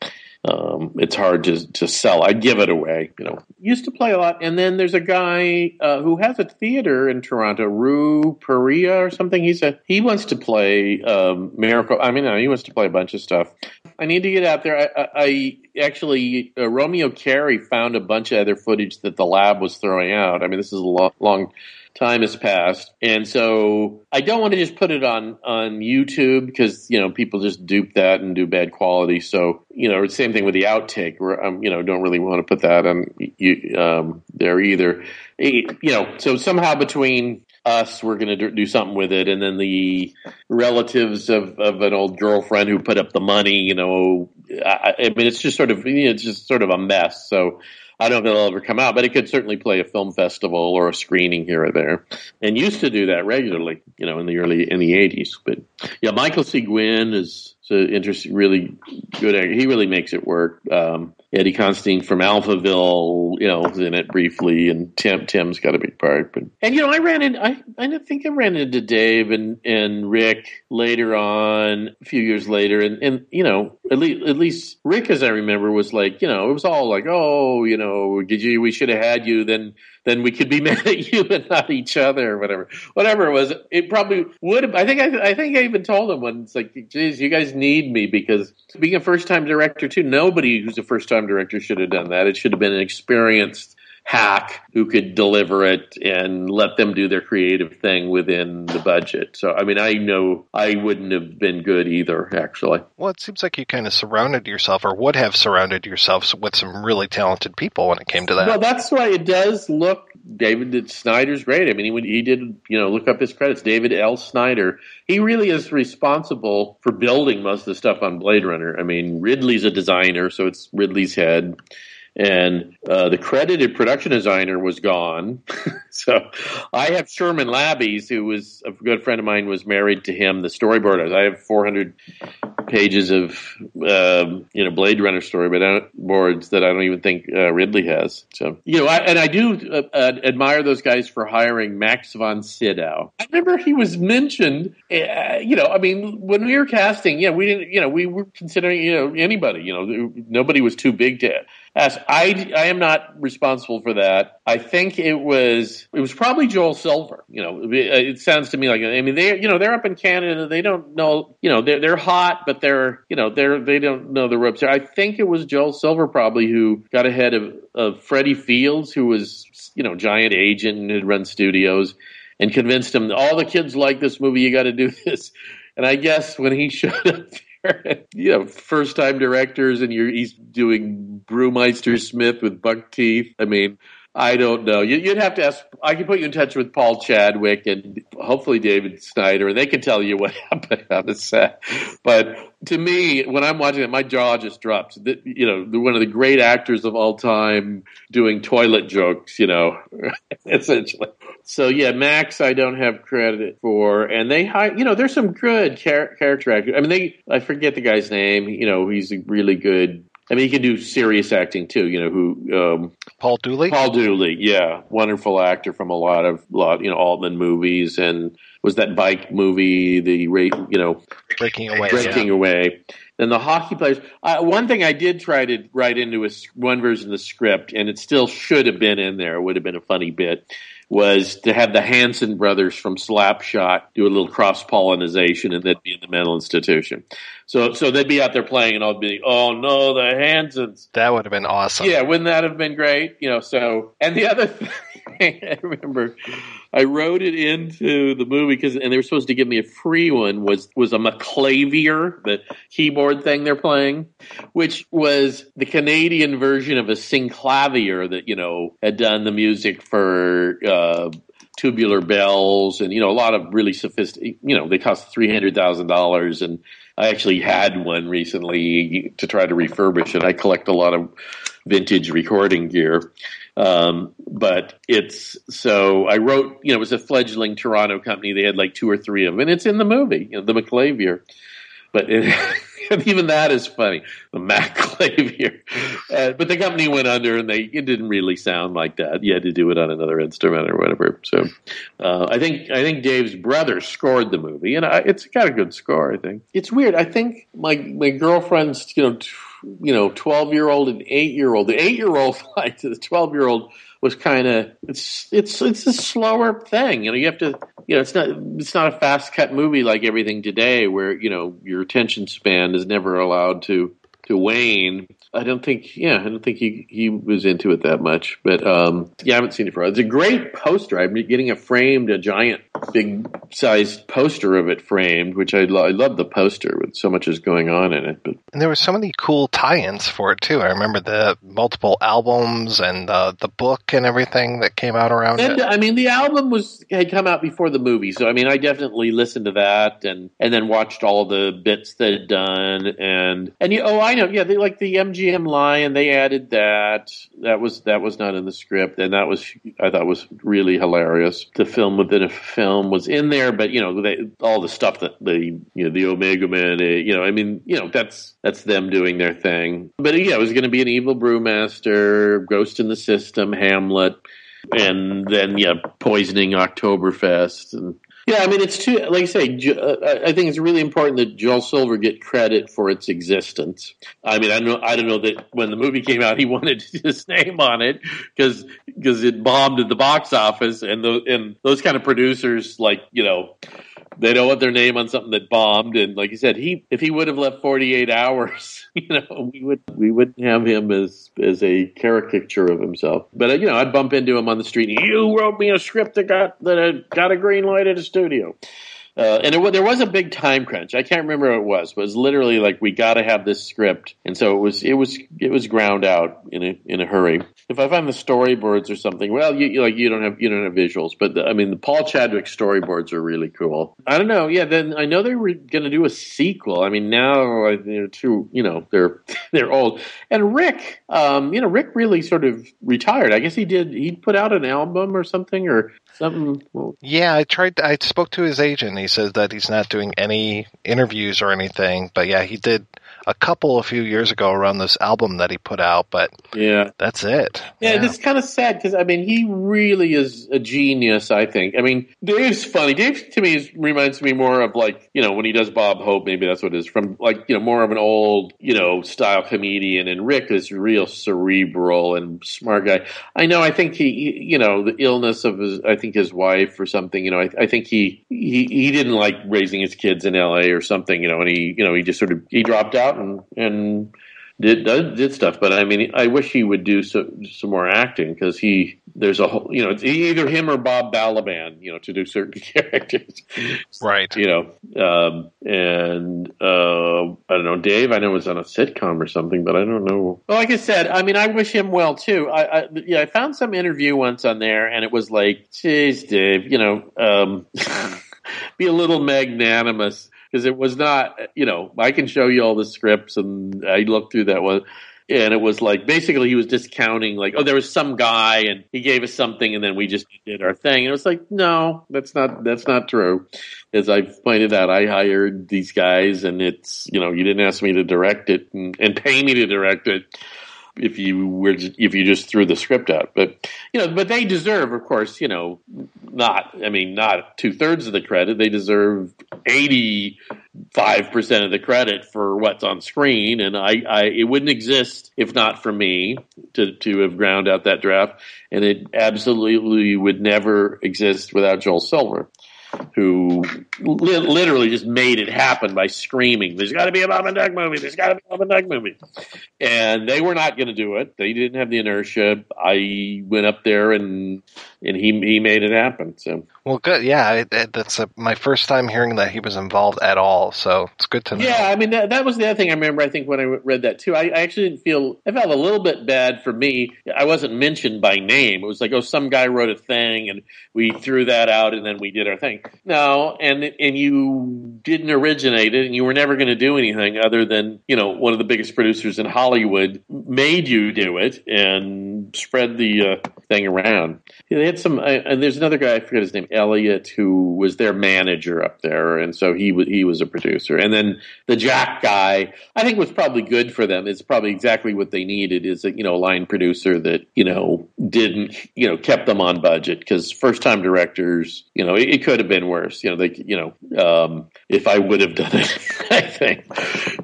um, it's hard to, to sell. I give it away. You know, used to play a lot, and then there's a guy uh, who has a theater in Toronto, Rue Perea or something. He's a he wants to play um, Miracle. I mean, no, he wants to play a bunch of stuff. I need to get out there. I, I, I actually uh, Romeo Carey found a bunch of other footage that the lab was throwing out. I mean, this is a lo- long time has passed, and so I don't want to just put it on on YouTube because you know people just dupe that and do bad quality. So you know, same thing with the outtake. Where um, you know, don't really want to put that on you, um, there either. You know, so somehow between us, we're going to do something with it, and then the relatives of, of an old girlfriend who put up the money. You know, I, I mean, it's just sort of you know, it's just sort of a mess. So I don't know if it'll ever come out, but it could certainly play a film festival or a screening here or there, and used to do that regularly, you know, in the early in the eighties. But yeah, Michael C. Gwynne is so interesting, really good. He really makes it work. Um, Eddie Constantine from Alphaville, you know, was in it briefly, and Tim Tim's got a big part. But and you know, I ran in. I I think I ran into Dave and and Rick later on, a few years later, and and you know, at least at least Rick, as I remember, was like, you know, it was all like, oh, you know, did you? We should have had you. Then then we could be mad at you and not each other or whatever. Whatever it was, it probably would have. I think I, I think I even told him it's like, geez, you guys need me because being a first time director too, nobody who's a first time director should have done that. It should have been an experienced hack who could deliver it and let them do their creative thing within the budget. So, I mean, I know I wouldn't have been good either, actually. Well, it seems like you kind of surrounded yourself or would have surrounded yourself with some really talented people when it came to that. Well, that's why it does look. David did, Snyder's great. I mean, he, he did, you know, look up his credits. David L. Snyder. He really is responsible for building most of the stuff on Blade Runner. I mean, Ridley's a designer, so it's Ridley's head and uh, the credited production designer was gone. so I have Sherman Labby's, who was a good friend of mine, was married to him. The storyboard. I have 400 pages of um, you know Blade Runner storyboards that I don't even think uh, Ridley has. So you know, I, and I do uh, admire those guys for hiring Max von Sydow. I remember he was mentioned. Uh, you know, I mean, when we were casting, yeah, we didn't. You know, we were considering you know anybody. You know, nobody was too big to I I am not responsible for that. I think it was it was probably Joel Silver. You know, it, it sounds to me like I mean they you know they're up in Canada. They don't know you know they're they're hot, but they're you know they're they don't know the ropes. I think it was Joel Silver probably who got ahead of of Freddie Fields, who was you know giant agent and had run studios, and convinced him all the kids like this movie. You got to do this. And I guess when he showed up you know, first time directors, and you're he's doing Brewmeister Smith with buck teeth. I mean, I don't know. You'd have to ask. I can put you in touch with Paul Chadwick and hopefully David Snyder. And they can tell you what happened on the set. But to me, when I'm watching it, my jaw just drops. You know, one of the great actors of all time doing toilet jokes. You know, essentially. So yeah, Max, I don't have credit for, and they. You know, there's some good char- character actors. I mean, they. I forget the guy's name. You know, he's a really good I mean, he can do serious acting too. You know who? Um, Paul Dooley. Paul Dooley, yeah, wonderful actor from a lot of lot you know Altman movies and was that bike movie the ra- you know Breaking Away. breaking yeah. away. And the hockey players. Uh, one thing I did try to write into a, one version of the script, and it still should have been in there. It would have been a funny bit. Was to have the Hanson brothers from Slapshot do a little cross pollination, and they'd be in the mental institution. So, so they'd be out there playing, and I'd be, oh no, the Hansons. That would have been awesome. Yeah, wouldn't that have been great? You know, so and the other thing I remember I wrote it into the movie because and they were supposed to give me a free one was was a McLeyvier, the keyboard thing they're playing, which was the Canadian version of a synclavier that, you know, had done the music for uh tubular bells and you know a lot of really sophisticated you know they cost three hundred thousand dollars and I actually had one recently to try to refurbish it. I collect a lot of vintage recording gear. Um, but it's so I wrote, you know, it was a fledgling Toronto company. They had like two or three of them, and it's in the movie, you know, the McLeyvier. But it, even that is funny, the Mac Clavier. Uh, but the company went under, and they it didn't really sound like that. You had to do it on another instrument or whatever. So uh, I think I think Dave's brother scored the movie, and I, it's got a good score. I think it's weird. I think my my girlfriend's you know. You know, twelve year old and eight year old. The eight year old, like the twelve year old, was kind of it's it's it's a slower thing. You know, you have to you know it's not it's not a fast cut movie like everything today, where you know your attention span is never allowed to to wane. I don't think, yeah, I don't think he, he was into it that much. But um, yeah, I haven't seen it for. a while. It's a great poster. I'm getting a framed, a giant, big sized poster of it framed, which I, lo- I love the poster with so much is going on in it. But And there were so many cool tie-ins for it too. I remember the multiple albums and uh, the book and everything that came out around And it. I mean, the album was had come out before the movie, so I mean, I definitely listened to that and and then watched all the bits that had done and and you, oh, I know, yeah, they like the MGM Lion. They added that. That was that was not in the script, and that was I thought was really hilarious. The film within a film was in there, but you know, they, all the stuff that the you know the Omega Man, uh, you know, I mean, you know, that's that's them doing their thing. But yeah, it was going to be an evil brewmaster, Ghost in the System, Hamlet and then yeah, poisoning Oktoberfest, and yeah, I mean it's too like I say. Uh, I think it's really important that Joel Silver get credit for its existence. I mean, I know I don't know that when the movie came out, he wanted his name on it because because it bombed at the box office, and the and those kind of producers like you know they don't want their name on something that bombed. And like you said, he if he would have left forty eight hours, you know, we would we wouldn't have him as as a caricature of himself. But uh, you know, I'd bump into him on the street. You wrote me a script that got that got a green light at a studio. Uh, and it, there was a big time crunch. I can't remember what it was, but it was literally like we got to have this script, and so it was it was it was ground out in a in a hurry. If I find the storyboards or something, well, you, you like you don't have you don't have visuals, but the, I mean the Paul Chadwick storyboards are really cool. I don't know, yeah. Then I know they were going to do a sequel. I mean now they're too you know they're they're old. And Rick, um, you know Rick really sort of retired. I guess he did he put out an album or something or something. Well, Yeah, I tried. I spoke to his agent. He says that he's not doing any interviews or anything. But yeah, he did a couple a few years ago around this album that he put out. But yeah, that's it. Yeah, it's kind of sad because I mean he really is a genius. I think. I mean Dave's funny. Dave to me is, reminds me more of like you know when he does Bob Hope. Maybe that's what it is from like you know more of an old you know style comedian. And Rick is real cerebral and smart guy. I know. I think he he- you know the illness of his I think his wife or something. You know I, I think he he he didn't like raising his kids in L.A. or something. You know and he you know he just sort of he dropped out and and did did, did stuff. But I mean, I wish he would do so, some more acting because he there's a whole you know it's either him or Bob Balaban you know to do certain characters, right? You know, um, and uh, I don't know, Dave. I know was on a sitcom or something, but I don't know. Well, like I said, I mean, I wish him well too. I, I yeah, I found some interview once on there, and it was like, "Jeez, Dave, you know." Um, be a little magnanimous because it was not, you know, I can show you all the scripts and I looked through that one. and it was like basically he was discounting like oh there was some guy and he gave us something and then we just did our thing and it was like no that's not that's not true as I've pointed out I hired these guys and it's you know you didn't ask me to direct it and, and pay me to direct it if you were if you just threw the script out. But you know, but they deserve, of course, you know, not I mean, not two thirds of the credit. They deserve eighty five percent of the credit for what's on screen, and I, I it wouldn't exist if not for me to to have ground out that draft, and it absolutely would never exist without Joel Silver who li- literally just made it happen by screaming, "There's got to be a Bob and Doug movie! There's got to be a Bob and Doug movie!" And they were not going to do it. They didn't have the inertia. I went up there and and he he made it happen. So Well, good. Yeah, that's a, my first time hearing that he was involved at all. So it's good to know. yeah, I mean that, that was the other thing I remember. I think when I read that too, I, I actually didn't feel. I felt a little bit bad for me. I wasn't mentioned by name. It was like, oh, some guy wrote a thing, and we threw that out, and then we did our thing. No, and and you didn't originate it, and you were never going to do anything other than you know one of the biggest producers in Hollywood made you do it and spread the uh, thing around. They had some, uh, and there's another guy I forget his name, Elliot, who was their manager up there, and so he was he was a producer. And then the Jack guy, I think, was probably good for them. It's probably exactly what they needed is a you know line producer that you know didn't you know kept them on budget because first time directors, you know, it, it could have been worse. You know, they you know um, if I would have done it, I think,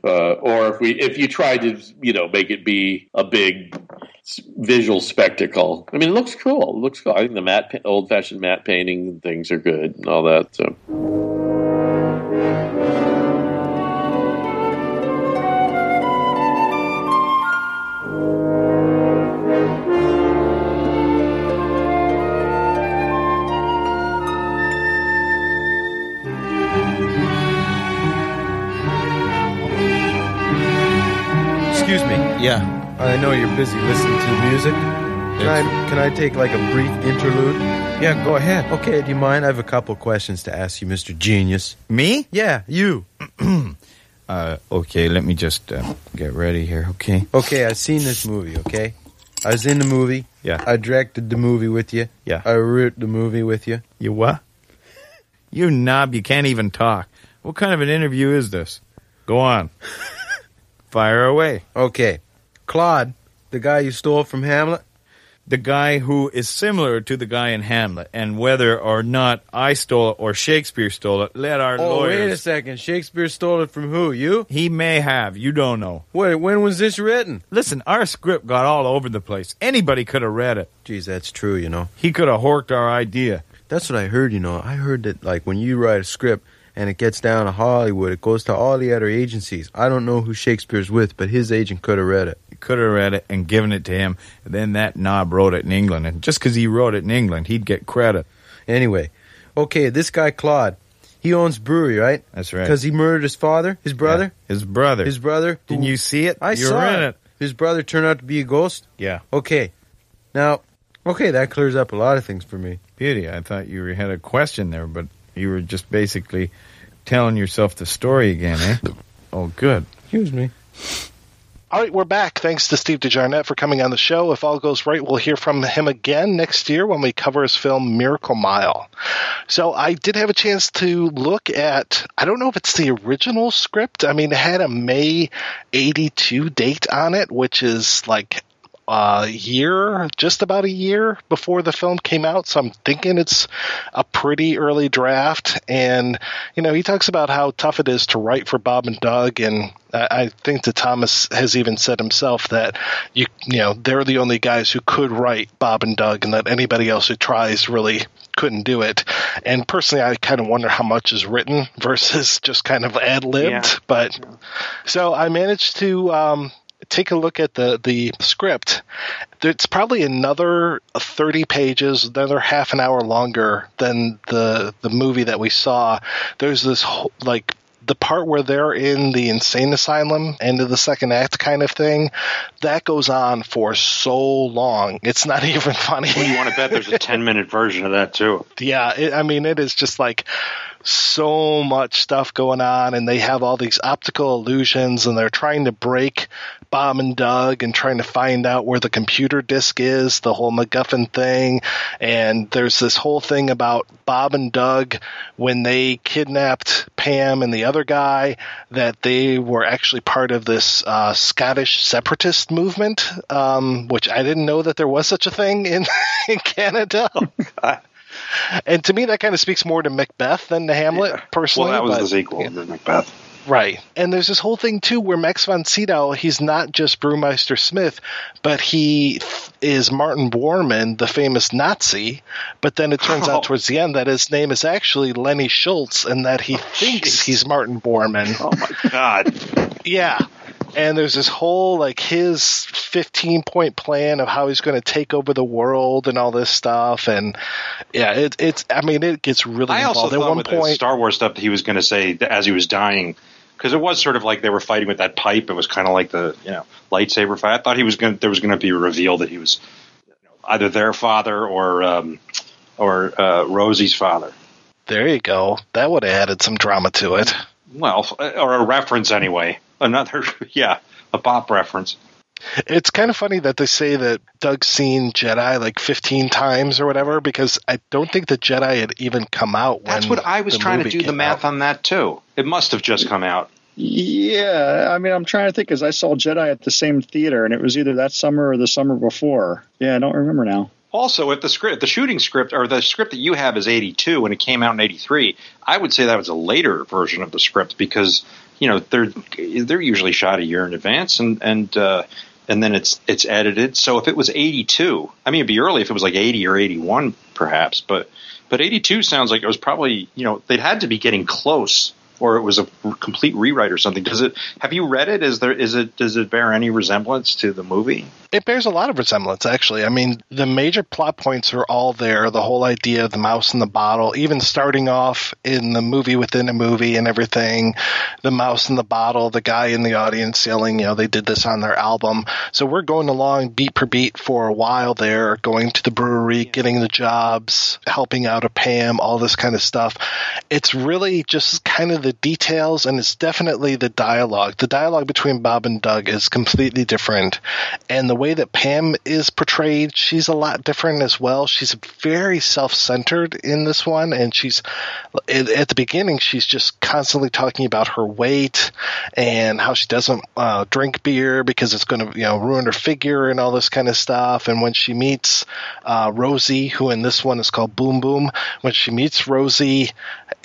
uh, or if we if you tried to you know make it be a big visual spectacle. I mean, it looks cool. It looks cool. I think the matte, old fashioned matte painting things are good and all that. So. Excuse me. Yeah. I know you're busy listening to music. Can I, can I take like a brief interlude? Yeah, go ahead. Okay, do you mind? I have a couple questions to ask you, Mr. Genius. Me? Yeah, you. Uh, okay, let me just uh, get ready here, okay? Okay, I've seen this movie, okay? I was in the movie. Yeah. I directed the movie with you. Yeah. I wrote the movie with you. You what? You knob, you can't even talk. What kind of an interview is this? Go on. Fire away. Okay. Claude, the guy you stole from Hamlet? The guy who is similar to the guy in Hamlet, and whether or not I stole it or Shakespeare stole it, let our Oh, lawyers. wait a second. Shakespeare stole it from who? You? He may have. You don't know. Wait, when was this written? Listen, our script got all over the place. Anybody could have read it. Geez, that's true, you know. He could have horked our idea. That's what I heard, you know. I heard that, like, when you write a script and it gets down to Hollywood, it goes to all the other agencies. I don't know who Shakespeare's with, but his agent could have read it. Could have read it and given it to him. And then that knob wrote it in England. And just because he wrote it in England, he'd get credit. Anyway, okay, this guy, Claude, he owns brewery, right? That's right. Because he murdered his father, his brother? His brother. His brother? Didn't who- you see it? I you saw it. it. His brother turned out to be a ghost? Yeah. Okay. Now, okay, that clears up a lot of things for me. Beauty. I thought you had a question there, but you were just basically telling yourself the story again, eh? Oh, good. Excuse me. All right, we're back. Thanks to Steve De Jarnatt for coming on the show. If all goes right, we'll hear from him again next year when we cover his film Miracle Mile. So I did have a chance to look at, I don't know if it's the original script. I mean, it had a May 82 date on it, which is like a year, just about a year before the film came out. So I'm thinking it's a pretty early draft. And, you know, he talks about how tough it is to write for Bob and Doug. And I I think that Thomas has even said himself that you, you know, they're the only guys who could write Bob and Doug and that anybody else who tries really couldn't do it. And personally, I kind of wonder how much is written versus just kind of ad libbed. Yeah. But so I managed to um, take a look at the the script. It's probably another thirty pages, another half an hour longer than the the movie that we saw. There's this whole, like the part where they're in the insane asylum, end of the second act kind of thing, that goes on for so long. It's not even funny. Well, you want to bet there's a 10 minute version of that too. Yeah, it, I mean, it is just like so much stuff going on, and they have all these optical illusions, and they're trying to break Bob and Doug and trying to find out where the computer disk is, the whole MacGuffin thing. And there's this whole thing about Bob and Doug when they kidnapped Pam and the other guy, that they were actually part of this uh, Scottish separatist movement, um, which I didn't know that there was such a thing in, in Canada. And to me, that kind of speaks more to Macbeth than to Hamlet, personally. Well, that was but- the sequel to Macbeth. Right. And there's this whole thing too where Max von Sydow, he's not just Brewmeister Smith, but he th- is Martin Bormann, the famous Nazi. But then it turns out oh. towards the end that his name is actually Lenny Schultz and that he oh, thinks he's Martin Bormann. Oh my god. yeah. And there's this whole like his 15 point plan of how he's going to take over the world and all this stuff. And yeah, it, it's, I mean, it gets really I also involved. At thought one point, Star Wars stuff that he was going to say as he was dying, because it was sort of like they were fighting with that pipe. It was kind of like the you know lightsaber fight. I thought he was going there was going to be a reveal that he was you know, either their father or um, or uh, Rosie's father. there you go. That would have added some drama to it. Well, or a reference anyway. Another yeah, a pop reference. It's kind of funny that they say that Doug's seen Jedi like 15 times or whatever because I don't think the Jedi had even come out when That's what I was trying to do the math out. on that too. It must have just come out. Yeah, I mean, I'm trying to think because I saw Jedi at the same theater, and it was either that summer or the summer before. Yeah, I don't remember now. Also, if the script, the shooting script, or the script that you have is 82 and it came out in 83, I would say that was a later version of the script because you know they're they're usually shot a year in advance and and uh, and then it's it's edited. So if it was 82, I mean it'd be early if it was like 80 or 81 perhaps, but but 82 sounds like it was probably you know they'd had to be getting close or it was a complete rewrite or something. Does it? Have you read it? Is there? Is it? Does it bear any resemblance to the movie? It bears a lot of resemblance, actually. I mean, the major plot points are all there. The whole idea of the mouse in the bottle, even starting off in the movie within a movie and everything. The mouse in the bottle, the guy in the audience yelling, you know, they did this on their album. So we're going along beat per beat for a while there, going to the brewery, getting the jobs, helping out a Pam, all this kind of stuff. It's really just kind of the details, and it's definitely the dialogue. The dialogue between Bob and Doug is completely different, and the way that Pam is portrayed, she's a lot different as well. She's very self-centered in this one, and she's at at the beginning she's just constantly talking about her weight and how she doesn't uh, drink beer because it's going to you know ruin her figure and all this kind of stuff. And when she meets uh, Rosie, who in this one is called Boom Boom, when she meets Rosie,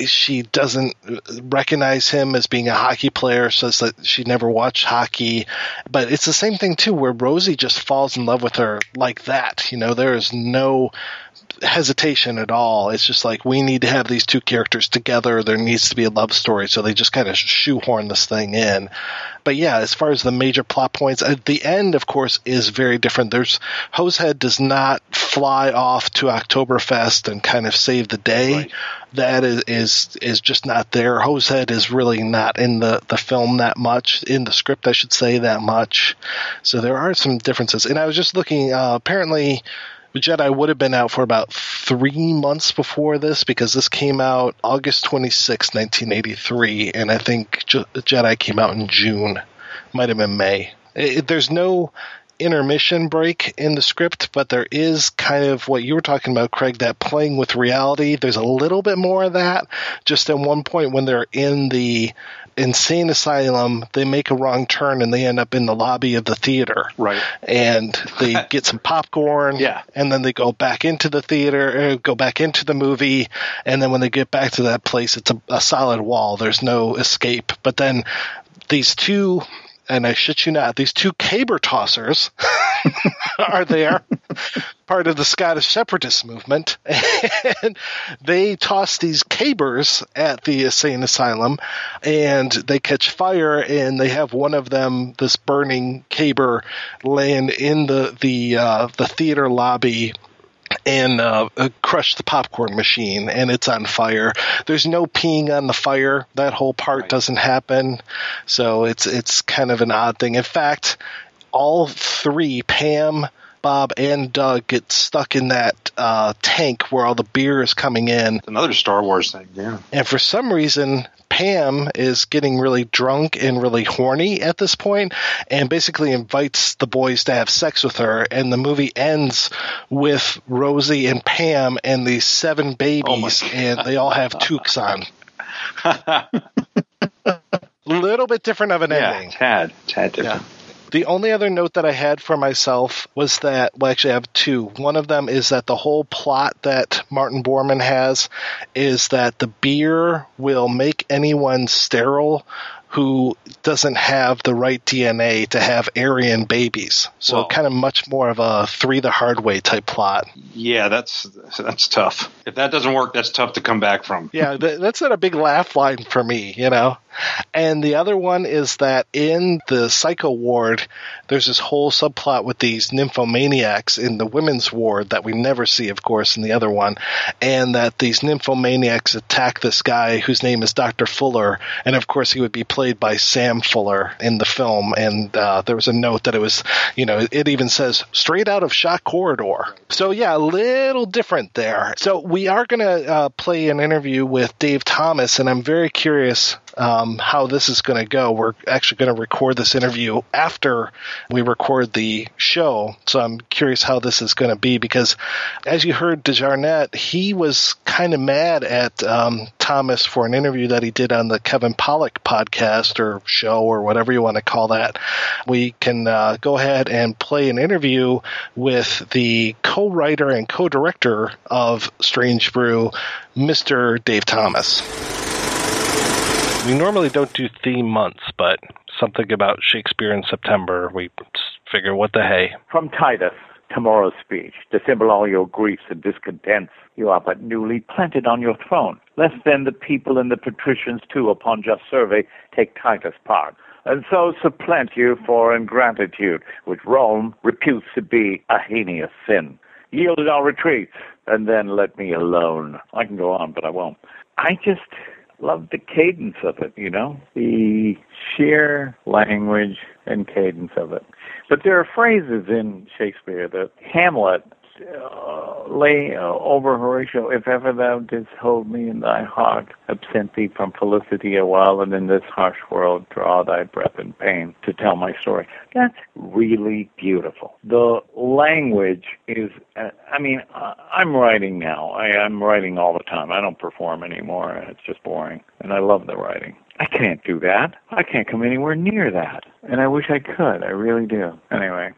she doesn't recognize him as being a hockey player, says that she never watched hockey. But it's the same thing too, where Rosie just falls in love with her like that. You know, there is no hesitation at all. It's just like we need to have these two characters together. There needs to be a love story, so they just kind of shoehorn this thing in. But yeah, as far as the major plot points, at the end, of course, is very different. There's Hosehead does not fly off to Oktoberfest and kind of save the day. That is, is is just not there. Hosehead is really not in the the film that much in the script, I should say that much. So there are some differences. And I was just looking. Uh, apparently. Jedi would have been out for about three months before this because this came out August 26, 1983, and I think Je- Jedi came out in June. Might have been May. It, there's no intermission break in the script, but there is kind of what you were talking about, Craig, that playing with reality. There's a little bit more of that. Just at one point when they're in the insane asylum, they make a wrong turn and they end up in the lobby of the theater. Right. And they get some popcorn. Yeah. And then they go back into the theater, uh, go back into the movie. And then when they get back to that place, it's a, a solid wall. There's no escape. But then these two, and I shit you not, these two caber tossers are there, part of the Scottish separatist movement, and they toss these cabers at the insane asylum, and they catch fire, and they have one of them, this burning caber, land in the the uh, the theater lobby and uh, uh, crush the popcorn machine, and it's on fire. There's no peeing on the fire. That whole part doesn't happen, so it's it's kind of an odd thing. In fact, all three Pam, Bob and Doug get stuck in that uh, tank where all the beer is coming in. Another Star Wars thing, yeah. And for some reason, Pam is getting really drunk and really horny at this point and basically invites the boys to have sex with her. And the movie ends with Rosie and Pam and these seven oh babies, and they all have toques on. A little bit different of an Yeah, ending. tad, tad different. The only other note that I had for myself was that, well, actually, I have two. One of them is that the whole plot that Martin Bormann has is that the beer will make anyone sterile who doesn't have the right DNA to have Aryan babies. So, kind of much more of a three the hard way type plot. Yeah, that's that's tough. If that doesn't work, that's tough to come back from. Yeah, that's not a big laugh line for me, you know. And the other one is that in the psycho ward, there's this whole subplot with these nymphomaniacs in the women's ward that we never see, of course, in the other one, and that these nymphomaniacs attack this guy whose name is Dr. Fuller, and of course he would be played by Sam Fuller in the film. And uh, there was a note that it was, you know, it even says straight out of Shock Corridor. So yeah, a little different there. So we are going to uh, play an interview with Dave Thomas, and I'm very curious um, how this is going to go. We're actually going to record this interview after we record the show, so I'm curious how this is going to be because, as you heard, De Jarnatt, he was kind of mad at um, Thomas for an interview that he did on the Kevin Pollak podcast or show or whatever you want to call that. We can uh, go ahead and play an interview with the co-writer and co-director of Strange Brew, Mr. Dave Thomas. We normally don't do theme months, but something about Shakespeare in September, we figure what the hey. From Titus, Tamora's speech. Dissemble all your griefs and discontents. You are but newly planted on your throne. Lest then the people and the patricians too, upon just survey, take Titus' part, and so supplant you for ingratitude, which Rome reputes to be a heinous sin. Yield Yielded our retreats, and then let me alone. I can go on, but I won't. I just love the cadence of it, you know, the sheer language and cadence of it. But there are phrases in Shakespeare that Hamlet lay over Horatio, if ever thou didst hold me in thy heart, absent thee from felicity a while, and in this harsh world draw thy breath in pain to tell my story. That's really beautiful. The language is, uh, I mean, I'm writing now. I, I'm writing all the time. I don't perform anymore. It's just boring. And I love the writing. I can't do that. I can't come anywhere near that. And I wish I could. I really do. Anyway,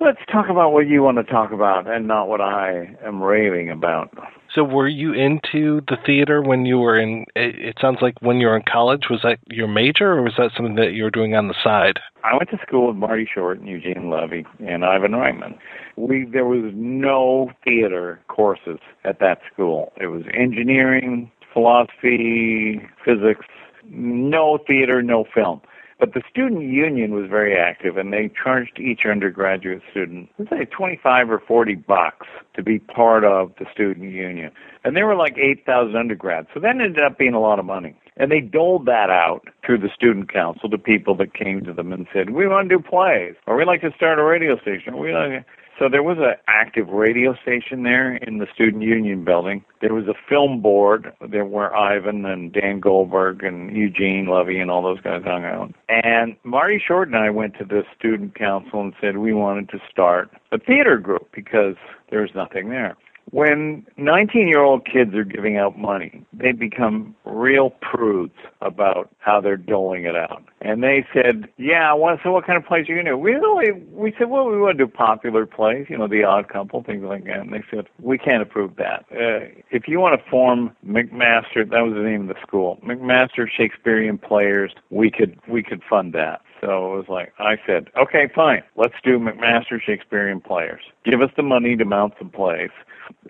let's talk about what you want to talk about and not what I am raving about. So, were you into the theater when you were in? It, sounds like when you were in college. Was that your major, or was that something that you were doing on the side? I went to school with Marty Short and Eugene Levy and Ivan Reitman. We there was no theater courses at that school. It was engineering, philosophy, physics, no theater, no film. But the student union was very active, and they charged each undergraduate student, let's say, 25 or 40 bucks to be part of the student union. And there were like 8,000 undergrads, so that ended up being a lot of money. And they doled that out through the student council to people that came to them and said, "We want to do plays, or we like to start a radio station." Or we like. So there was an active radio station there in the student union building. There was a film board there where Ivan and Dan Goldberg and Eugene Levy and all those guys hung out. And Marty Short and I went to the student council and said we wanted to start a theater group because there was nothing there. When 19 year old kids are giving out money, they become real prudes about how they're doling it out. And they said, Yeah, well, so what kind of plays are you to do? We, really, we said, Well, we want to do popular plays, you know, The Odd Couple, things like that. And they said, We can't approve that. Uh, if you want to form McMaster, that was the name of the school, McMaster Shakespearean Players, we could, we could fund that. So it was like, I said, okay, fine, let's do McMaster Shakespearean Players. Give us the money to mount some plays.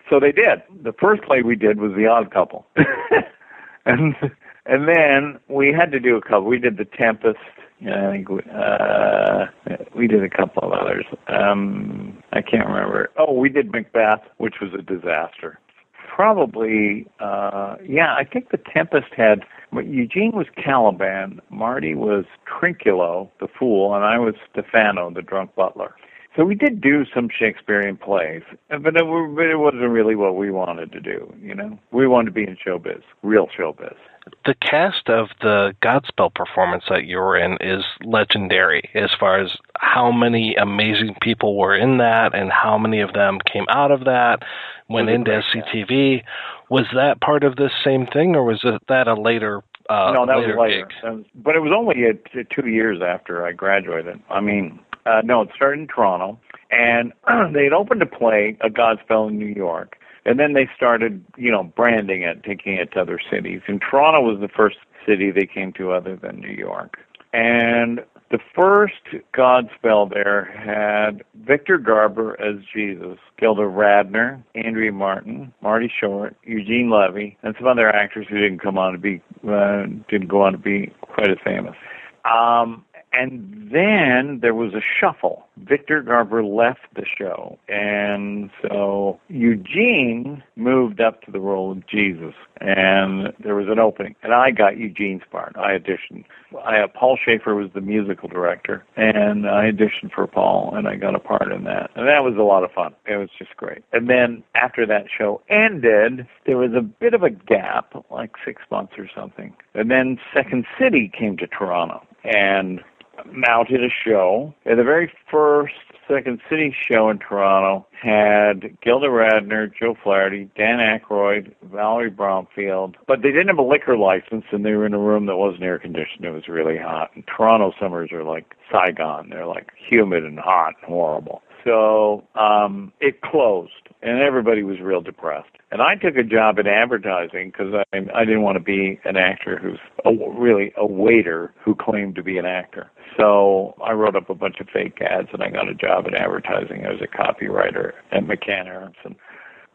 So they did. The first play we did was The Odd Couple. and and then we had to do a couple. We did The Tempest. I think we, uh, we did a couple of others. Um, I can't remember. Oh, we did Macbeth, which was a disaster. Probably, uh, yeah, I think The Tempest had Eugene was Caliban, Marty was Trinculo, the fool, and I was Stephano, the drunk butler. So we did do some Shakespearean plays, but it, but it wasn't really what we wanted to do. You know, we wanted to be in showbiz, real showbiz. The cast of the Godspell performance that you were in is legendary as far as how many amazing people were in that and how many of them came out of that, went into SCTV. Was that part of this same thing, or was that a later? Uh, no, that later was later. That was- but it was only uh t- two years after I graduated. I mean, uh, no, it started in Toronto, and they had opened a play, a Godspell in New York, and then they started, you know, branding it, taking it to other cities. And Toronto was the first city they came to other than New York. And the first Godspell there had Victor Garber as Jesus, Gilda Radner, Andrea Martin, Marty Short, Eugene Levy, and some other actors who didn't come on to be uh, didn't go on to be quite as famous. Um, and then there was a shuffle. Victor Garber left the show, and so Eugene moved up to the role of Jesus, and there was an opening, and I got Eugene's part. I auditioned. I, Paul Shaffer was the musical director, and I auditioned for Paul, and I got a part in that, and that was a lot of fun. It was just great. And then after that show ended, there was a bit of a gap, like six months or something, and then Second City came to Toronto, and mounted a show. And the very first Second City show in Toronto had Gilda Radner, Joe Flaherty, Dan Aykroyd, Valerie Bromfield, but they didn't have a liquor license and they were in a room that wasn't air conditioned. It was really hot. And Toronto summers are like Saigon. They're like humid and hot and horrible. So um, it closed, and everybody was real depressed. And I took a job in advertising because I, I didn't want to be an actor who's a, really a waiter who claimed to be an actor. So I wrote up a bunch of fake ads, and I got a job in advertising. I was a copywriter at McCann Erickson.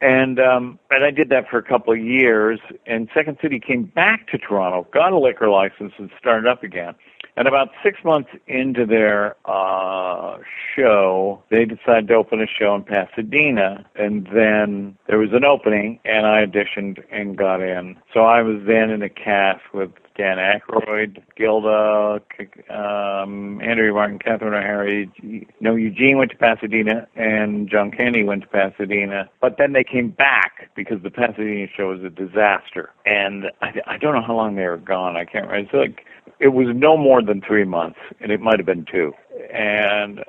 And um, and I did that for a couple of years. And Second City came back to Toronto, got a liquor license, and started up again. And about six months into their uh, show, they decided to open a show in Pasadena. And then there was an opening, and I auditioned and got in. So I was then in a cast with Dan Aykroyd, Gilda, um, Andrea Martin, Catherine O'Hara. No, Eugene went to Pasadena, and John Candy went to Pasadena. But then they came back because the Pasadena show was a disaster. And I, I don't know how long they were gone. I can't remember. It's like it was no more than three months, and it might have been two. And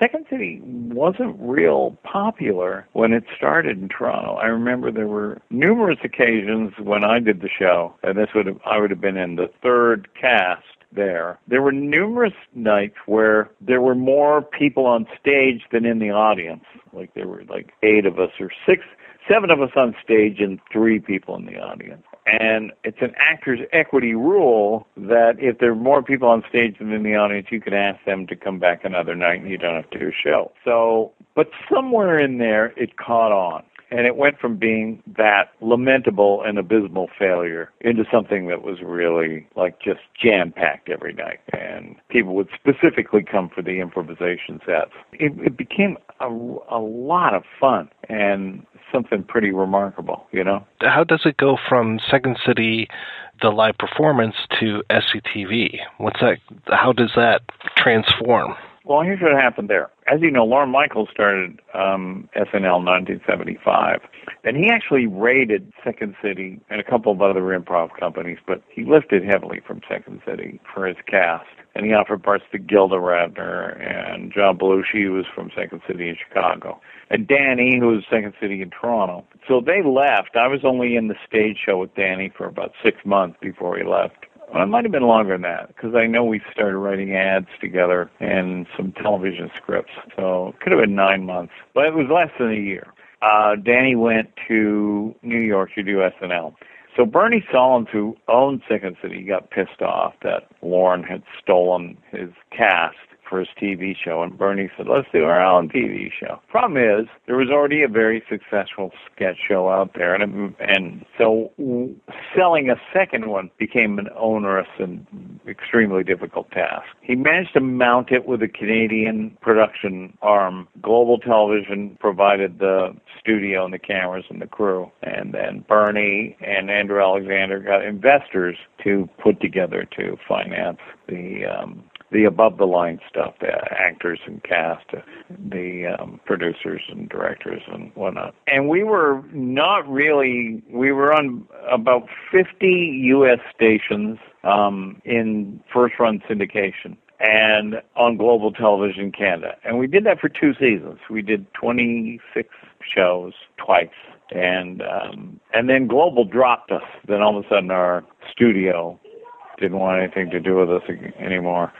Second City wasn't real popular when it started in Toronto. I remember there were numerous occasions when I did the show, and this would have I would have been in the third cast there. There were numerous nights where there were more people on stage than in the audience. Like there were like eight of us or six seven of us on stage and three people in the audience. And it's an actor's equity rule that if there are more people on stage than in the audience, you can ask them to come back another night and you don't have to do a show. So, but somewhere in there, it caught on. And it went from being that lamentable and abysmal failure into something that was really like just jam packed every night. And people would specifically come for the improvisation sets. It, it became a, a lot of fun and something pretty remarkable, you know? How does it go from Second City, the live performance, to SCTV? What's that? How does that transform? Well, here's what happened there. As you know, Lorne Michaels started um, SNL in 1975, and he actually raided Second City and a couple of other improv companies, but he lifted heavily from Second City for his cast. And he offered parts to Gilda Radner and John Belushi, who was from Second City in Chicago, and Danny, who was Second City in Toronto. So they left. I was only in the stage show with Danny for about six months before he left. Well, it might have been longer than that because I know we started writing ads together and some television scripts. So it could have been nine months, but it was less than a year. Uh, Danny went to New York to do SNL. So Bernie Sahlins, who owned Second City, got pissed off that Lorne had stolen his cast for his TV show, and Bernie said, "Let's do our own TV show." Problem is, there was already a very successful sketch show out there, and and so selling a second one became an onerous and extremely difficult task. He managed to mount it with a Canadian production arm. Global Television provided the studio and the cameras and the crew, and then Bernie and Andrew Alexander got investors to put together to finance the um, the above the line stuff, the actors and cast, uh, the um, producers and directors and whatnot. And we were not really, we were on about 50 U.S. stations um, in first run syndication and on Global Television Canada. And we did that for two seasons. We did 26 shows twice. And um, and then Global dropped us. Then all of a sudden our studio didn't want anything to do with us anymore.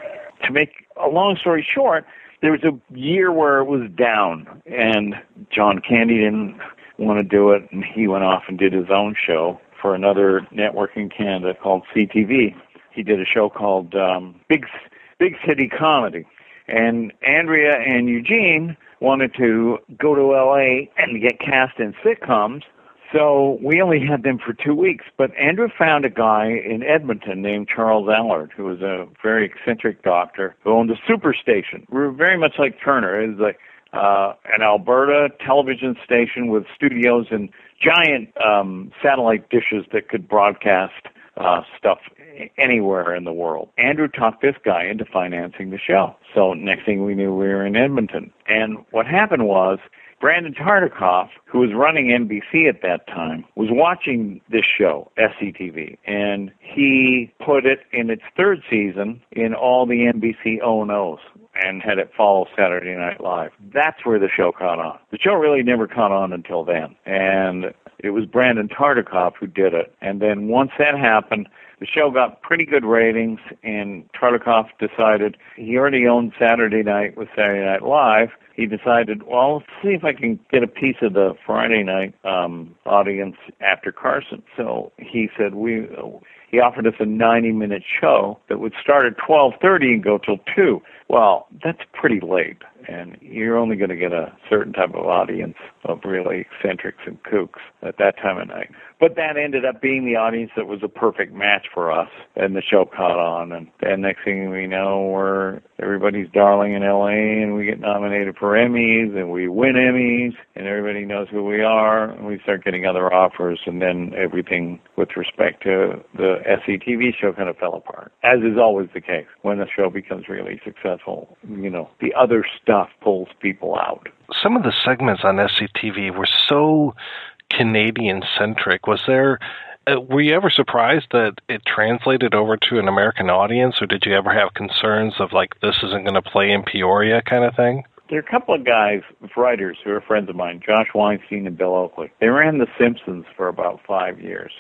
To make a long story short, there was a year where it was down, and John Candy didn't want to do it, and he went off and did his own show for another network in Canada called CTV. He did a show called um, Big Big City Comedy, and Andrea and Eugene wanted to go to LA and get cast in sitcoms. So we only had them for two weeks, but Andrew found a guy in Edmonton named Charles Allard, who was a very eccentric doctor who owned a superstation. We were very much like Turner. It was like uh, an Alberta television station with studios and giant um, satellite dishes that could broadcast uh, stuff anywhere in the world. Andrew talked this guy into financing the show. So next thing we knew, we were in Edmonton. And what happened was Brandon Tartikoff, who was running NBC at that time, was watching this show, SCTV, and he put it in its third season in all the NBC O&Os and had it follow Saturday Night Live. That's where the show caught on. The show really never caught on until then. And it was Brandon Tartikoff who did it. And then once that happened, the show got pretty good ratings, and Tartikoff decided he already owned Saturday night with Saturday Night Live. He decided, well, let's see if I can get a piece of the Friday night um, audience after Carson. So he said we. He offered us a 90-minute show that would start at 12:30 and go till two. Well, that's pretty late, and you're only going to get a certain type of audience of really eccentrics and kooks at that time of night. But that ended up being the audience that was a perfect match for us, and the show caught on. And then next thing we know, we're everybody's darling in LA, and we get nominated for Emmys, and we win Emmys, and everybody knows who we are, and we start getting other offers, and then everything with respect to the SCTV show kind of fell apart, as is always the case when the show becomes really successful. You know, the other stuff pulls people out. Some of the segments on SCTV were so Canadian centric. Was there uh, were you ever surprised that it translated over to an American audience, or did you ever have concerns of like this isn't going to play in Peoria kind of thing? There are a couple of guys, writers, who are friends of mine, Josh Weinstein and Bill Oakley. They ran The Simpsons for about five years.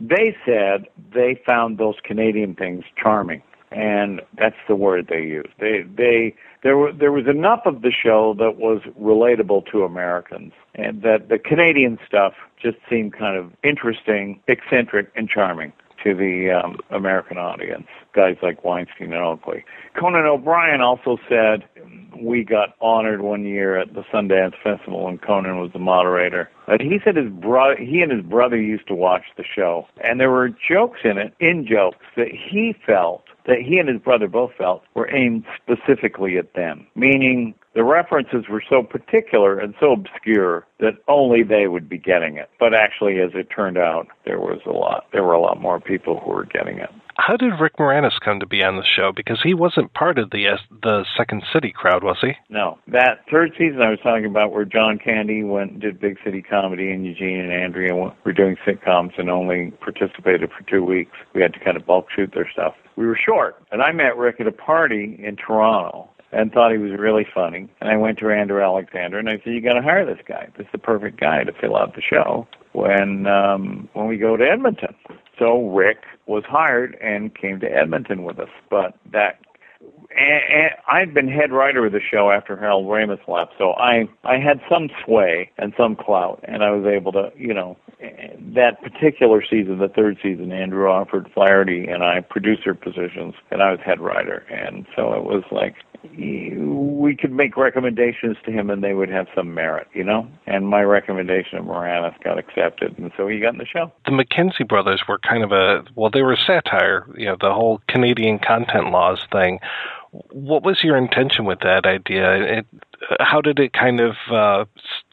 They said they found those Canadian things charming, and that's the word they used. They they there were there was enough of the show that was relatable to Americans, and that the Canadian stuff just seemed kind of interesting, eccentric, and charming to the um, American audience. Guys like Weinstein and Oakley. Conan O'Brien also said we got honored one year at the Sundance Festival, and Conan was the moderator. But he said his brother, he and his brother used to watch the show, and there were jokes in it, in jokes that he felt that he and his brother both felt were aimed specifically at them, meaning the references were so particular and so obscure that only they would be getting it. But actually, as it turned out, there was a lot. There were a lot more people who were getting it. How did Rick Moranis come to be on the show? Because he wasn't part of the the Second City crowd, was he? No, that third season I was talking about, where John Candy went and did Big City Comedy, and Eugene and Andrea were doing sitcoms and only participated for two weeks. We had to kind of bulk shoot their stuff. We were short, and I met Rick at a party in Toronto, and thought he was really funny. And I went to Andrew Alexander and I said, "You got to hire this guy. This is the perfect guy to fill out the show when um, when we go to Edmonton." So Rick was hired and came to Edmonton with us. But that and, I'd been head writer of the show after Harold Ramis left, so I I had some sway and some clout, and I was able to, you know, that particular season, the third season, Andrew offered Flaherty and I producer positions, and I was head writer, and so it was like we could make recommendations to him and they would have some merit, you know? And my recommendation of Moranis got accepted, and so he got in the show. The McKenzie brothers were kind of a, well, they were satire, you know, the whole Canadian content laws thing. What was your intention with that idea? It, how did it kind of uh,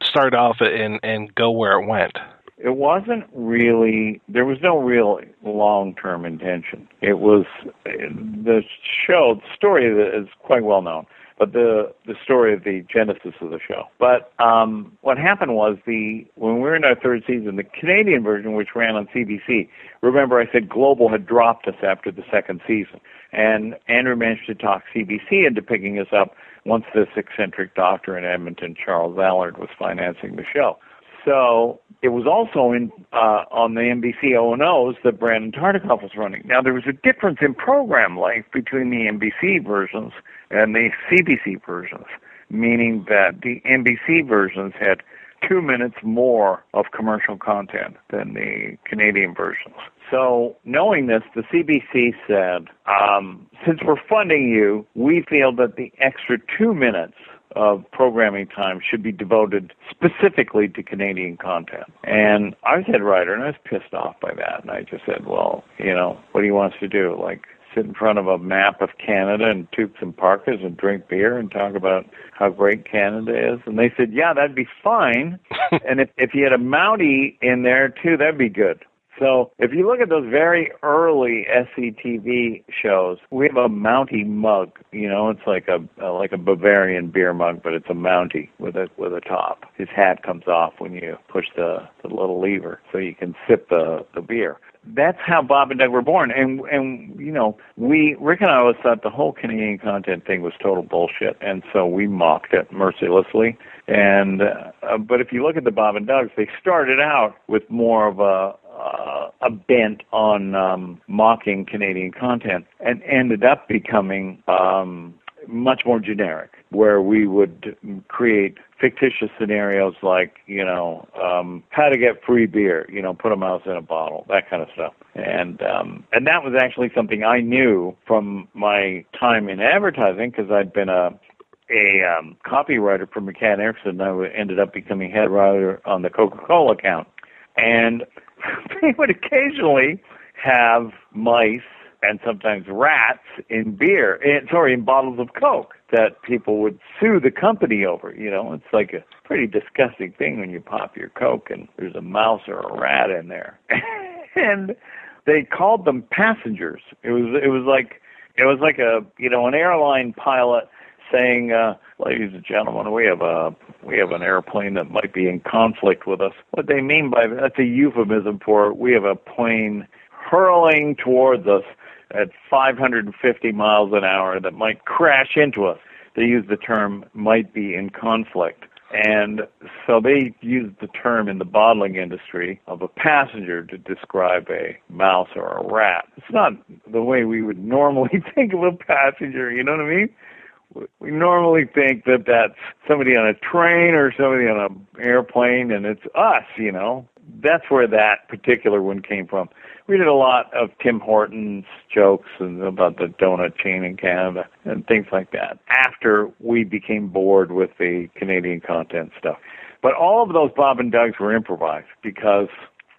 start off and, and go where it went? it wasn't really there was no real long-term intention. It was the show the story is quite well known, but the the story of the genesis of the show. But um, what happened was the when we were in our third season, the Canadian version, which ran on CBC. Remember, I said Global had dropped us after the second season, and Andrew managed to talk CBC into picking us up once this eccentric doctor in Edmonton, Charles Allard, was financing the show. So it was also in uh, on the NBC O&Os that Brandon Tartikoff was running. Now there was a difference in program length between the NBC versions and the CBC versions, meaning that the NBC versions had two minutes more of commercial content than the Canadian versions. So, knowing this, the CBC said, um, since we're funding you, we feel that the extra two minutes of programming time should be devoted specifically to Canadian content. And I was head writer, and I was pissed off by that. And I just said, well, you know, what do you want us to do? Like, sit in front of a map of Canada and toque some parkas and drink beer and talk about how great Canada is? And they said, yeah, that'd be fine. and if, if you had a Mountie in there too, that'd be good. So if you look at those very early SCTV shows, we have a Mountie mug. You know, it's like a like a Bavarian beer mug, but it's a Mountie with a with a top. His hat comes off when you push the the little lever, so you can sip the the beer. That's how Bob and Doug were born, and and you know we Rick and I always thought the whole Canadian content thing was total bullshit, and so we mocked it mercilessly. And uh, but if you look at the Bob and Dougs, they started out with more of a uh, a bent on um, mocking Canadian content and ended up becoming um, much more generic, where we would create fictitious scenarios like, you know, um, how to get free beer, you know, put a mouse in a bottle, that kind of stuff. And um, and that was actually something I knew from my time in advertising because I'd been a a um, copywriter for McCann Erickson. And I ended up becoming head writer on the Coca-Cola account, and they would occasionally have mice and sometimes rats in beer, in, sorry, in bottles of Coke that people would sue the company over. You know, it's like a pretty disgusting thing when you pop your Coke and there's a mouse or a rat in there. and they called them passengers. It was it was like it was like a you know an airline pilot saying, uh, "Ladies and gentlemen, we have a we have an airplane that might be in conflict with us." What they mean by that's a euphemism for we have a plane hurling towards us at 550 miles an hour that might crash into us. They use the term "might be in conflict." And so they used the term in the bottling industry of a passenger to describe a mouse or a rat. It's not the way we would normally think of a passenger, you know what I mean? We normally think that that's somebody on a train or somebody on an airplane and it's us, you know. That's where that particular one came from. We did a lot of Tim Hortons jokes and about the donut chain in Canada and things like that after we became bored with the Canadian content stuff. But all of those Bob and Dougs were improvised because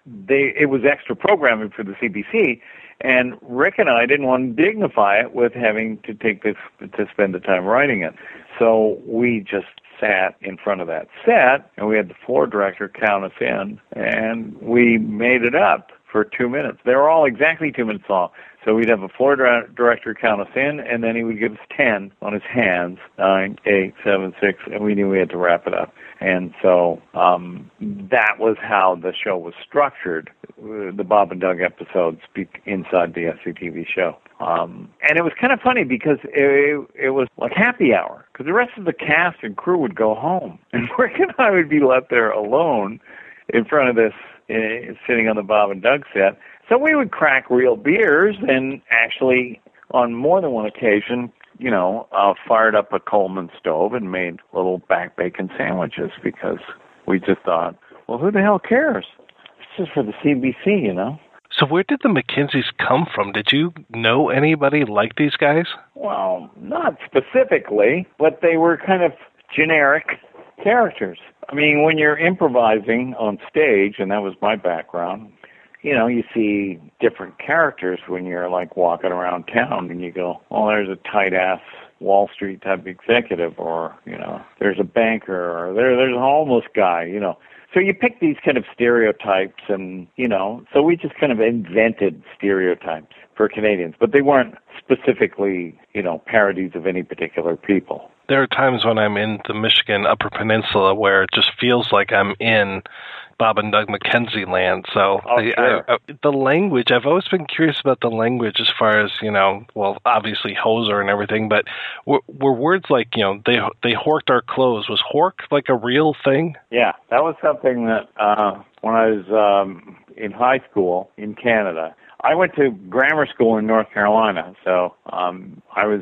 they it was extra programming for the CBC and Rick and I didn't want to dignify it with having to take this to spend the time writing it. So we just sat in front of that set and we had the floor director count us in and we made it up for two minutes. They were all exactly two minutes long. So we'd have a floor director count us in, and then he would give us 10 on his hands, nine, eight, seven, six, and we knew we had to wrap it up. And so um, that was how the show was structured, the Bob and Doug episodes inside the SCTV show. Um, and it was kind of funny because it, it was like happy hour because the rest of the cast and crew would go home, and Rick and I would be left there alone in front of this, uh, sitting on the Bob and Doug set. So we would crack real beers and actually, on more than one occasion, you know, uh, fired up a Coleman stove and made little back bacon sandwiches because we just thought, well, who the hell cares? It's just for the CBC, you know. So where did the McKenzies come from? Did you know anybody like these guys? Well, not specifically, but they were kind of generic characters. I mean, when you're improvising on stage, and that was my background, you know, you see different characters when you're like walking around town and you go, oh, there's a tight ass Wall Street type executive, or you know, there's a banker, or there there's a homeless guy. You know, So you pick these kind of stereotypes, and you know, so we just kind of invented stereotypes for Canadians, but they weren't specifically, you know, parodies of any particular people. There are times when I'm in the Michigan Upper Peninsula where it just feels like I'm in Bob and Doug McKenzie land. So Oh, the, sure. I, I, the language, I've always been curious about the language as far as, you know, well, obviously hoser and everything, but were, were words like, you know, they they horked our clothes. Was hork like a real thing? Yeah, that was something that uh, when I was um, in high school in Canada, I went to grammar school in North Carolina, so um, I was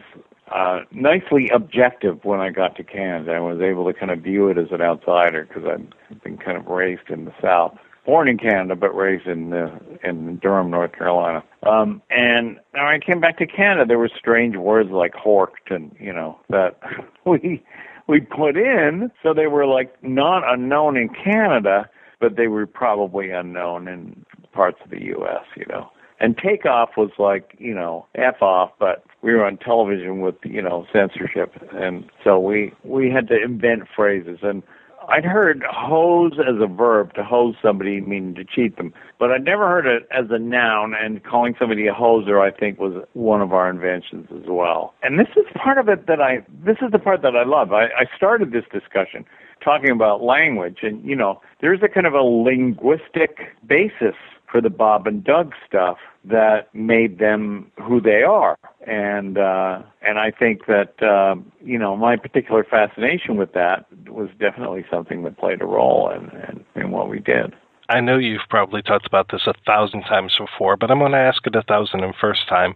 uh, nicely objective when I got to Canada. I was able to kind of view it as an outsider because I'd been kind of raised in the South. Born in Canada, but raised in uh, in Durham, North Carolina. Um, and when I came back to Canada, there were strange words like "horked" and you know that we we put in, so they were like not unknown in Canada, but they were probably unknown in parts of the U.S. You know, and takeoff was like you know f off, but we were on television with you know censorship, and so we we had to invent phrases and. I'd heard hose as a verb to hose somebody meaning to cheat them, but I'd never heard it as a noun and calling somebody a hoser I think was one of our inventions as well. And this is part of it that I this is the part that I love. I, I started this discussion talking about language and you know, there's a kind of a linguistic basis for the Bob and Doug stuff that made them who they are. And uh and I think that uh, you know, my particular fascination with that was definitely something that played a role in, in, in what we did. I know you've probably talked about this a thousand times before, but I'm going to ask it a thousand and first time.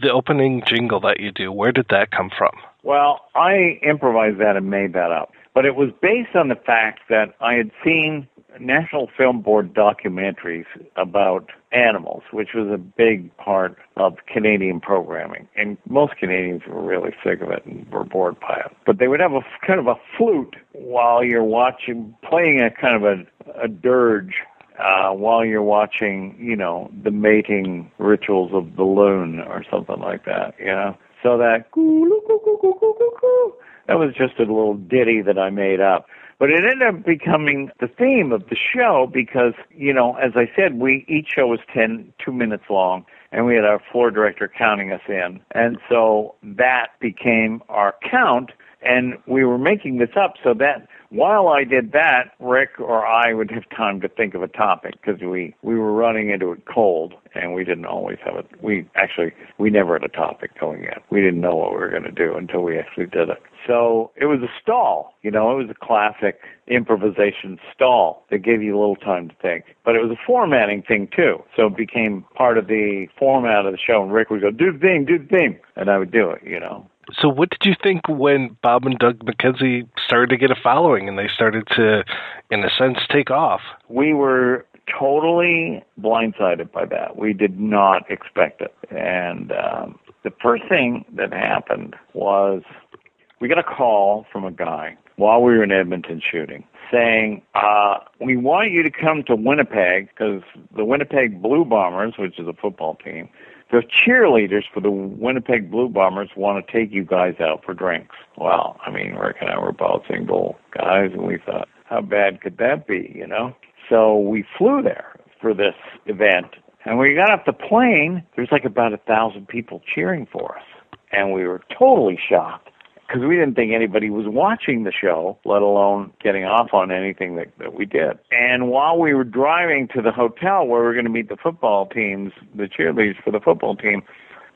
The opening jingle that you do, where did that come from? Well, I improvised that and made that up. But it was based on the fact that I had seen National Film Board documentaries about animals, which was a big part of Canadian programming. And most Canadians were really sick of it and were bored by it. But they would have a kind of a flute while you're watching, playing a kind of a, a dirge uh, while you're watching, you know, the mating rituals of the loon or something like that, you know. So that that was just a little ditty that I made up. But it ended up becoming the theme of the show because, you know, as I said, we each show was ten two minutes long and we had our floor director counting us in. And so that became our count and we were making this up so that while I did that, Rick or I would have time to think of a topic because we we were running into it cold and we didn't always have it. We actually we never had a topic going in. We didn't know what we were going to do until we actually did it. So it was a stall, you know, it was a classic improvisation stall that gave you a little time to think. But it was a formatting thing too. So it became part of the format of the show and Rick would go, do the theme, do the theme. And I would do it, you know. So, what did you think when Bob and Doug McKenzie started to get a following and they started to, in a sense, take off? We were totally blindsided by that. We did not expect it. And um, the first thing that happened was we got a call from a guy while we were in Edmonton shooting saying, uh, we want you to come to Winnipeg because the Winnipeg Blue Bombers, which is a football team, the cheerleaders for the Winnipeg Blue Bombers want to take you guys out for drinks. Well, I mean, Rick and I were both single guys, and we thought, how bad could that be, you know? So we flew there for this event, and when we got off the plane, there's like about a thousand people cheering for us, and we were totally shocked because we didn't think anybody was watching the show, let alone getting off on anything that, that we did. And while we were driving to the hotel where we were going to meet the football teams, the cheerleaders for the football team,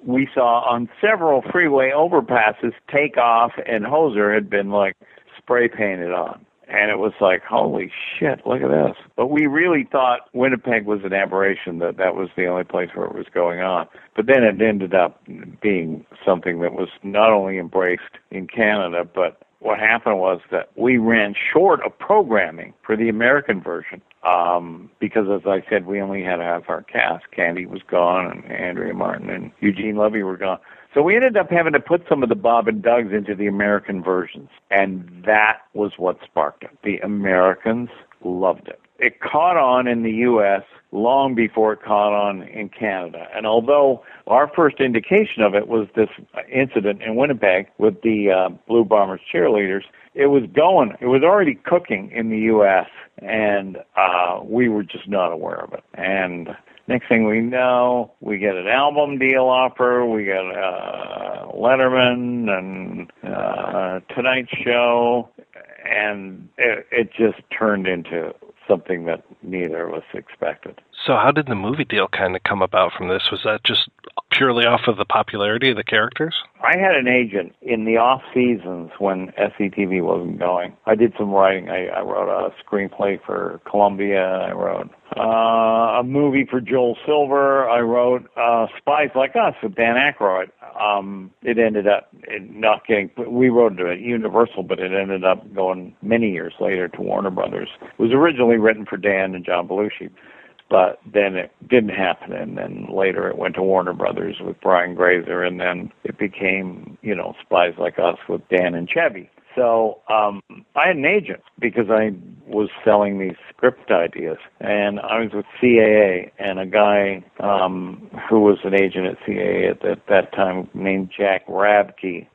we saw on several freeway overpasses, Takeoff and Hoser had been like spray painted on. And it was like, holy shit, look at this. But we really thought Winnipeg was an aberration, that that was the only place where it was going on. But then it ended up being something that was not only embraced in Canada, but what happened was that we ran short of programming for the American version um, because, as I said, we only had half our cast. Candy was gone, and Andrea Martin and Eugene Levy were gone. So we ended up having to put some of the Bob and Dougs into the American versions, and that was what sparked it. The Americans loved it. it caught on in the U.S. long before it caught on in Canada. And although our first indication of it was this incident in Winnipeg with the uh, Blue Bombers cheerleaders, it was going, it was already cooking in the U.S. and uh, we were just not aware of it. And next thing we know, we get an album deal offer, we get uh, Letterman and uh, Tonight Show, and it, it just turned into something that neither of us expected. So, how did the movie deal kind of come about from this? Was that just purely off of the popularity of the characters? I had an agent in the off seasons when SCTV wasn't going. I did some writing. I, I wrote a screenplay for Columbia. I wrote uh, a movie for Joel Silver. I wrote uh, Spies Like Us with Dan Aykroyd. Um, it ended up not getting. We wrote it at Universal, but it ended up going many years later to Warner Brothers. It was originally written for Dan and John Belushi but then it didn't happen and then later it went to Warner Brothers with Brian Grazer and then it became, you know, Spies Like Us with Dan and Chevy. So um I had an agent because I was selling these script ideas and I was with CAA and a guy um who was an agent at CAA at, at that time named Jack Rapke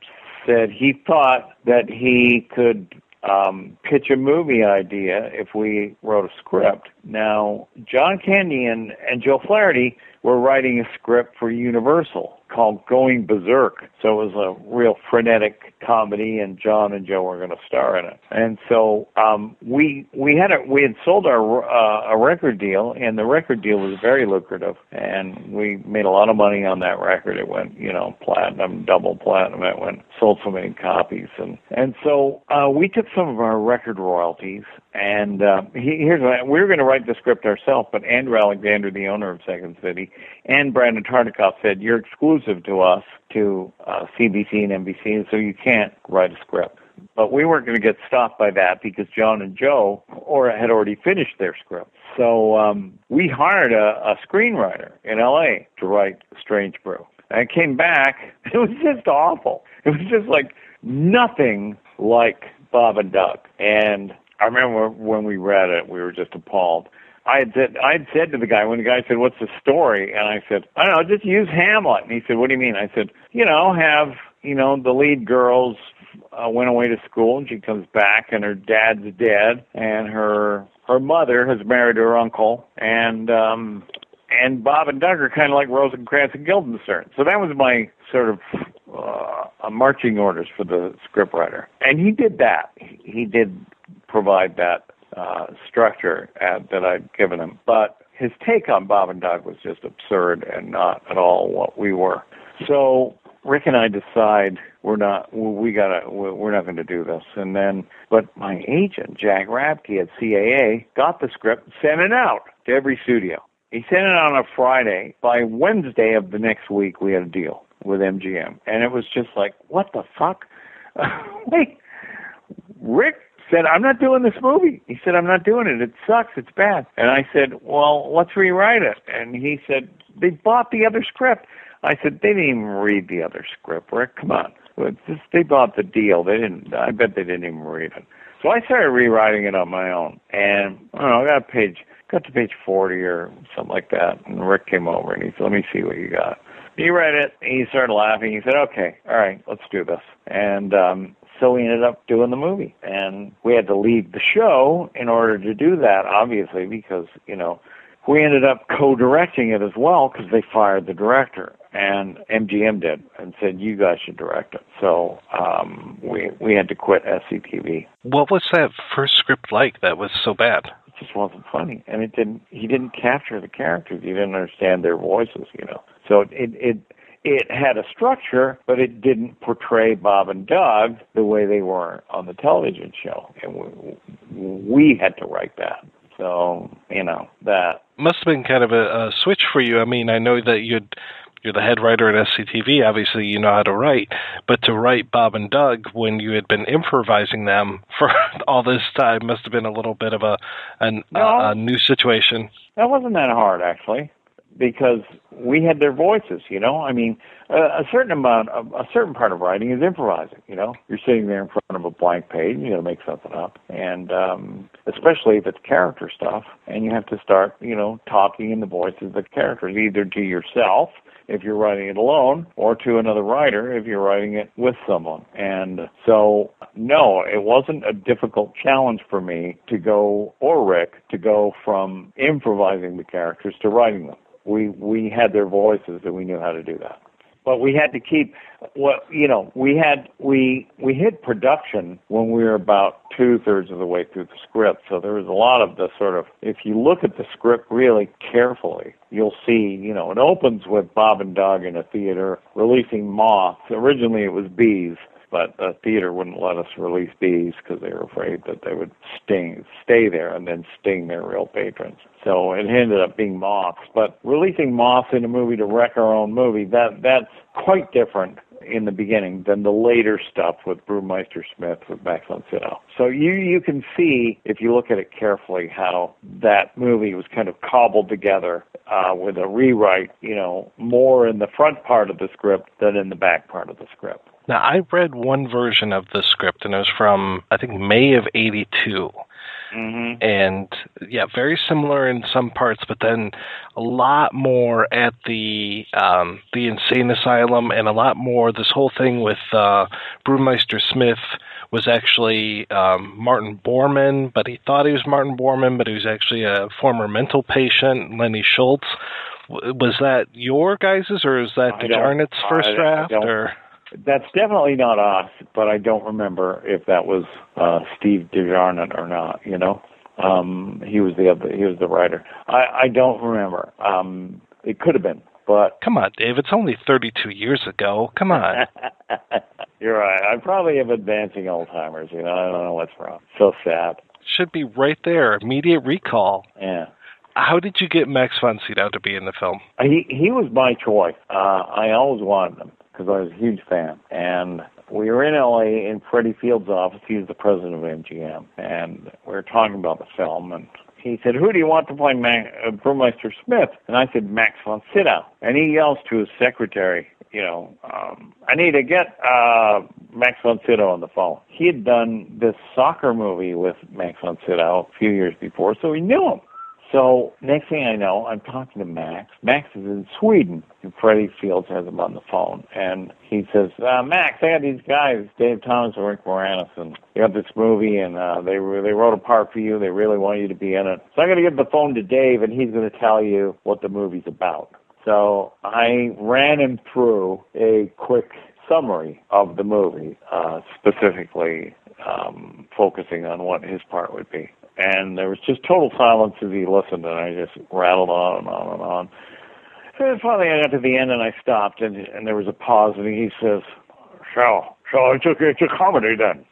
said he thought that he could um, pitch a movie idea if we wrote a script. Now, John Candy and, and Joe Flaherty were writing a script for Universal called Going Berserk. So it was a real frenetic comedy, and John and Joe were going to star in it. And so um, we we had a, we had sold our uh, a record deal, and the record deal was very lucrative, and we made a lot of money on that record. It went you know platinum, double platinum. It went sold so many copies, and and so uh, we took some of our record royalties. And uh, he, here's what we were going to write the script ourselves, but Andrew Alexander, the owner of Second City, and Brandon Tartikoff said, "You're exclusive to us, to uh, CBC and NBC, and so you can't write a script." But we weren't going to get stopped by that because John and Joe or had already finished their script. So um, we hired a, a screenwriter in LA to write Strange Brew. And it came back. It was just awful. It was just like nothing like Bob and Doug. And I remember when we read it, we were just appalled. I had said I had said to the guy when the guy said, "What's the story?" and I said, "I don't know, just use Hamlet." And he said, "What do you mean?" I said, "You know, have you know the lead girls uh, went away to school and she comes back and her dad's dead and her her mother has married her uncle and um and Bob and Doug are kind of like Rosencrantz and Guildenstern. So that was my sort of uh, marching orders for the scriptwriter, and he did that. He did provide that uh, structure at, that I'd given him. But his take on Bob and Doug was just absurd and not at all what we were. So Rick and I decide we're not we gotta we're not going to do this. And then, but my agent Jack Rapke at CAA got the script, sent it out to every studio. He sent it on a Friday. By Wednesday of the next week, we had a deal with MGM, and it was just like, what the fuck? Wait, Rick said, I'm not doing this movie. He said, I'm not doing it. It sucks. It's bad. And I said, well, let's rewrite it. And he said, they bought the other script. I said, they didn't even read the other script, Rick. Come on. Just, they bought the deal. They didn't, I bet they didn't even read it. So I started rewriting it on my own. And, I don't know, I got a page, got to page 40 or something like that. And Rick came over and he said, let me see what you got. He read it. He started laughing. He said, "Okay, all right, let's do this." And um, so we ended up doing the movie, and we had to leave the show in order to do that, obviously, because you know we ended up co-directing it as well because they fired the director, and MGM did and said, "You guys should direct it." So um, we we had to quit SCTV. What was that first script like that was so bad? It just wasn't funny, and it didn't. He didn't capture the characters. He didn't understand their voices, you know. So it it it had a structure, but it didn't portray Bob and Doug the way they were on the television show, and we, we had to write that. So you know that must have been kind of a, a switch for you. I mean, I know that you'd you're the head writer at SCTV. Obviously, you know how to write, but to write Bob and Doug when you had been improvising them for all this time must have been a little bit of a an, No. a, a new situation. that wasn't that hard actually. Because we had their voices. You know, I mean, a, a certain amount of a certain part of writing is improvising. You know, you're sitting there in front of a blank page, you got to make something up, and um, especially if it's character stuff, and you have to start, you know, talking in the voices of the characters, either to yourself if you're writing it alone or to another writer if you're writing it with someone. And so, no, it wasn't a difficult challenge for me to go, or Rick, to go from improvising the characters to writing them. We, we had their voices and we knew how to do that. But we had to keep what you know. We had we we hit production when we were about two thirds of the way through the script. So there was a lot of the sort of if you look at the script really carefully, you'll see you know it opens with Bob and Doug in a theater releasing moths. Originally it was bees, but the theater wouldn't let us release bees because they were afraid that they would sting, stay there, and then sting their real patrons. So it ended up being moths. But releasing moths in a movie to wreck our own movie, that that's quite different in the beginning than the later stuff with Brewmeister Smith with Max von Sydow. So you you can see if you look at it carefully how that movie was kind of cobbled together uh, with a rewrite, you know, more in the front part of the script than in the back part of the script. Now, I read one version of the script, and it was from, I think, May of 82. Mm-hmm. And yeah, very similar in some parts, but then a lot more at the um, the insane asylum, and a lot more. This whole thing with uh, Brewmeister Smith was actually um, Martin Bormann, but he thought he was Martin Bormann, but he was actually a former mental patient, Lenny Schultz. W- Was that your guys's, or is that I don't- first I- I draft? don't- or That's definitely not us, but I don't remember if that was uh, Steve De Jarnatt or not. You know, um, he was the other, he was the writer. I, I don't remember. Um, it could have been, but come on, Dave, it's only 32 years ago. Come on. you're right. I probably have advancing Alzheimer's. You know, I don't know what's wrong. So sad. Should be right there. Immediate recall. Yeah. How did you get Max von Sydow to be in the film? He he was my choice. Uh, I always wanted him because I was a huge fan. And we were in LA in Freddie Fields' office. He was the president of MGM, and we were talking about the film. And he said, "Who do you want to play Mac, uh, Brewmeister Smith?" And I said, "Max von Sydow." And he yells to his secretary, "You know, um, I need to get uh, Max von Sydow on the phone." He had done this soccer movie with Max von Sydow a few years before, so he knew him. So next thing I know, I'm talking to Max. Max is in Sweden, and Freddie Fields has him on the phone, and he says, uh, "Max, I got these guys, Dave Thomas and Rick Moranis, and they got this movie, and uh, they they wrote a part for you. They really want you to be in it. So I'm going to give the phone to Dave, and he's going to tell you what the movie's about." So I ran him through a quick summary of the movie, uh, specifically um, focusing on what his part would be. And there was just total silence as he listened, and I just rattled on and on and on. And finally, I got to the end, and I stopped, and, and there was a pause, and he says, "So, so it's a, it's a comedy then."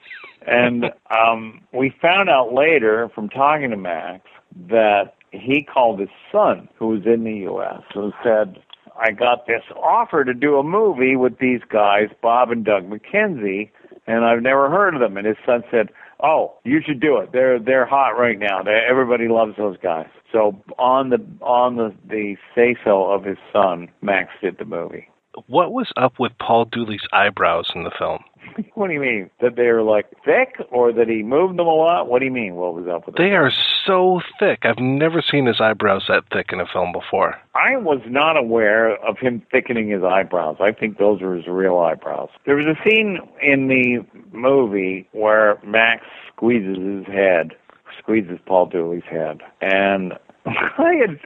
And um, we found out later from talking to Max that he called his son, who was in the U.S., and said, I got this offer to do a movie with these guys, Bob and Doug McKenzie, and I've never heard of them. And his son said, "Oh, you should do it. They're they're hot right now. They, everybody loves those guys." So on the on the the say so of his son, Max did the movie. What was up with Paul Dooley's eyebrows in the film? What do you mean? That they were like thick, or that he moved them a lot? What do you mean? What was up with They are so thick. I've never seen his eyebrows that thick in a film before. I was not aware of him thickening his eyebrows. I think those were his real eyebrows. There was a scene in the movie where Max squeezes his head, squeezes Paul Dooley's head, and I had.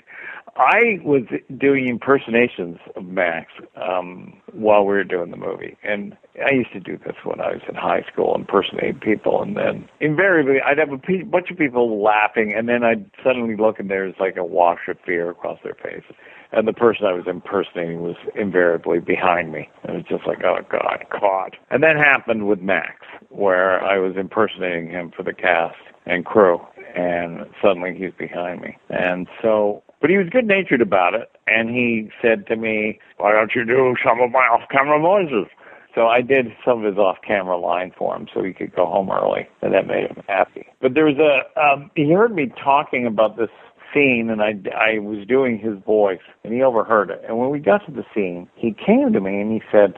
I was doing impersonations of Max um, while we were doing the movie, and I used to do this when I was in high school, impersonate people, and then invariably I'd have a pe- bunch of people laughing, and then I'd suddenly look and there's like a wash of fear across their face, and the person I was impersonating was invariably behind me, and it was just like, oh God, caught. And that happened with Max, where I was impersonating him for the cast and crew, and suddenly he's behind me, and so but he was good natured about it, and he said to me, Why don't you do some of my off camera voices? So I did some of his off camera line for him so he could go home early, and that made him happy. But there was a, um, he heard me talking about this scene, and I I was doing his voice, and he overheard it. And when we got to the scene, he came to me and he said,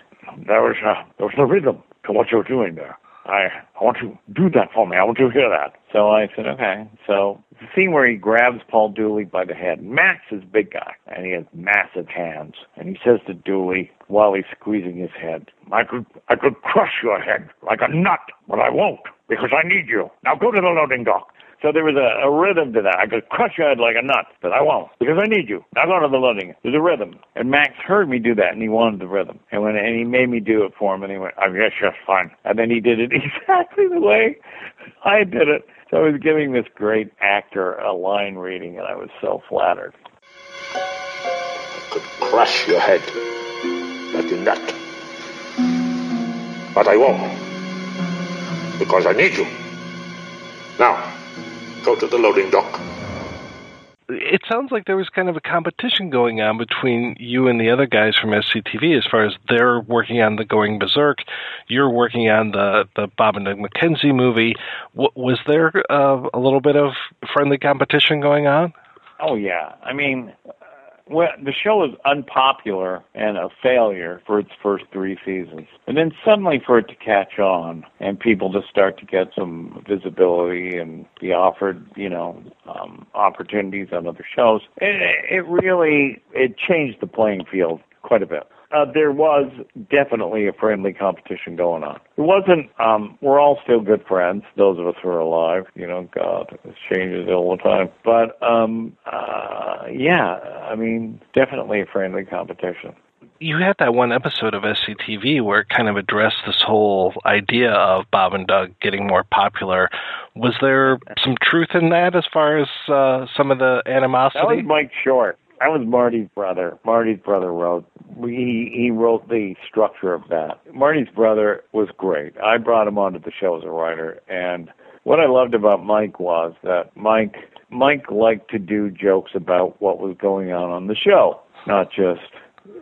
"There was a there was a rhythm to what you're doing there. I I want you to do that for me. I want you to hear that." So I said, "Okay." So the scene where he grabs Paul Dooley by the head. Max is a big guy, and he has massive hands. And he says to Dooley while he's squeezing his head, "I could I could crush your head like a nut, but I won't because I need you. Now go to the loading dock." So there was a, a rhythm to that. I could crush your head like a nut, but I won't because I need you. I go to the loading. There's a rhythm, and Max heard me do that, and he wanted the rhythm, and when and he made me do it for him, and he went, "I guess that's fine." And then he did it exactly the way I did it. So I was giving this great actor a line reading, and I was so flattered. I could crush your head like a nut. But I won't. Because I need you. Now, go to the loading dock. It sounds like there was kind of a competition going on between you and the other guys from SCTV as far as they're working on the Going Berserk, you're working on the the Bob and Doug McKenzie movie. W- was there uh, a little bit of friendly competition going on? Oh yeah, I mean, well, the show was unpopular and a failure for its first three seasons, and then suddenly for it to catch on and people to start to get some visibility and be offered, you know, um, opportunities on other shows, it, it really it changed the playing field quite a bit. Uh, there was definitely a friendly competition going on. It wasn't. Um, we're all still good friends. Those of us who are alive. You know, God, it changes all the time. But um, uh, yeah, I mean, definitely a friendly competition. You had that one episode of SCTV where it kind of addressed this whole idea of Bob and Doug getting more popular. Was there some truth in that as far as uh, some of the animosity? That was Mike Short. That was Marty's brother. Marty's brother wrote. He he wrote the structure of that. Marty's brother was great. I brought him onto the show as a writer, and what I loved about Mike was that Mike Mike liked to do jokes about what was going on on the show, not just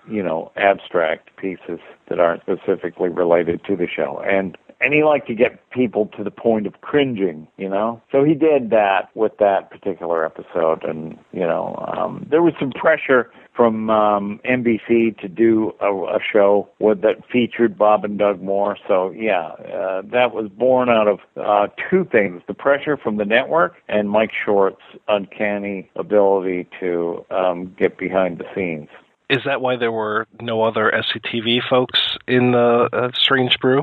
you know abstract pieces that aren't specifically related to the show. And and he liked to get people to the point of cringing, you know. So he did that with that particular episode, and you know, um, there was some pressure from um, NBC to do a, a show with that featured Bob and Doug Moore. So yeah, uh, that was born out of uh, two things: the pressure from the network and Mike Short's uncanny ability to um, get behind the scenes. Is that why there were no other SCTV folks in the uh, Strange Brew?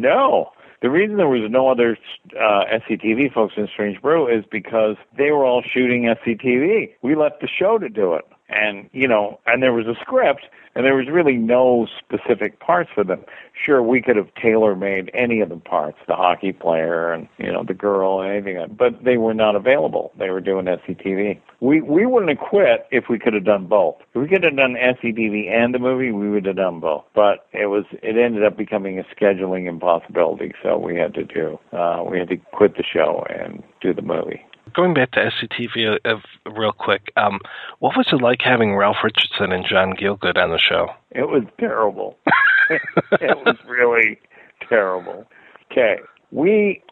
No. The reason there was no other uh, SCTV folks in Strange Brew is because they were all shooting SCTV. We left the show to do it. And, you know, and there was a script, and there was really no specific parts for them. Sure, we could have tailor made any of the parts, the hockey player and, you know, the girl and anything, but they were not available. They were doing SCTV. We, we wouldn't have quit if we could have done both. If we could have done SCTV and the movie, we would have done both. But it was, it ended up becoming a scheduling impossibility, so we had to do, uh, we had to quit the show and do the movie going back to SCTV uh, uh, real quick, um, what was it like having Ralph Richardson and John Gielgud on the show? It was terrible. it was really terrible. Okay, we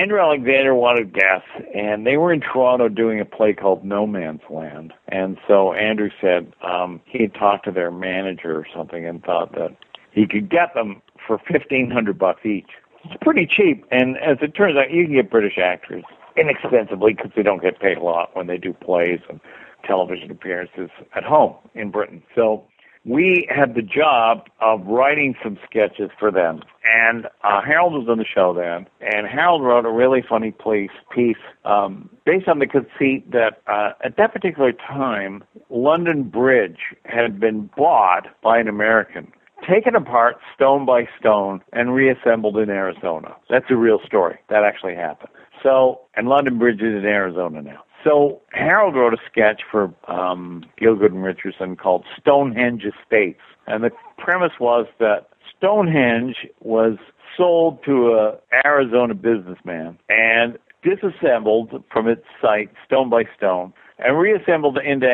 Andrew Alexander wanted guests, and they were in Toronto doing a play called No Man's Land. And so Andrew said um, he had talked to their manager or something and thought that he could get them for fifteen hundred bucks each. It's pretty cheap, and as it turns out, you can get British actors inexpensively because they don't get paid a lot when they do plays and television appearances at home in Britain. So we had the job of writing some sketches for them. And uh, Harold was on the show then, and Harold wrote a really funny piece, piece um, based on the conceit that uh, at that particular time, London Bridge had been bought by an American taken apart stone by stone and reassembled in Arizona. That's a real story. That actually happened. So, and London Bridge is in Arizona now. So Harold wrote a sketch for um, and Richardson called Stonehenge Estates, and the premise was that Stonehenge was sold to a Arizona businessman and disassembled from its site stone by stone and reassembled into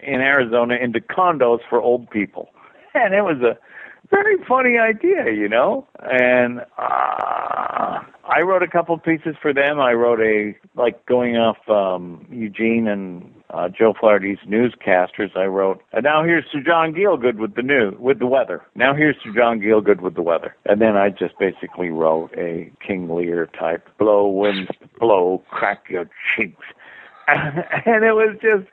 in Arizona into condos for old people. And it was a very funny idea, you know. And uh, I wrote a couple pieces for them. I wrote a like going off um, Eugene and uh, Joe Flaherty's newscasters. I wrote, and now here's Sir John Gielgud with the new with the weather. Now here's Sir John Gielgud with the weather. And then I just basically wrote a King Lear type, blow winds, blow, crack your cheeks. and it was just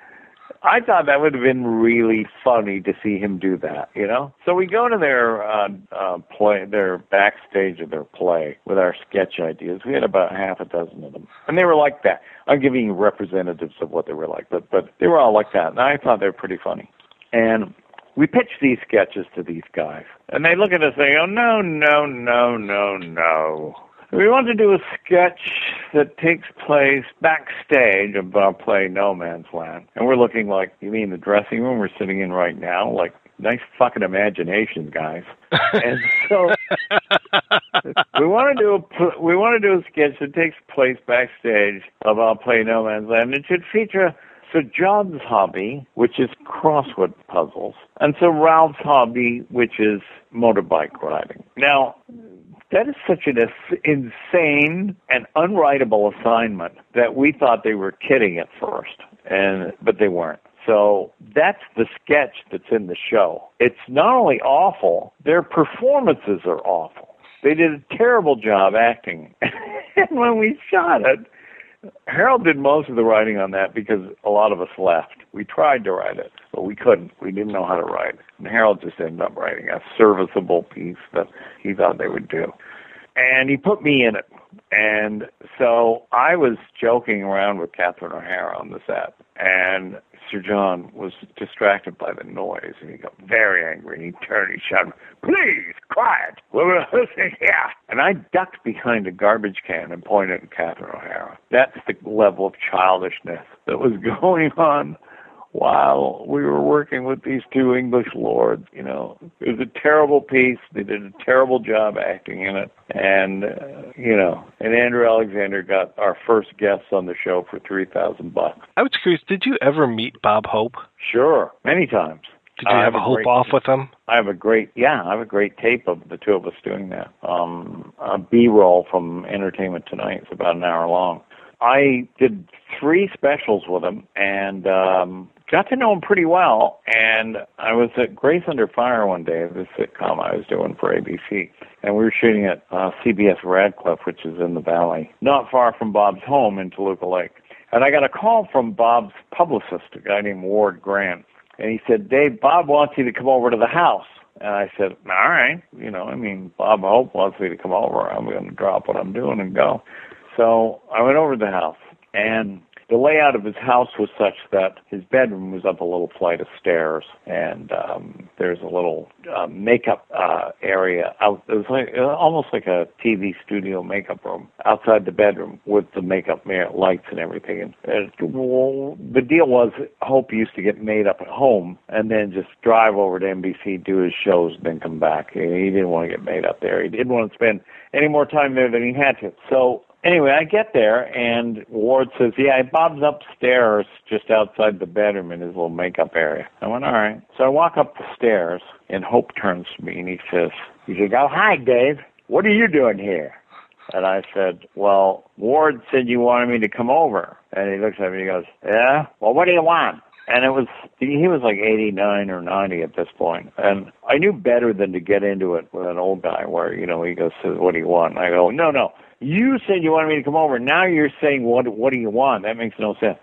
I thought that would have been really funny to see him do that, you know. So we go to their uh, uh, play, their backstage of their play with our sketch ideas. We had about half a dozen of them, and they were like that. I'm giving you representatives of what they were like, but but they were all like that, and I thought they were pretty funny. And we pitched these sketches to these guys, and they look at us and they go, "No, no, no, no, no." We want to do a sketch that takes place backstage of our play No Man's Land. And we're looking like, you mean the dressing room we're sitting in right now? Like, nice fucking imagination, guys. and so we want to do a we want to do a sketch that takes place backstage of our play No Man's Land. It should feature Sir John's hobby, which is crossword puzzles, and Sir Ralph's hobby, which is motorbike riding. Now, that is such an insane and unwritable assignment that we thought they were kidding at first, and but they weren't. So that's the sketch that's in the show. It's not only awful, their performances are awful. They did a terrible job acting. and when we shot it, Harold did most of the writing on that because a lot of us left. We tried to write it, but we couldn't. We didn't know how to write. And Harold just ended up writing a serviceable piece that he thought they would do. And he put me in it. And so I was joking around with Catherine O'Hara on the set. And Sir John was distracted by the noise, and he got very angry. And he turned, and shouted, "Please, quiet! We're rehearsing here." And I ducked behind a garbage can and pointed at Catherine O'Hara. That's the level of childishness that was going on while we were working with these two English lords. You know, it was a terrible piece. They did a terrible job acting in it, and uh, you know, and Andrew Alexander got our first guests on the show for three thousand bucks. I was curious. Did you ever meet Bob Hope? Sure, many times. Did you I have a Hope great- off with him? I have a great, yeah, I have a great tape of the two of us doing that. Um, a B-roll from Entertainment Tonight. It's about an hour long. I did three specials with him and um, got to know him pretty well. And I was at Grace Under Fire one day, the sitcom I was doing for ABC. And we were shooting at uh, CBS Radford, which is in the valley, not far from Bob's home in Toluca Lake. And I got a call from Bob's publicist, a guy named Ward Grant. And he said, Dave, Bob wants you to come over to the house. And I said, all right. You know, I mean, Bob Hope wants me to come over. I'm going to drop what I'm doing and go. So I went over to the house, and the layout of his house was such that his bedroom was up a little flight of stairs, and um, there's a little uh, makeup uh, area out. It was like uh, almost like a TV studio makeup room outside the bedroom with the makeup ma- lights and everything. And, and well, the deal was, Hope used to get made up at home and then just drive over to NBC, do his shows, and then come back. He didn't want to get made up there. He didn't want to spend any more time there than he had to. So Anyway, I get there and Ward says, "Yeah, Bob's upstairs, just outside the bedroom in his little makeup area." I went, "All right." So I walk up the stairs, and Hope turns to me and he says, "He said, oh, hi, Dave. What are you doing here?" And I said, "Well, Ward said you wanted me to come over." And he looks at me and he goes, "Yeah. Well, what do you want?" And it was he was like 89 or 90 at this point, and I knew better than to get into it with an old guy where you know he goes, "What do you want?" And I go, "No, no." You said you wanted me to come over. Now you're saying what? What do you want? That makes no sense.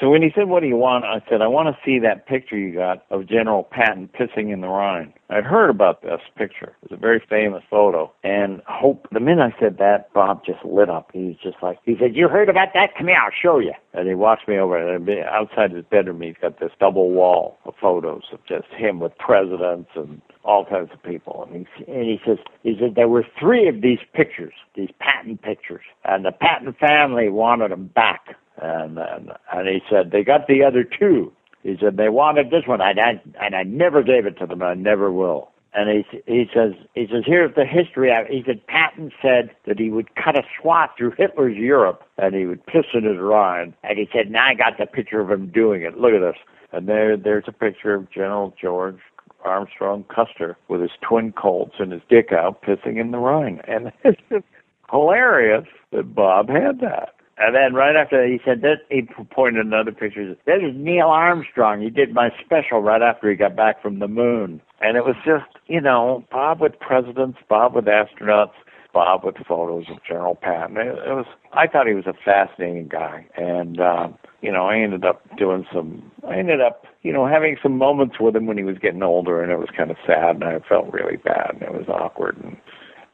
So when he said, "What do you want?" I said, "I want to see that picture you got of General Patton pissing in the Rhine." I'd heard about this picture. It was a very famous photo. And Hope, the minute I said that, Bob just lit up. He was just like, he said, "You heard about that? Come here, I'll show you." And he walks me over. And outside his bedroom, he's got this double wall of photos of just him with presidents and all kinds of people. And he, and he says, he said there were three of these pictures, these Patton pictures, and the Patton family wanted them back. And and, and he said they got the other two. He said they wanted this one, and I and I never gave it to them. and I never will. And he he says he says here's the history. He said Patton said that he would cut a swath through Hitler's Europe and he would piss in his Rhine. And he said now I got the picture of him doing it. Look at this. And there there's a picture of General George Armstrong Custer with his twin Colts and his dick out pissing in the Rhine. And it's just hilarious that Bob had that. And then right after that, he said that he pointed another picture. He said, This is Neil Armstrong. He did my special right after he got back from the moon. And it was just, you know, Bob with presidents, Bob with astronauts, Bob with photos of General Patton. It, it was. I thought he was a fascinating guy, and uh, you know, I ended up doing some. I ended up, you know, having some moments with him when he was getting older, and it was kind of sad, and I felt really bad, and it was awkward, and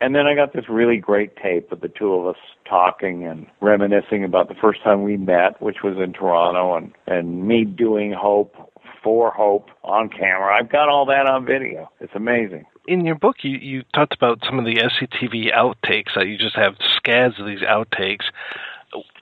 and then I got this really great tape of the two of us talking and reminiscing about the first time we met, which was in Toronto, and and me doing Hope for Hope on camera. I've got all that on video. It's amazing. In your book, you, you talked about some of the SCTV outtakes that you just have scads of these outtakes.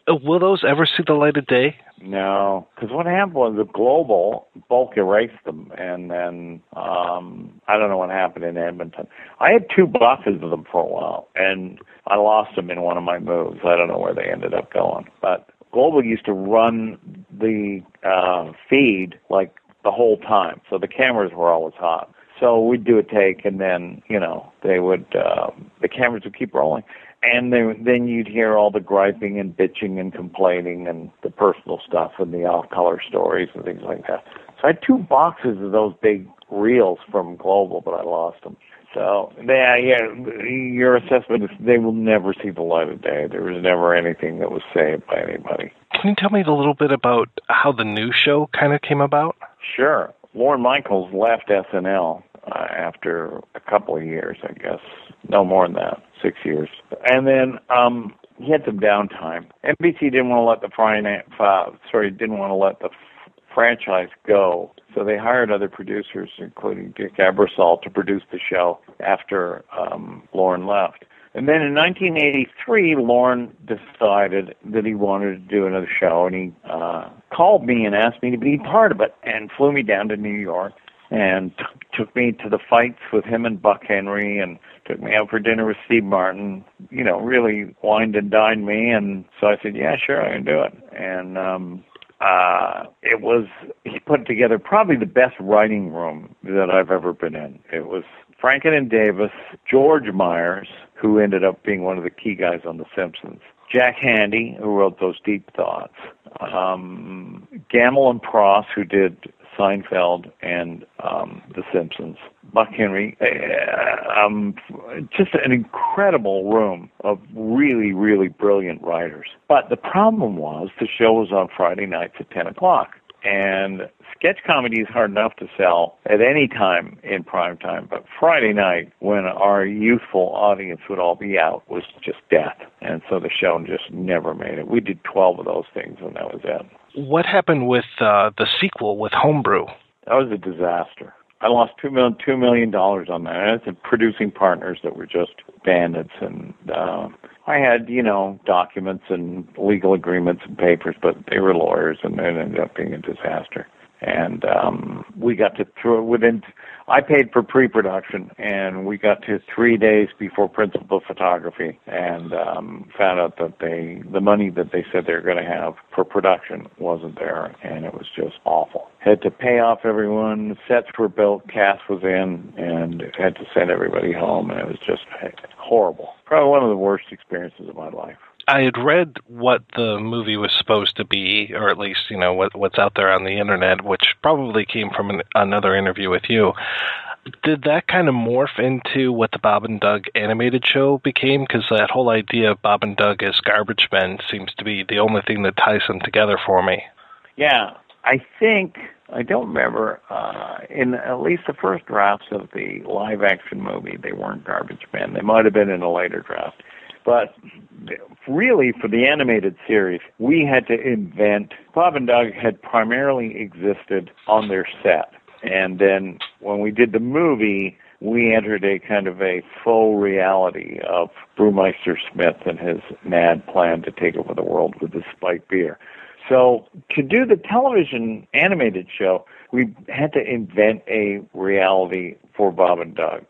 Uh, Will those ever see the light of day? No, because what happened was the global bulk erased them, and then um, I don't know what happened in Edmonton. I had two boxes of them for a while, and I lost them in one of my moves. I don't know where they ended up going, but Global used to run the uh, feed like the whole time, so the cameras were always hot. So we'd do a take, and then you know they would uh, the cameras would keep rolling, and then then you'd hear all the griping and bitching and complaining and the personal stuff and the off-color stories and things like that. So I had two boxes of those big reels from Global, but I lost them. So yeah, yeah, your assessment is they will never see the light of day. There was never anything that was saved by anybody. Can you tell me a little bit about how the new show kind of came about? Sure. Lorne Michaels left SNL uh, after a couple of years, I guess. No more than that, six years. And then um, he had some downtime. NBC didn't want to let the finance, uh, sorry, didn't want to let the f- franchise go. So they hired other producers, including Dick Ebersol, to produce the show after um, Lorne left. And then in 1983, Lorne decided that he wanted to do another show, and he uh, called me and asked me to be part of it, and flew me down to New York, and t- took me to the fights with him and Buck Henry, and took me out for dinner with Steve Martin. You know, really wined and dined me, and so I said, "Yeah, sure, I can do it." And um, uh, it was he put together probably the best writing room that I've ever been in. It was Franken and Davis, George Meyer, who ended up being one of the key guys on The Simpsons, Jack Handey, who wrote those deep thoughts, um, Gammill and Pross, who did Seinfeld and um, The Simpsons, Buck Henry, uh, um, just an incredible room of really, really brilliant writers. But the problem was the show was on Friday nights at 10 o'clock. And sketch comedy is hard enough to sell at any time in prime time, but Friday night, when our youthful audience would all be out, was just death. And so the show just never made it. We did 12 of those things, and that was it. What happened with uh, the sequel with Homebrew? That was a disaster. I lost two million two million dollars on that. I had some producing partners that were just bandits, and uh, I had you know documents and legal agreements and papers, but they were lawyers, and it ended up being a disaster. And um, we got to throw within. I paid for pre-production, and we got to three days before principal photography, and um, found out that they the money that they said they were going to have for production wasn't there, and it was just awful. Had to pay off everyone. Sets were built, cast was in, and had to send everybody home, and it was just horrible. Probably one of the worst experiences of my life. I had read what the movie was supposed to be, or at least you know what what's out there on the internet, which probably came from an, another interview with you. Did that kind of morph into what the Bob and Doug animated show became? Because that whole idea of Bob and Doug as garbage men seems to be the only thing that ties them together for me. Yeah, I think I don't remember uh, in at least the first drafts of the live action movie they weren't garbage men. They might have been in a later draft. But really, for the animated series, we had to invent. Bob and Doug had primarily existed on their set. And then when we did the movie, we entered a kind of a full reality of Brewmeister Smith and his mad plan to take over the world with his spiked beer. So to do the television animated show, we had to invent a reality for Bob and Doug.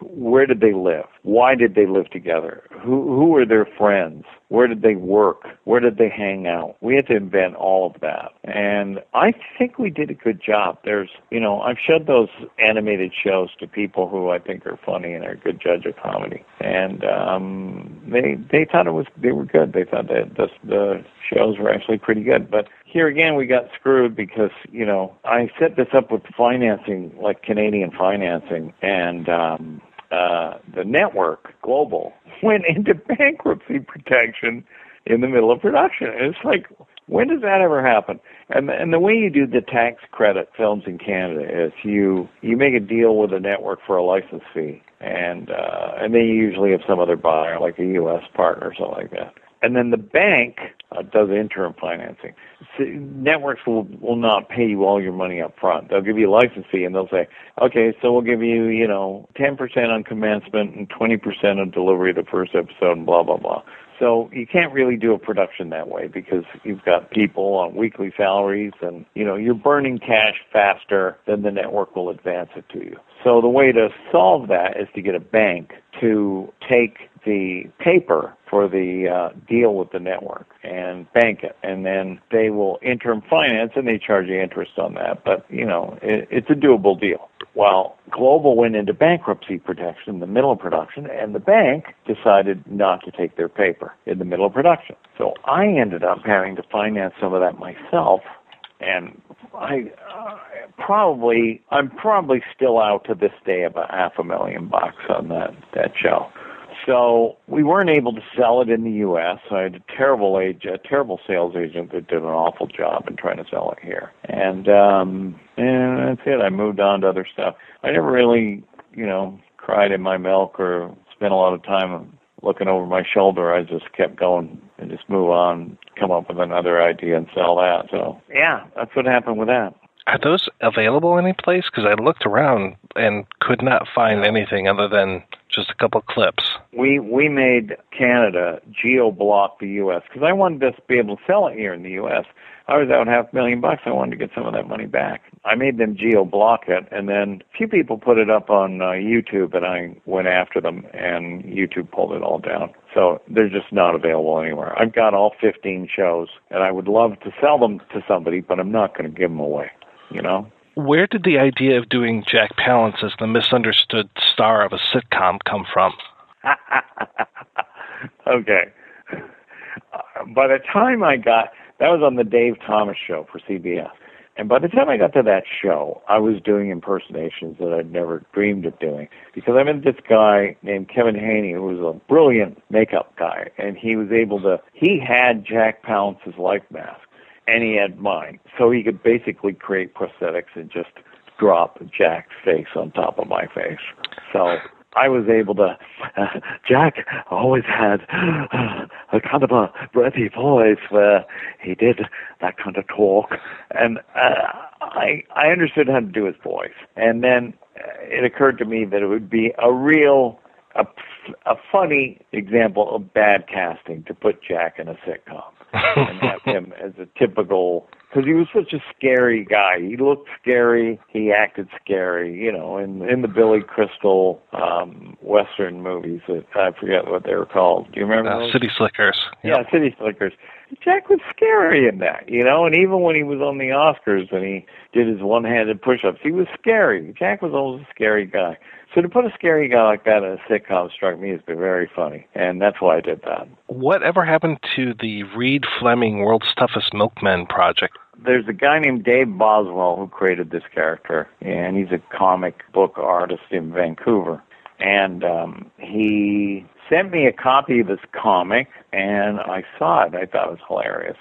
Where, did they live? Why did they live together? Who who were their friends? Where did they work? Where did they hang out? We had to invent all of that. And I think we did a good job. There's, you know, I've showed those animated shows to people who I think are funny and are a good judge of comedy. And um they they thought it was they were good. They thought that the the shows were actually pretty good. But here again we got screwed because, you know, I set this up with financing like Canadian financing and um uh, the network, Global, went into bankruptcy protection in the middle of production. And it's like, when does that ever happen? And and the way you do the tax credit films in Canada is you you make a deal with a network for a license fee, and uh, and then you usually have some other buyer, like a U.S. partner or something like that. And then the bank uh, does interim financing. Networks will will not pay you all your money up front. They'll give you a license fee and they'll say, okay, so we'll give you you know 10% on commencement and 20% on delivery of the first episode and blah blah blah. So you can't really do a production that way because you've got people on weekly salaries and you know you're burning cash faster than the network will advance it to you. So the way to solve that is to get a bank to take the paper for the uh, deal with the network and bank it, and then they will interim finance and they charge you interest on that. But you know, it, it's a doable deal. While Global went into bankruptcy protection in the middle of production, and the bank decided not to take their paper in the middle of production. So I ended up having to finance some of that myself, and I uh, probably I'm probably still out to this day about half a million bucks on that that show. So we weren't able to sell it in the U.S. I had a terrible age, a terrible sales agent that did an awful job in trying to sell it here. And um, and that's it. I moved on to other stuff. I never really, you know, cried in my milk or spent a lot of time looking over my shoulder. I just kept going and just move on, come up with another idea and sell that. So yeah, that's what happened with that. Are those available any place? Because I looked around and could not find anything other than just a couple clips. We we made Canada geo block the U.S. because I wanted us to be able to sell it here in the U.S. I was out half a million bucks. I wanted to get some of that money back. I made them geo block it, and then a few people put it up on uh, YouTube, and I went after them, and YouTube pulled it all down. So they're just not available anywhere. I've got all 15 shows, and I would love to sell them to somebody, but I'm not going to give them away. You know. Where did the idea of doing Jack Palance as the misunderstood star of a sitcom come from? okay. By the time I got that was on the Dave Thomas show for CBS. And by the time I got to that show, I was doing impersonations that I'd never dreamed of doing because I met this guy named Kevin Haney who was a brilliant makeup guy and he was able to he had Jack Palance's life mask and he had mine. So he could basically create prosthetics and just drop Jack's face on top of my face. So I was able to. Uh, Jack always had uh, a kind of a breathy voice where he did that kind of talk, and uh, I I understood how to do his voice. And then uh, it occurred to me that it would be a real a, a funny example of bad casting to put Jack in a sitcom and have him as a typical because he was such a scary guy. He looked scary. He acted scary. You know, in in the Billy Crystal um Western movies that I forget what they were called. Do you remember? Uh? City Slickers. Yeah, City Slickers. Jack was scary in that, you know, and even when he was on the Oscars and he did his one-handed push-ups, he was scary. Jack was always a scary guy. So to put a scary guy like that in a sitcom struck me as being very funny, and that's why I did that. Whatever happened to the Reed Fleming World's Toughest Milkman project? There's a guy named Dave Boswell who created this character, and he's a comic book artist in Vancouver. And um, he sent me a copy of this comic, and I saw it. I thought it was hilarious.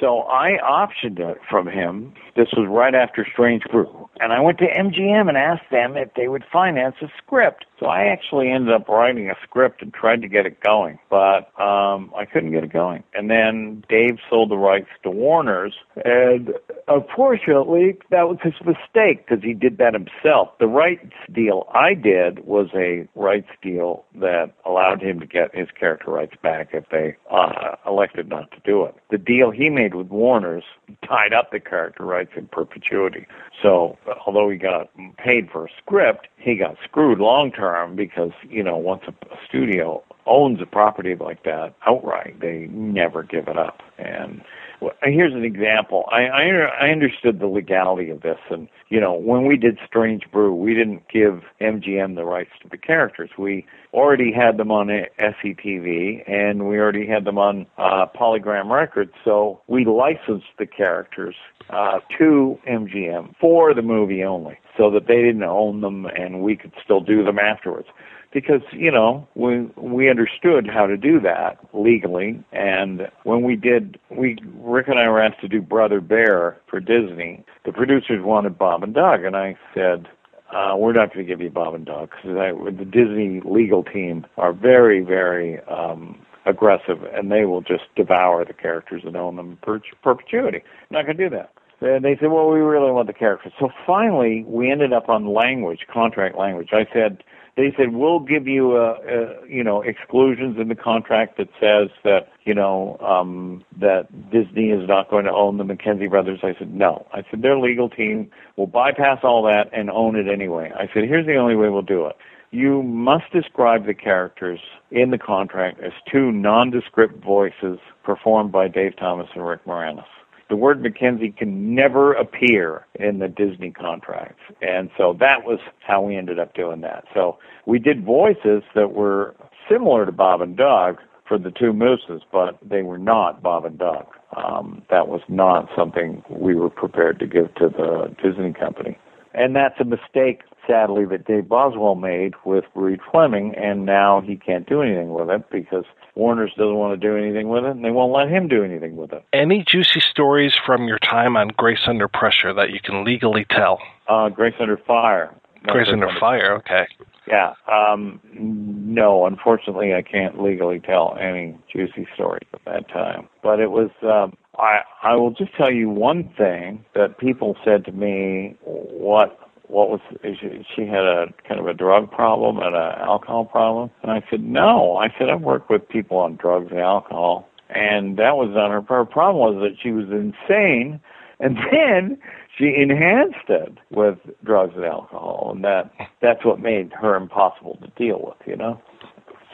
So I optioned it from him. This was right after Strange Brew. And I went to MGM and asked them if they would finance a script. So I actually ended up writing a script and tried to get it going, but um, I couldn't get it going. And then Dave sold the rights to Warner's, and unfortunately, that was his mistake because he did that himself. The rights deal I did was a rights deal that allowed him to get his character rights back if they uh, elected not to do it. The deal he made with Warner's tied up the character rights in perpetuity. So although he got paid for a script, he got screwed long term because you know once a, a studio owns a property like that outright, they never give it up. And well, here's an example. I, I I understood the legality of this, and you know, when we did Strange Brew, we didn't give MGM the rights to the characters. We already had them on SCTV, and we already had them on uh, Polygram Records. So we licensed the characters uh, to MGM for the movie only, so that they didn't own them, and we could still do them afterwards because you know we we understood how to do that legally and when we did we Rick and I were asked to do Brother Bear for Disney the producers wanted Bob and Doug and I said uh, we're not going to give you Bob and Doug because the Disney legal team are very very um, aggressive and they will just devour the characters and own them per perpetuity. Not going to do that. And they said, well, we really want the characters. So finally, we ended up on language, contract language. I said, they said we'll give you a, a you know exclusions in the contract that says that you know um that Disney is not going to own the McKenzie brothers. I said no. I said their legal team will bypass all that and own it anyway. I said here's the only way we'll do it. You must describe the characters in the contract as two nondescript voices performed by Dave Thomas and Rick Moranis the word McKenzie can never appear in the Disney contracts. And so that was how we ended up doing that. So we did voices that were similar to Bob and Doug for the two mooses, but they were not Bob and Doug. Um, that was not something we were prepared to give to the Disney company. And that's a mistake, sadly, that Dave Boswell made with Reed Fleming, and now he can't do anything with it because Warner's doesn't want to do anything with it, and they won't let him do anything with it. Any juicy stories from your time on Grace Under Pressure that you can legally tell? Uh, Grace Under Fire. Grace Under Fire, okay. Yeah. Um, no, unfortunately, I can't legally tell any juicy stories at that time. But it was. Um, I I will just tell you one thing that people said to me. What what was she, she had a kind of a drug problem and an alcohol problem and i said no i said i've worked with people on drugs and alcohol and that was on her her problem was that she was insane and then she enhanced it with drugs and alcohol and that that's what made her impossible to deal with you know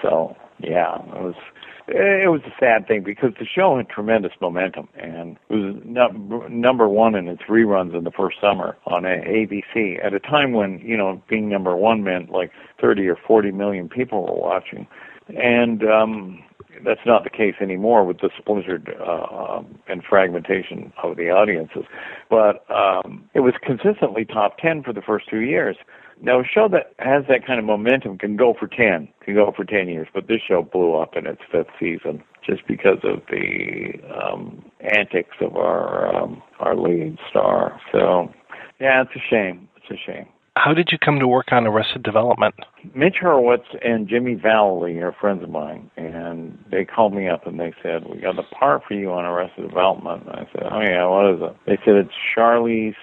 so yeah it was it was a sad thing because the show had tremendous momentum and it was number one in its reruns in the first summer on ABC at a time when you know being number one meant like 30 or 40 million people were watching, and um, that's not the case anymore with the splintered uh, and fragmentation of the audiences. But um, it was consistently top 10 for the first two years. Now, a show that has that kind of momentum can go for 10, can go for 10 years, but this show blew up in its fifth season just because of the um, antics of our um, our lead star. So, yeah, it's a shame. It's a shame. How did you come to work on Arrested Development? Mitch Hurwitz and Jimmy Vallely are friends of mine, and they called me up and they said, "We got a part for you on Arrested Development." And I said, "Oh yeah, what is it?" They said it's Charlize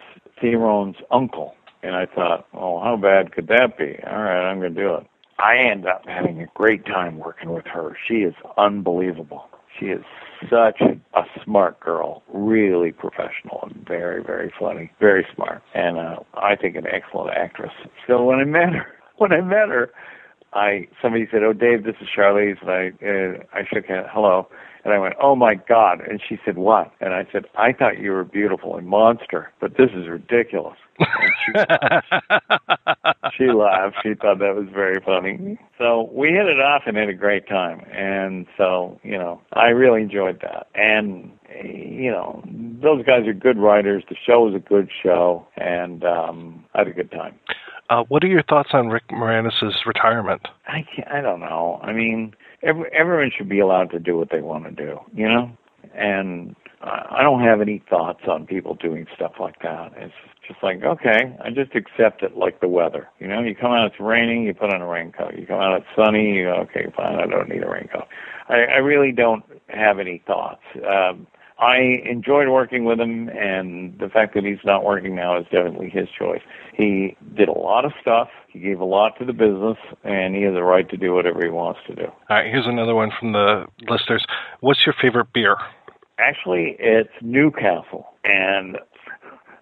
Theron's uncle. And I thought, oh, how bad could that be? All right, I'm going to do it. I end up having a great time working with her. She is unbelievable. She is such a smart girl, really professional and very, very funny, very smart, and uh, I think an excellent actress. So when I met her, when I met her, I somebody said, "Oh, Dave, this is Charlize," and I uh, I shook hands, hello, and I went, "Oh my God!" And she said, "What?" And I said, "I thought you were beautiful and monster, but this is ridiculous." She, she laughed. She thought that was very funny. So we hit it off and had a great time. And so, you know, I really enjoyed that. And, you know, those guys are good writers. The show was a good show. And um, I had a good time. Uh, what are your thoughts on Rick Moranis' retirement? I can't, I don't know. I mean, every, everyone should be allowed to do what they want to do, you know? And I don't have any thoughts on people doing stuff like that. It's just like, okay, I just accept it like the weather. You know, you come out, it's raining, you put on a raincoat. You come out, it's sunny, you go, okay, fine, I don't need a raincoat. I, I really don't have any thoughts. Um, I enjoyed working with him, and the fact that he's not working now is definitely his choice. He did a lot of stuff. He gave a lot to the business, and he has a right to do whatever he wants to do. All right, here's another one from the listeners. What's your favorite beer? Actually, it's Newcastle, and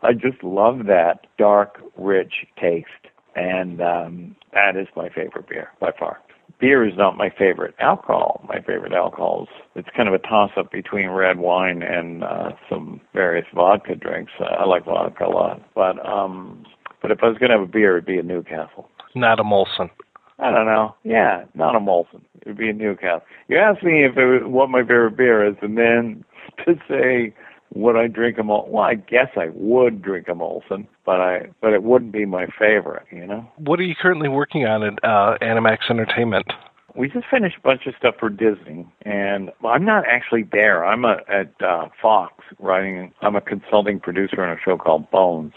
I just love that dark, rich taste, and um, that is my favorite beer by far. beer is not my favorite alcohol. My favorite alcohols. It's kind of a toss up between red wine and uh, some various vodka drinks. Uh, I like vodka a lot, but um, but if I was going to have a beer, it'd be a Newcastle. Not a Molson. I don't know. Yeah, not a Molson. It'd be a Newcastle. You asked me if it was what my favorite beer is, and then to say would I drink a Molson? Well, I guess I would drink a Molson, but I but it wouldn't be my favorite. You know. What are you currently working on at uh, Animax Entertainment? We just finished a bunch of stuff for Disney, and I'm not actually there. I'm a, at uh, Fox writing. I'm a consulting producer on a show called Bones,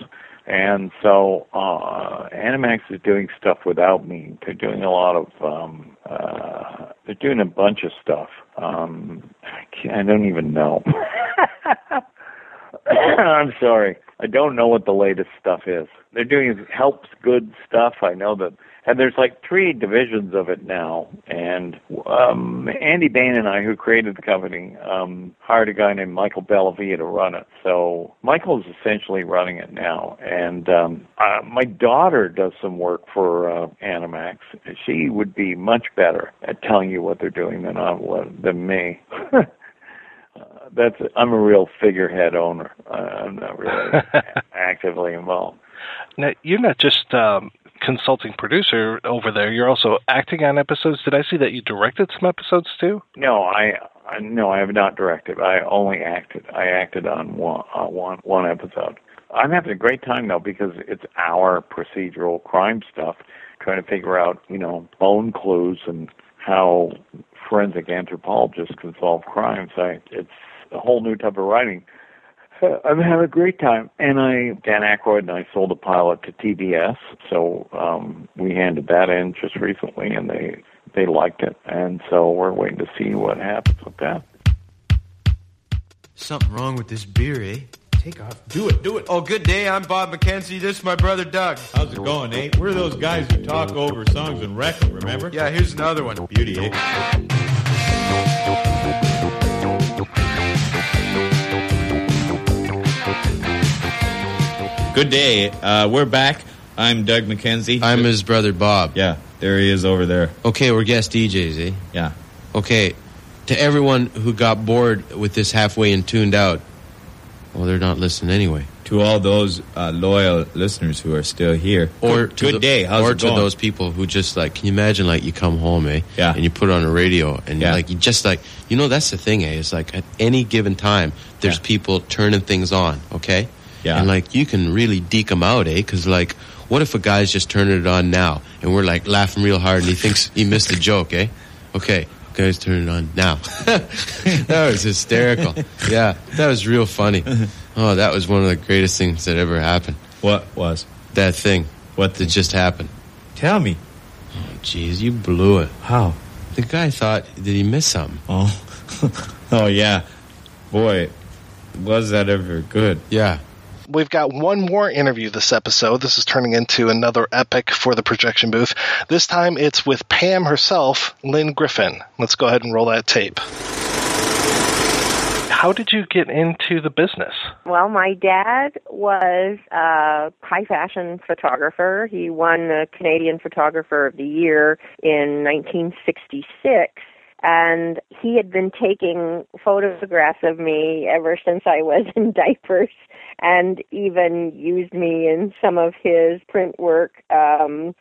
and so uh, Animax is doing stuff without me. They're doing a lot of. Um, uh, they're doing a bunch of stuff. Um, I, I don't even know. I'm sorry. I don't know what the latest stuff is. They're doing helps good stuff. I know that, and there's like three divisions of it now. And um, Andy Bain and I, who created the company, um, hired a guy named Michael Bellavia to run it. So Michael's essentially running it now. And um, uh, my daughter does some work for uh, Animax. She would be much better at telling you what they're doing than I would than me. that's I'm a real figurehead owner. Uh, I'm not really actively involved. Now, you're not just um, consulting producer over there. You're also acting on episodes. Did I see that you directed some episodes too? No, I, I no, I have not directed. I only acted. I acted on one uh, one one episode. I'm having a great time though because it's our procedural crime stuff, trying to figure out you know bone clues and how forensic anthropologists can solve crimes. I, it's a whole new type of writing. I'm having a great time, and I Dan Aykroyd and I sold a pilot to TBS, so um, we handed that in just recently, and they they liked it, and so we're waiting to see what happens with that. Something wrong with this beer, eh? Take off. Do it. Do it. Oh, good day. I'm Bob McKenzie. This is my brother Doug. How's it going, Nate? We're those guys who talk over songs and wreck 'em, remember? Yeah, here's another one. Beauty, eh? Good day. Uh, we're back. I'm Doug McKenzie. I'm his brother Bob. Yeah, there he is over there. Okay, we're guest DJs, eh? Yeah. Okay, to everyone who got bored with this halfway and tuned out, well, they're not listening anyway. To all those uh, loyal listeners who are still here, Or good, to good the- day. How's or to going? those people who just like, can you imagine like you come home, eh? Yeah. And you put on a radio and Yeah. like you just like you know that's the thing, eh? It's like at any given time there's people turning things on, okay? Yeah. And like you can really deke them out, eh? Because like, what if a guy's just turning it on now and we're like laughing real hard and he thinks he missed a joke, eh? Okay. Guys, turn it on now. that was hysterical. Yeah, that was real funny. Oh, that was one of the greatest things that ever happened. What was? That thing. What that just happened? Tell me. Oh, jeez, you blew it. How? The guy thought, did he miss something? Oh, oh yeah. Boy, was that ever good? Yeah. We've got one more interview this episode. This is turning into another epic for the projection booth. This time it's with Pam herself, Lynne Griffin. Let's go ahead and roll that tape. How did you get into the business? Well, my dad was a high fashion photographer. He won the Canadian Photographer of the Year in 1966. And he had been taking photographs of me ever since I was in diapers and even used me in some of his print work. Um,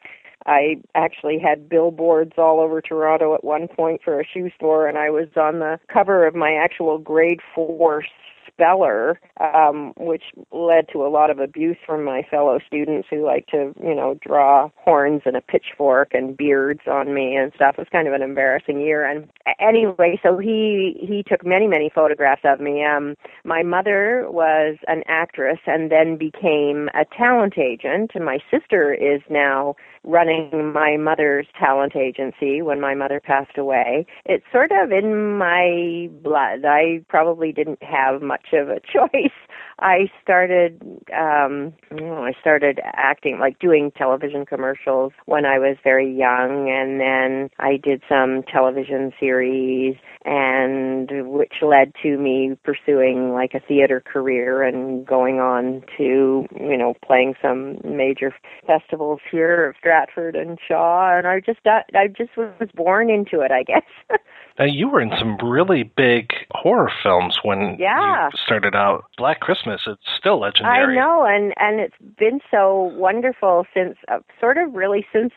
I actually had billboards all over Toronto at one point for a shoe store, and I was on the cover of my actual grade four speller, um, which led to a lot of abuse from my fellow students who like to, you know, draw horns and a pitchfork and beards on me and stuff. It was kind of an embarrassing year. And anyway, so he he took many many photographs of me. Um, my mother was an actress and then became a talent agent, and my sister is now running my mother's talent agency when my mother passed away. It's sort of in my blood. I probably didn't have much of a choice. I started um I started acting like doing television commercials when I was very young and then I did some television series and which led to me pursuing like a theater career and going on to, you know, playing some major festivals here of Stratford and Shaw and I just got, I just was born into it, I guess. Now you were in some really big horror films when Yeah. you started out. Black Christmas, it's still legendary. I know, and and it's been so wonderful since uh, sort of really since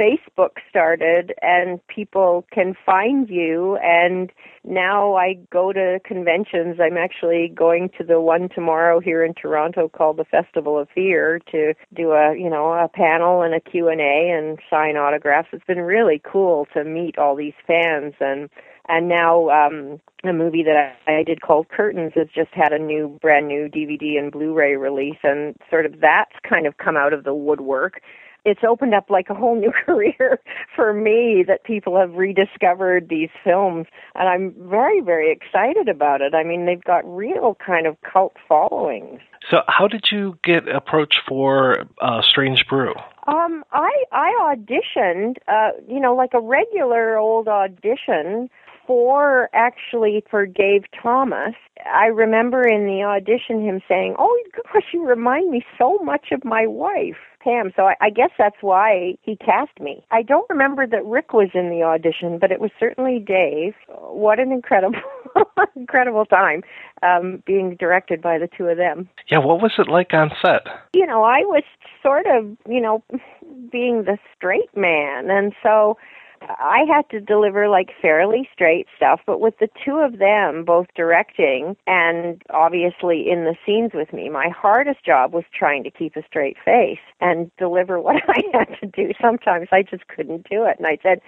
Facebook started, and people can find you. And now I go to conventions. I'm actually going to the one tomorrow here in Toronto called the Festival of Fear to do a you know a panel and a Q and A and sign autographs. It's been really cool to meet all these fans and and now um a movie that I, I did called Curtains has just had a new brand new DVD and Blu-ray release and sort of that's kind of come out of the woodwork. It's opened up like a whole new career for me that people have rediscovered these films and I'm very very excited about it. I mean they've got real kind of cult followings. So how did you get approached for uh, Strange Brew? Um, I I auditioned, uh, you know, like a regular old audition for actually for Dave Thomas. I remember in the audition him saying, "Oh gosh, you remind me so much of my wife." Pam, so I, I guess that's why he cast me. I don't remember that Rick was in the audition, but it was certainly Dave. What an incredible, incredible time um, being directed by the two of them Yeah, what was it like on set? you know, I was sort of, you know, being the straight man. And so I had to deliver like fairly straight stuff, but with the two of them both directing and obviously in the scenes with me, my hardest job was trying to keep a straight face and deliver what I had to do. Sometimes I just couldn't do it. And I said,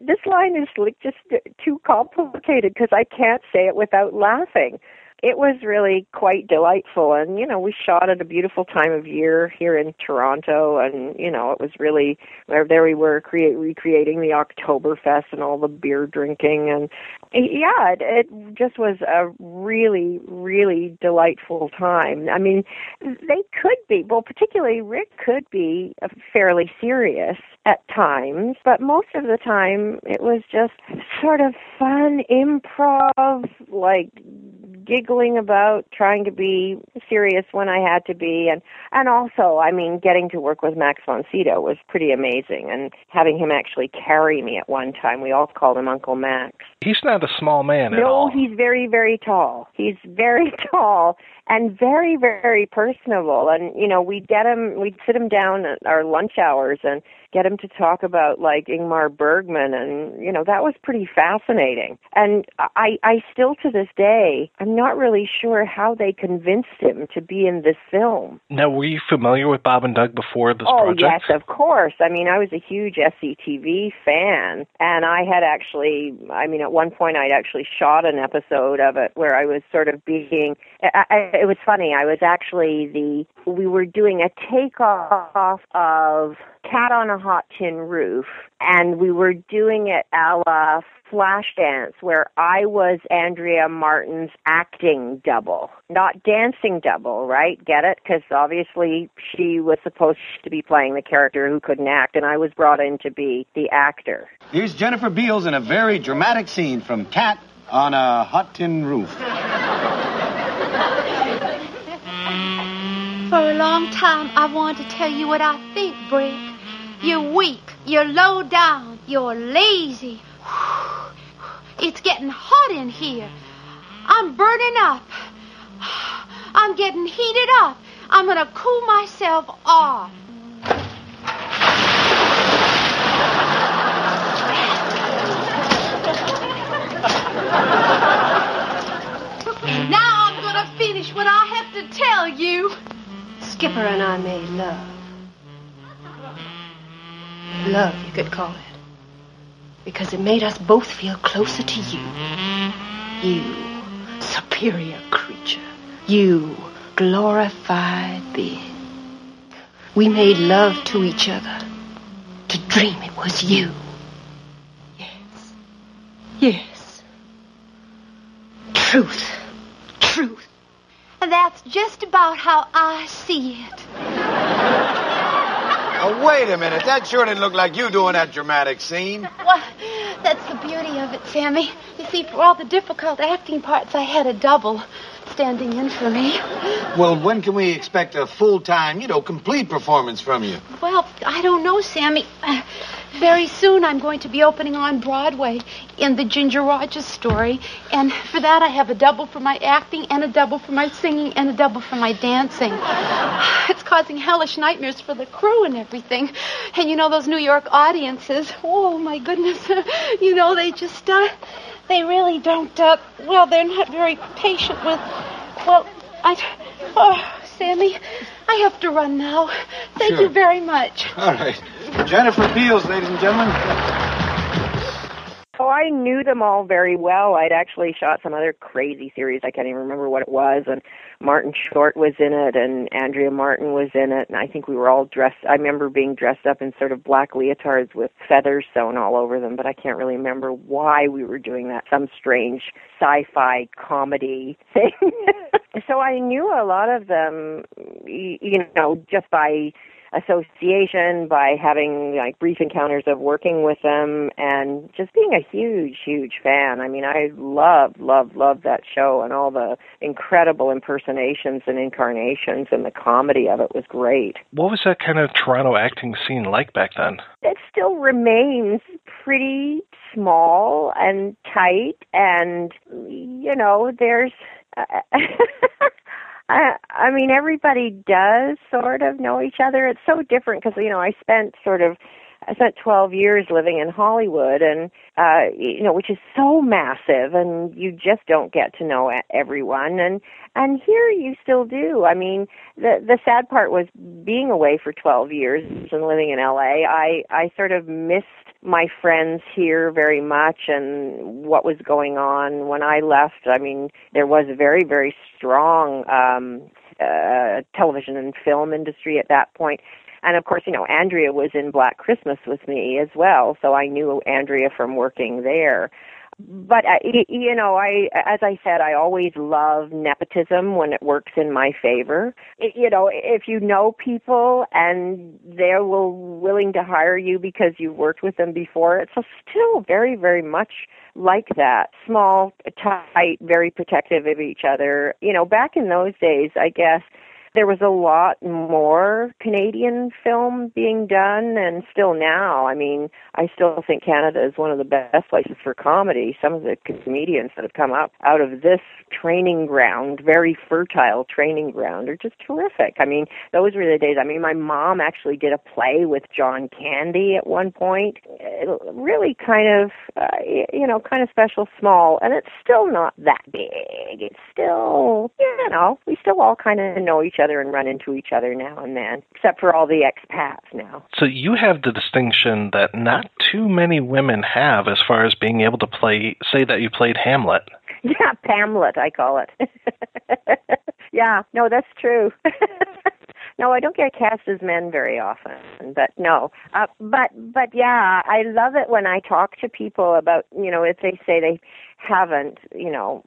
this line is like just too complicated because I can't say it without laughing it was really quite delightful. And you know we shot at a beautiful time of year here in Toronto. And you know it was really there we were create recreating the Oktoberfest and all the beer drinking. And yeah it, it just was a really really delightful time. I mean they could be well particularly rick could be fairly serious at times. But most of the time it was just sort of fun improv like giggling about trying to be serious when I had to be and and also I mean getting to work with Max von Sydow was pretty amazing and having him actually carry me at one time we all called him Uncle Max. He's not a small man at all. No, he's very very tall. He's very tall and very very personable. And you know we'd get him we'd sit him down at our lunch hours and get him to talk about like Ingmar Bergman. And you know that was pretty fascinating. And I I still to this day I'm not really sure how they convinced him to be in this film. Now, were you familiar with Bob and Doug before this oh project? yes of course. I mean I was a huge SCTV fan and I had actually I mean at one point I'd actually shot an episode of it where I was sort of being I, I, it was funny I was actually the we were doing a takeoff of Cat on a Hot Tin Roof and we were doing it a la Flashdance where I was Andrea Martin's acting double, not dancing double, right? Get it? Because obviously she was supposed to be playing the character who couldn't act, and I was brought in to be the actor. Here's Jennifer Beals in a very dramatic scene from Cat on a Hot Tin Roof. For a long time, I wanted to tell you what I think, Brick. You're weak. You're low down. You're lazy. It's getting hot in here. I'm burning up. I'm getting heated up. I'm going to cool myself off. Now I'm going to finish what I have to tell you. Skipper and I made love. Love, you could call it. Because it made us both feel closer to you. You, superior creature. You, glorified being. We made love to each other. To dream it was you. Yes. Yes. Truth. Truth. And that's just about how I see it. Oh, wait a minute. That sure didn't look like you doing that dramatic scene. Well, that's the beauty of it, Sammy. You see, for all the difficult acting parts, I had a double standing in for me. Well, when can we expect a full time, you know, complete performance from you? Well, I don't know, Sammy. Uh, very soon I'm going to be opening on Broadway in the Ginger Rogers story. And for that, I have a double for my acting, and a double for my singing, and a double for my dancing. It's causing hellish nightmares for the crew and everything. And you know, those New York audiences, oh my goodness, you know, they just, uh, they really don't, uh, well, they're not very patient with, well, I, oh, Sammy, I have to run now. Thank Sure. you very much. All right. Jennifer Beals, ladies and gentlemen. Oh, I knew them all very well. I'd actually shot some other crazy series. I can't even remember what it was. And Martin Short was in it, and Andrea Martin was in it. And I think we were all dressed. I remember being dressed up in sort of black leotards with feathers sewn all over them, but I can't really remember why we were doing that. Some strange sci-fi comedy thing. so I knew a lot of them, you know, just by association by having like brief encounters of working with them and just being a huge huge fan i mean i love love love that show and all the incredible impersonations and incarnations and the comedy of it was great What was that kind of Toronto acting scene like back then? it still remains pretty small and tight and you know there's I, I mean, everybody does sort of know each other. It's so different because you know I spent sort of I spent 12 years living in Hollywood, and uh, you know, which is so massive, and you just don't get to know everyone. And and here you still do. I mean, the the sad part was being away for 12 years and living in LA. I I sort of missed my friends here very much and what was going on when I left. I mean, there was a very very strong um uh television and film industry at that point. And of course, you know, Andrea was in Black Christmas with me as well, so I knew Andrea from working there. But you know, I as I said, I always love nepotism when it works in my favor. You know, if you know people and they're will, willing to hire you because you've worked with them before, it's still very, very much like that. Small, tight, very protective of each other. You know, back in those days, I guess there was a lot more Canadian film being done, and still now. I mean, I still think Canada is one of the best places for comedy. Some of the comedians that have come up out of this training ground, very fertile training ground, are just terrific. I mean, those were the days. I mean, my mom actually did a play with John Candy at one point. Really kind of, uh, you know, kind of special, small, and it's still not that big. It's still, you know, we still all kind of know each other and run into each other now and then, except for all the expats now. So you have the distinction that not too many women have as far as being able to play, say that you played Hamlet. Yeah, Pamlet, I call it. yeah, no, that's true. no, I don't get cast as men very often, but no. Uh, but but yeah, I love it when I talk to people about you know if they say they haven't, you know,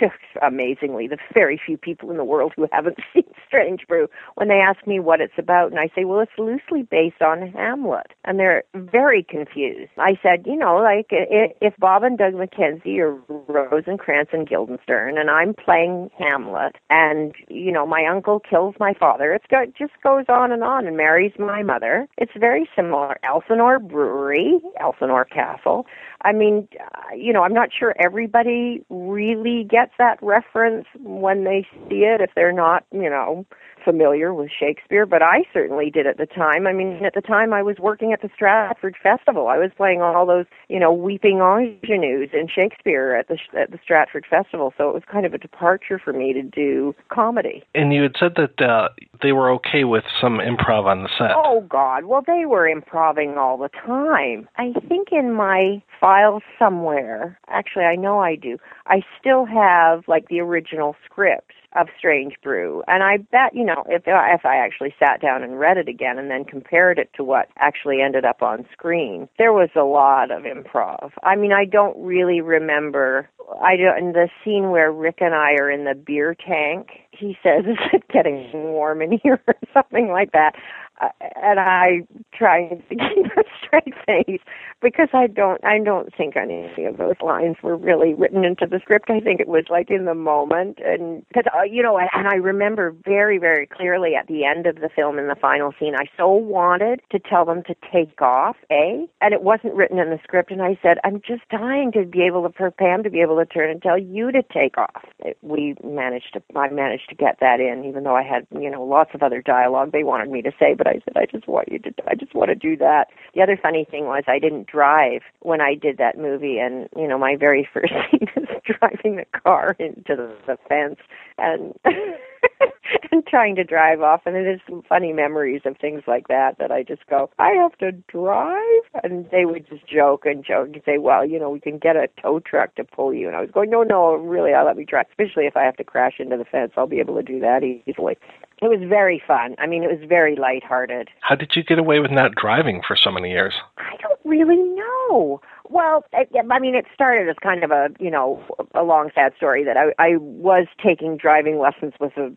amazingly, the very few people in the world who haven't seen Strange Brew, when they ask me what it's about, and I say, well, it's loosely based on Hamlet, and they're very confused. I said, you know, like if Bob and Doug McKenzie are Rosencrantz and Guildenstern, and I'm playing Hamlet, and you know, my uncle kills my father, it's go- it just goes on and on, and marries my mother. It's very similar. Elsinore Brewery, Elsinore Castle. I mean, you know, I'm not sure everybody really gets that reference when they see it. If they're not, you know, familiar with Shakespeare, but I certainly did at the time. I mean, at the time I was working at the Stratford Festival. I was playing all those, you know, weeping ingenues in Shakespeare at the at the Stratford Festival, so it was kind of a departure for me to do comedy. And you had said that uh, they were okay with some improv on the set. Oh God! Well, they were improving all the time. I think in my files somewhere, actually, I know I do. I still have like the original script of Strange Brew, and I bet you know if if I actually sat down and read it again and then compared it to what actually ended up on screen, there was a lot of improv. I mean, I don't really remember. I don't in the scene where Rick and I are in the beer tank. He says, "Is it getting warm in here?" or something like that. Uh, and I try to keep a straight face, because I don't I don't think any of those lines were really written into the script. I think it was like in the moment, and because uh, you know, and, I remember very very clearly at the end of the film in the final scene, I so wanted to tell them to take off, eh? And it wasn't written in the script, and I said, I'm just dying to be able to for Pam to be able to turn and tell you to take off. It, we managed to I managed to get that in, even though I had you know lots of other dialogue they wanted me to say, but I said I just want you to I just want to do that. The other funny thing was I didn't drive when I did that movie, and you know my very first scene is driving the car into the, the fence and and trying to drive off. And it is some funny memories of things like that that I just go, I have to drive, and they would just joke and joke and say, well, you know, we can get a tow truck to pull you. And I was going, no, no, really, I'll let me drive. Especially if I have to crash into the fence, I'll be able to do that easily. It was very fun. I mean, it was very lighthearted. How did you get away with not driving for so many years? I don't really know. Well, I, I mean, it started as kind of a, you know, a long sad story that I, I was taking driving lessons with a,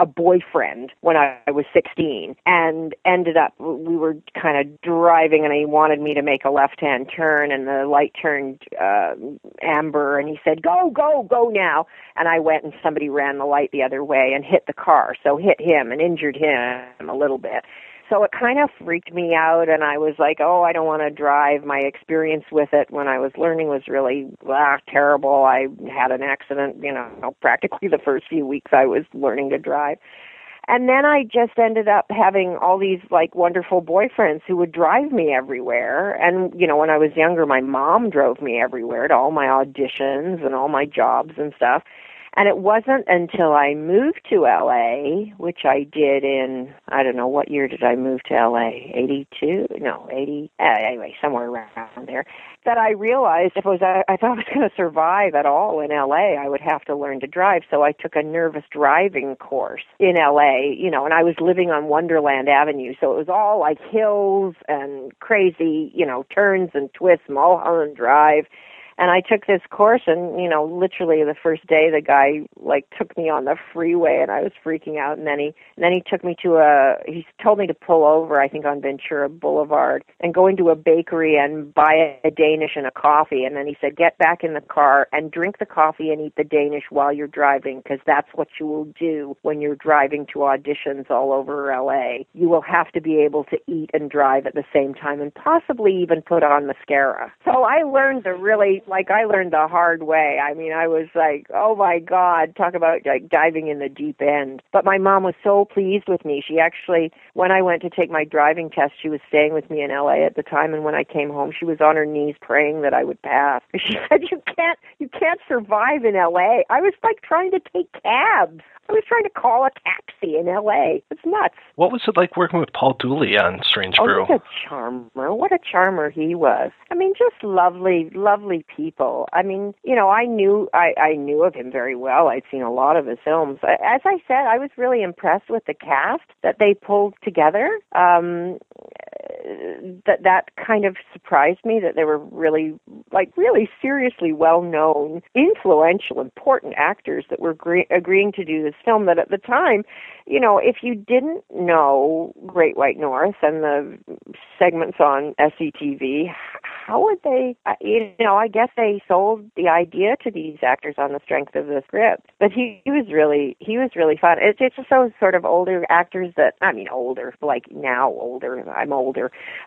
a boyfriend when I, I was 16 and ended up, we were kind of driving and he wanted me to make a left-hand turn and the light turned, uh, amber and he said, go, go, go now. And I went and somebody ran the light the other way and hit the car. So hit him and injured him a little bit so it kind of freaked me out and i was like oh i don't want to drive my experience with it when i was learning was really ah, terrible i had an accident you know practically the first few weeks i was learning to drive and then I just ended up having all these like wonderful boyfriends who would drive me everywhere. And, you know, when I was younger, my mom drove me everywhere to all my auditions and all my jobs and stuff. And it wasn't until I moved to LA, which I did in, I don't know, what year did I move to LA? 82? No, 80. Uh, anyway, somewhere around there. That I realized if I was, if I was going to survive at all in LA, I would have to learn to drive. So I took a nervous driving course in LA, you know, and I was living on Wonderland Avenue. So it was all like hills and crazy, you know, turns and twists, Mulholland Drive and I took this course and you know literally the first day the guy like took me on the freeway and I was freaking out. And then he and then he took me to a he told me to pull over I think on Ventura Boulevard and go into a bakery and buy a Danish and a coffee. And then he said get back in the car and drink the coffee and eat the Danish while you're driving because that's what you will do when you're driving to auditions all over LA you will have to be able to eat and drive at the same time and possibly even put on mascara. So I learned to really like I learned the hard way. I mean, I was like, oh my God, talk about like diving in the deep end. But my mom was so pleased with me. She actually, when I went to take my driving test, she was staying with me in LA at the time. And when I came home, she was on her knees praying that I would pass. She said, you can't, you can't survive in LA. I was like trying to take cabs. I was trying to call a taxi in L.A. It's nuts. What was it like working with Paul Dooley on Strange oh, Brew? what a charmer! What a charmer he was. I mean, just lovely, lovely people. I mean, you know, I knew I, I knew of him very well. I'd seen a lot of his films. As I said, I was really impressed with the cast that they pulled together. Um, that that kind of surprised me that they were really like really seriously well known influential important actors that were agree- agreeing to do this film that at the time you know if you didn't know great white north and the segments on SCTV how would they uh, you know i guess they sold the idea to these actors on the strength of the script but he, he was really he was really fun. It's it's just those sort of older actors that i mean older like now older i'm older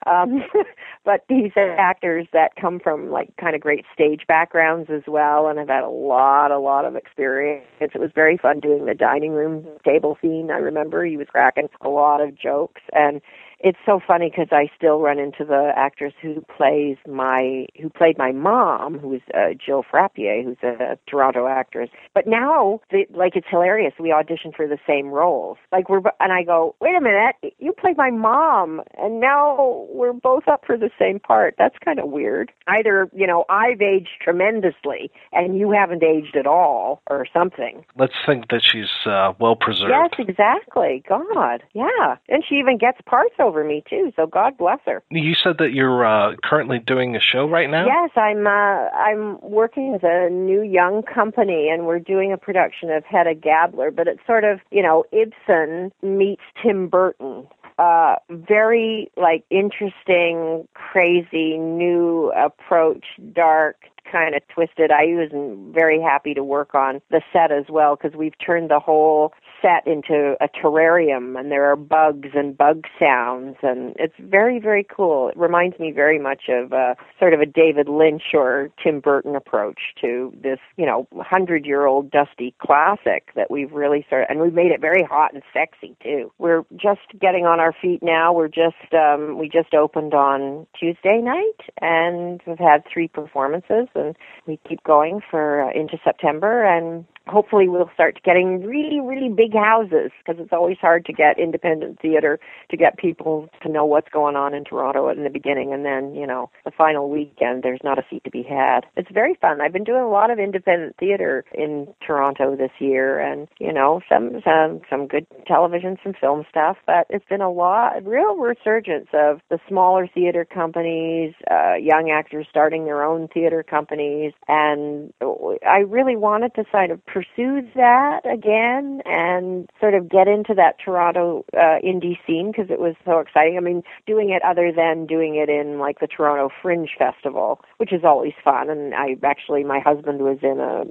um but these are actors that come from like kind of great stage backgrounds as well and have had a lot a lot of experience. It was very fun doing the dining room table scene. I remember he was cracking a lot of jokes and it's so funny because I still run into the actress who plays my who played my mom, who's uh, Jill Frappier, who's a, a Toronto actress. But now, the, like, it's hilarious. We audition for the same roles. Like we're and I go, wait a minute, you played my mom, and now we're both up for the same part. That's kind of weird. Either you know I've aged tremendously and you haven't aged at all, or something. Let's think that she's uh, well preserved. Yes, exactly. God, yeah, and she even gets parts over me too. So God bless her. You said that you're uh, currently doing a show right now. Yes, I'm. Uh, I'm working with a new young company, and we're doing a production of Hedda Gabler. But it's sort of, you know, Ibsen meets Tim Burton uh, very like interesting, crazy, new approach, dark, kind of twisted. I was very happy to work on the set as well because we've turned the whole set into a terrarium and there are bugs and bug sounds and it's very very cool. It reminds me very much of uh, sort of a david lynch or tim burton approach to this you know hundred year old dusty classic that we've really started and we've made it very hot and sexy too. We're just getting on our feet now. We're just um we just opened on tuesday night and we've had three performances and we keep going for uh, into september and hopefully we'll start getting really really big houses because it's always hard to get independent theater to get people to know what's going on in Toronto in the beginning and then you know the final weekend there's not a seat to be had. It's very fun. I've been doing a lot of independent theater in Toronto this year and you know some some some good television some film stuff but it's been a lot real resurgence of the smaller theater companies uh young actors starting their own theater companies and I really wanted to kind of pursue that again and sort of get into that Toronto uh, indie scene because it was so exciting. I mean, doing it other than doing it in like the Toronto Fringe Festival, which is always fun. And I actually, my husband was in a,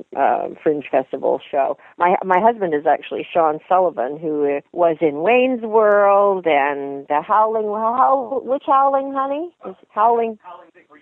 Fringe Festival show. My my husband is actually Sean Sullivan, who was in Wayne's World and the Howling. How, which Howling, honey? Is Howling.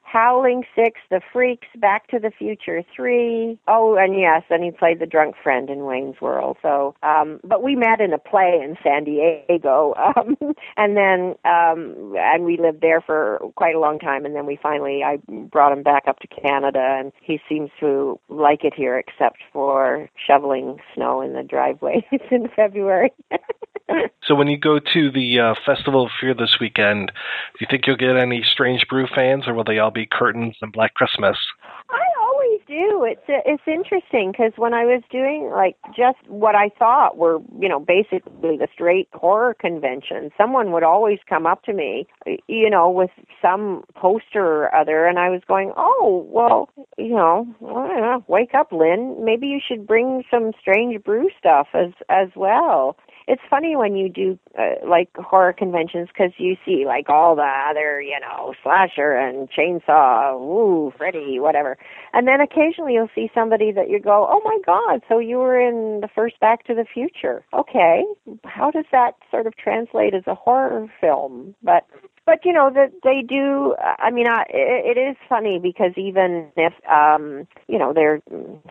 Howling Six, The Freaks, Back to the Future Three. Oh, and yes, and he played the drunk friend in Wayne's World. So, um, but we met in a play in San Diego, um, and then um, and we lived there for quite a long time, and then we finally I brought him back up to Canada, and he seems to like it here, except for shoveling snow in the driveway. it's in February. so when you go to the uh, Festival of Fear this weekend, do you think you'll get any Strange Brew fans, or will they all be curtains and Black Christmas? I always do. It's it's interesting because when I was doing like just what I thought were you know basically the straight horror convention, someone would always come up to me, you know, with some poster or other, and I was going, oh well, you know, know wake up, Lynne. Maybe you should bring some strange brew stuff as as well it's funny when you do uh, like horror conventions because you see like all the other you know slasher and chainsaw ooh freddy whatever. And then occasionally you'll see somebody that you go oh my god so you were in the first back to the future. Okay how does that sort of translate as a horror film? But but you know that they do i mean I, it, it is funny because even if um you know there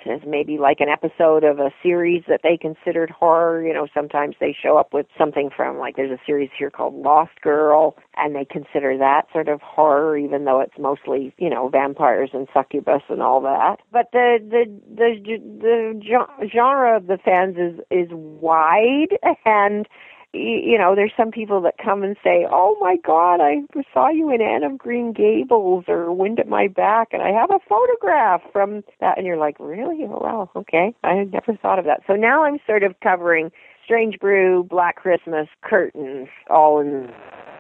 is maybe like an episode of a series that they considered horror you know sometimes they show up with something from like there's a series here called lost girl and they consider that sort of horror even though it's mostly you know vampires and succubus and all that. But the the the the genre of the fans is is wide and you know, there's some people that come and say, "Oh my God, I saw you in Anne of Green Gables or Wind at My Back, and I have a photograph from that." And you're like, "Really? Oh wow, okay. I had never thought of that." So now I'm sort of covering Strange Brew, Black Christmas, Curtains, all in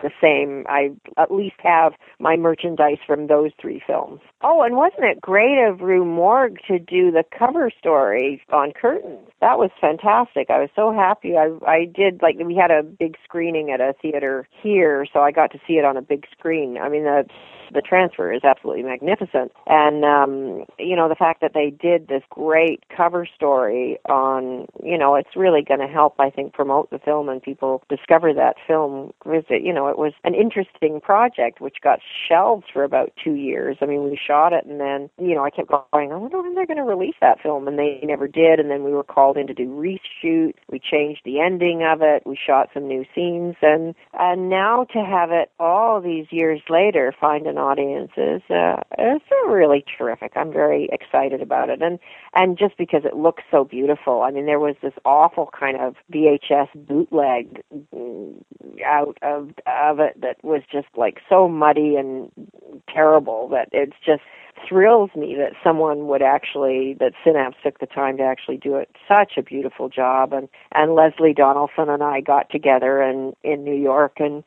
the same. I at least have my merchandise from those three films. Oh, and wasn't it great of Rue Morgue to do the cover story on curtains? That was fantastic. I was so happy. I I did like we had a big screening at a theater here, so I got to see it on a big screen. I mean the the transfer is absolutely magnificent. And um, you know, the fact that they did this great cover story on, you know, it's really going to help I think promote the film and people discover that film because it, you know, it was an interesting project which got shelved for about 2 years. I mean, we shot it and then, you know, I kept going, I wonder when they're going to release that film and they never did and then we were called in to do reshoot. We changed the ending of it. We shot some new scenes and and now to have it all these years later find an audiences. Uh, it's really terrific. I'm very excited about it, and and just because it looks so beautiful. I mean, there was this awful kind of VHS bootleg mm, out of of it that was just like so muddy and terrible that it's just thrills me that someone would actually that Synapse took the time to actually do it such a beautiful job and and Lesleh Donaldson and I got together and in New York and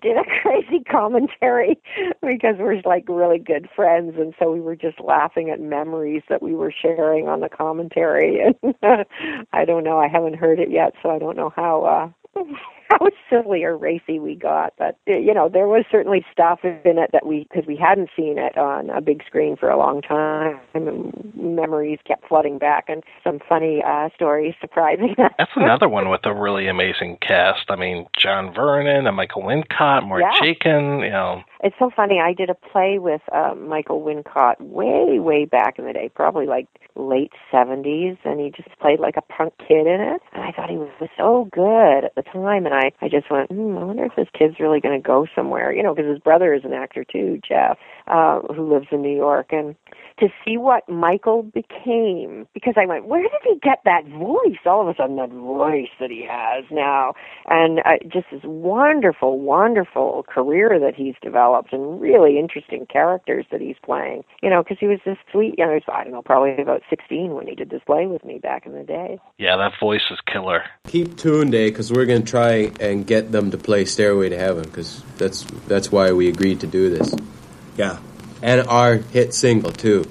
did a crazy commentary because we're like really good friends and so we were just laughing at memories that we were sharing on the commentary. And I don't know. I haven't heard it yet so I don't know how uh how silly or racy we got. But you know, there was certainly stuff in it that we because we hadn't seen it on a big screen for a long time, and memories kept flooding back, and some funny uh, stories surprising us. That's another one with a really amazing cast. I mean, John Vernon and Michael Wincott, Mark Yeah. Chaikin, you know. It's so funny. I did a play with uh, Michael Wincott way, way back in the day, probably like late seventies, and he just played like a punk kid in it. And I thought he was so good at the time, and I, I just went, hmm, I wonder if this kid's really going to go somewhere, you know, because his brother is an actor too, Jeff, uh, who lives in New York, and to see what Michael became, because I went, where did he get that voice? All of a sudden, that voice that he has now, and uh, just this wonderful, wonderful career that he's developed, and really interesting characters that he's playing. You know, because he was this sweet, you know, he was, I don't know, probably about sixteen when he did this play with me back in the day. Yeah, that voice is killer. Keep tuned, eh? Because we're gonna try and get them to play "Stairway to Heaven" because that's that's why we agreed to do this. Yeah, and our hit single too.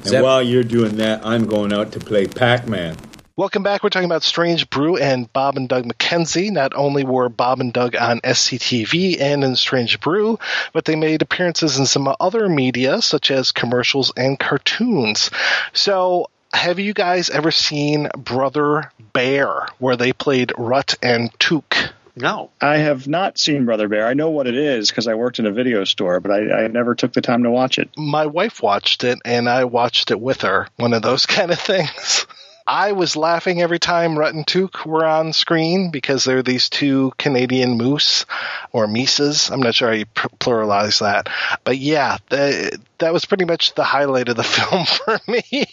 And Zep- while you're doing that, I'm going out to play Pac-Man. Welcome back. We're talking about Strange Brew and Bob and Doug McKenzie. Not only were Bob and Doug on SCTV and in Strange Brew, but they made appearances in some other media, such as commercials and cartoons. So, have you guys ever seen Brother Bear, where they played Rutt and Tuke? No. I have not seen Brother Bear. I know what it is because I worked in a video store, but I, I never took the time to watch it. My wife watched it, and I watched it with her. One of those kind of things. I was laughing every time Rutt and Tuke were on screen because they're these two Canadian moose or mises. I'm not sure how you pr- pluralize that, but yeah, that, that was pretty much the highlight of the film for me.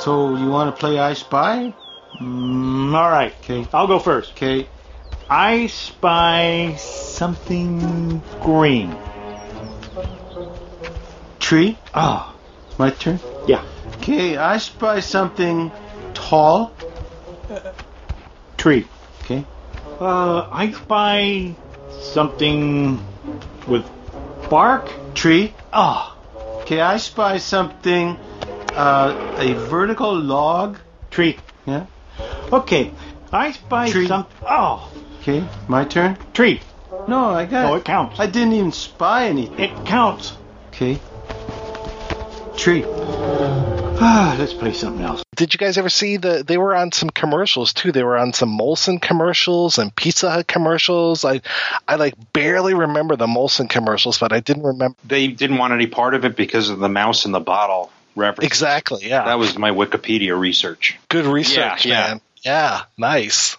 So you want to play I Spy? Mm, all right, okay. I'll go first. Okay. I spy something green. Tree? Ah, it's my turn? Yeah. Okay, I spy something tall. Tree. Okay. Uh, I spy something with bark. Tree. Ah. Okay, I spy something, uh, a vertical log. Tree. Yeah. Okay, I spy some. Oh. Okay, my turn. Tree. No, I got. No, it counts. I didn't even spy anything. It counts. Okay. Tree. Ah, let's play something else. Did you guys ever see the? They were on some commercials too. They were on some Molson commercials and Pizza Hut commercials. I, I like barely remember the Molson commercials, but I didn't remember. They didn't want any part of it because of the mouse in the bottle reference. Exactly. Yeah. That was my Wikipedia research. Good research, Yeah, yeah. man. Yeah, nice.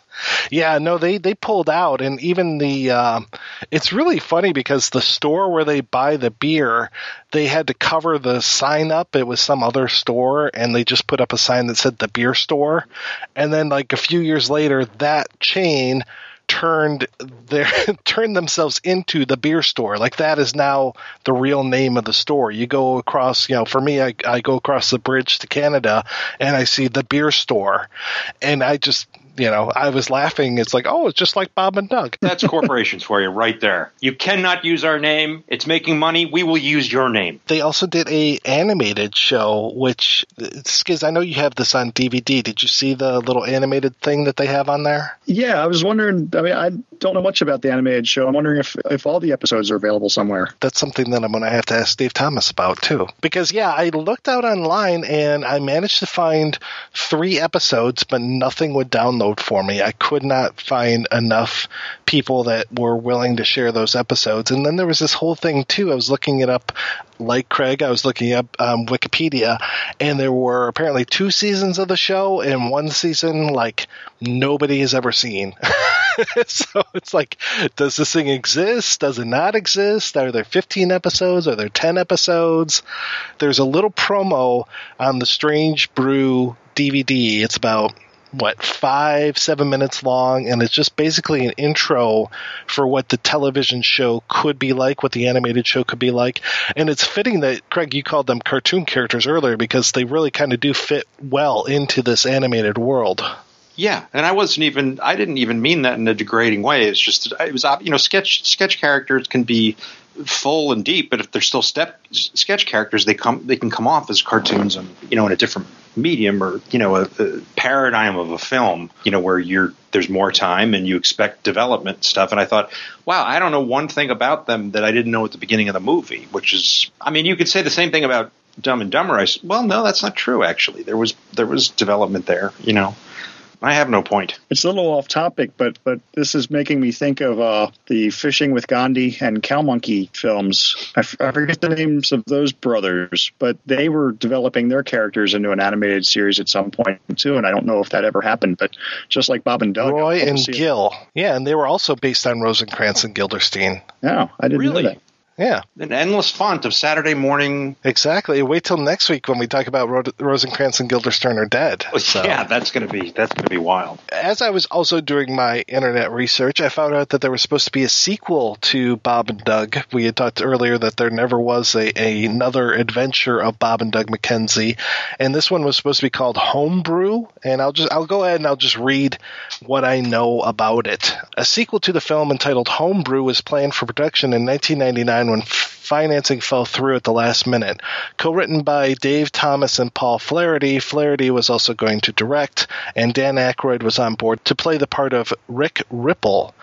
Yeah, no, they they pulled out, and even the um, it's really funny because the store where they buy the beer, they had to cover the sign up. It was some other store, and they just put up a sign that said the beer store, and then like a few years later, that chain turned their turned themselves into the beer store. Like that is now the real name of the store. You go across you know for me I, I go across the bridge to canada and i see the beer store. And i just you know i was laughing it's like oh it's just like bob and doug That's corporations for you right there. You cannot use our name. It's making money. We will use your name. they also did a animated show which Skiz, i know you have this on dvd did you see the little animated thing that they have on there Yeah, I was wondering. I mean, I don't know much about the animated show. I'm wondering if if all the episodes are available somewhere. that's something that I'm going to have to ask Dave Thomas about too. Because yeah, I looked out online and I managed to find three episodes, but nothing would download for me. I could not find enough people that were willing to share those episodes. And then there was this whole thing too. I was looking it up. Like Craig, I was looking up um, Wikipedia, and there were apparently two seasons of the show, and one season like nobody has ever seen. so it's like, does this thing exist? Does it not exist? Are there 15 episodes? Are there 10 episodes? There's a little promo on the Strange Brew DVD. It's about what five seven minutes long and it's just basically an intro for what the television show could be like what the animated show could be like and it's fitting that craig you called them cartoon characters earlier because they really kind of do fit well into this animated world Yeah, and I wasn't even I didn't even mean that in a degrading way. It's just it was you know sketch sketch characters can be full and deep, but if they're still step sketch characters, they come they can come off as cartoons and you know in a different medium or you know a, a paradigm of a film. You know where you're there's more time and you expect development stuff. And I thought, wow, I don't know one thing about them that I didn't know at the beginning of the movie. Which is, I mean, you could say the same thing about Dumb and Dumber. I well, no, that's not true. Actually, there was there was development there. You know, I have no point. It's a little off topic, but but this is making me think of uh, the Fishing with Gandhi and Cow Monkey films. I, f- I forget the names of those brothers, but they were developing their characters into an animated series at some point too. And I don't know if that ever happened, but just like Bob and Doug, Roy I hope to and see it. Gil. Yeah, and they were also based on Rosencrantz and Guilderstein. No, I didn't Really? know that. Yeah. An endless font of Saturday morning. Exactly. Wait till next week when we talk about Ro- Rosencrantz and Guildenstern are dead. So. Yeah, that's gonna be that's gonna be wild. As I was also doing my internet research, I found out that there was supposed to be a sequel to Bob and Doug. We had talked earlier that there never was a, a another adventure of Bob and Doug McKenzie, and this one was supposed to be called Homebrew. And I'll just I'll go ahead and I'll just read what I know about it. A sequel to the film entitled Homebrew was planned for production in 1999 when financing fell through at the last minute. Co-written by Dave Thomas and Paul Flaherty, Flaherty was also going to direct, and Dan Aykroyd was on board to play the part of Rick Ripple.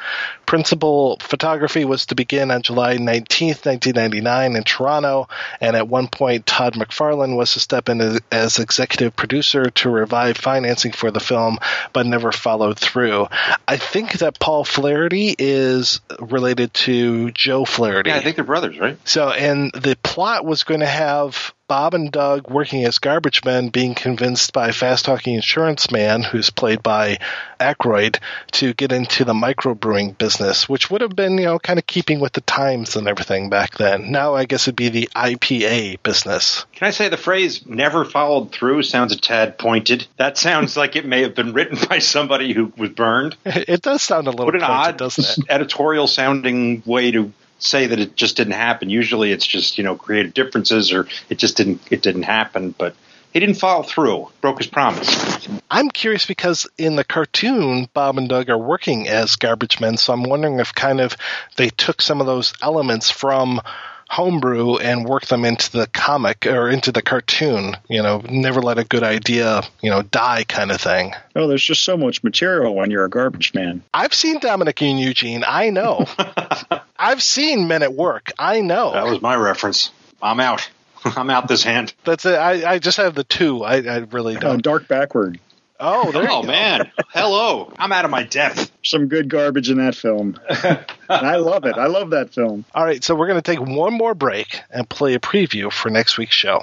Principal photography was to begin on July 19th, 1999 in Toronto, and at one point Todd McFarlane was to step in as, as executive producer to revive financing for the film, but never followed through. I think that Paul Flaherty is related to Joe Flaherty. Yeah, I think they're brothers, right? So, and the plot was going to have Bob and Doug working as garbage men being convinced by a fast talking insurance man, who's played by Aykroyd, to get into the microbrewing business, which would have been, you know, kind of keeping with the times and everything back then. Now, I guess it'd be the IPA business. Can I say the phrase "never followed through" sounds a tad pointed? That sounds like it may have been written by somebody who was burned. It does sound a little What an pointed, odd doesn't it? editorial sounding way to say that it just didn't happen. Usually, it's just you know creative differences or it just didn't it didn't happen. But he didn't follow through. Broke his promise. I'm curious because in the cartoon, Bob and Doug are working as garbage men, so I'm wondering if kind of they took some of those elements from homebrew and worked them into the comic or into the cartoon. You know, never let a good idea, you know, die kind of thing. Oh, there's just so much material when you're a garbage man. I've seen Dominic and Eugene. I know. I've seen Men at Work. I know. That was my reference. I'm out. I'm out this hand. That's it. I, I just have the two. I, I really Oh, don't. dark backward. Oh, there oh you go. man. Hello. I'm out of my depth. Some good garbage in that film. and I love it. I love that film. All right, so we're going to take one more break and play a preview for next week's show.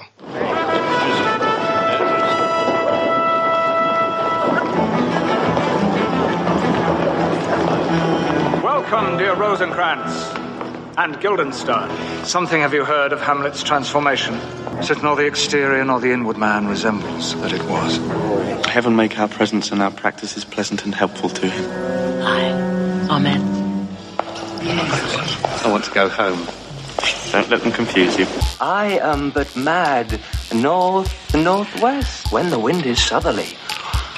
Welcome, dear Rosencrantz and Guildenstern. Something have you heard of Hamlet's transformation? Is it nor the exterior nor the inward man resembles that it was? Heaven make our presence and our practices pleasant and helpful to him. Aye. Amen. I want to go home. Don't let them confuse you. I am but mad north, northwest when the wind is southerly.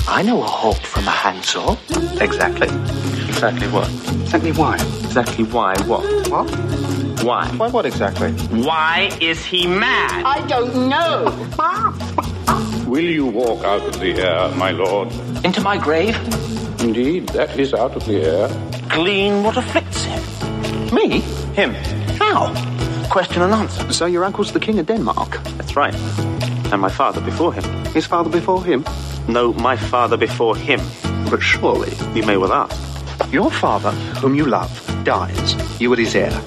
I know a hawk from a handsaw. Exactly. Exactly what? Exactly why? Exactly why what? What? Why? Why what exactly? Why is he mad? I don't know. Will you walk out of the air, my lord? Into my grave? Indeed, that is out of the air. Glean what afflicts him. Me? Him. How? Question and answer. So your uncle's the king of Denmark? That's right. And my father before him. His father before him? No, my father before him. But surely, you may well ask. Your father, whom you love, dies. You are his heir.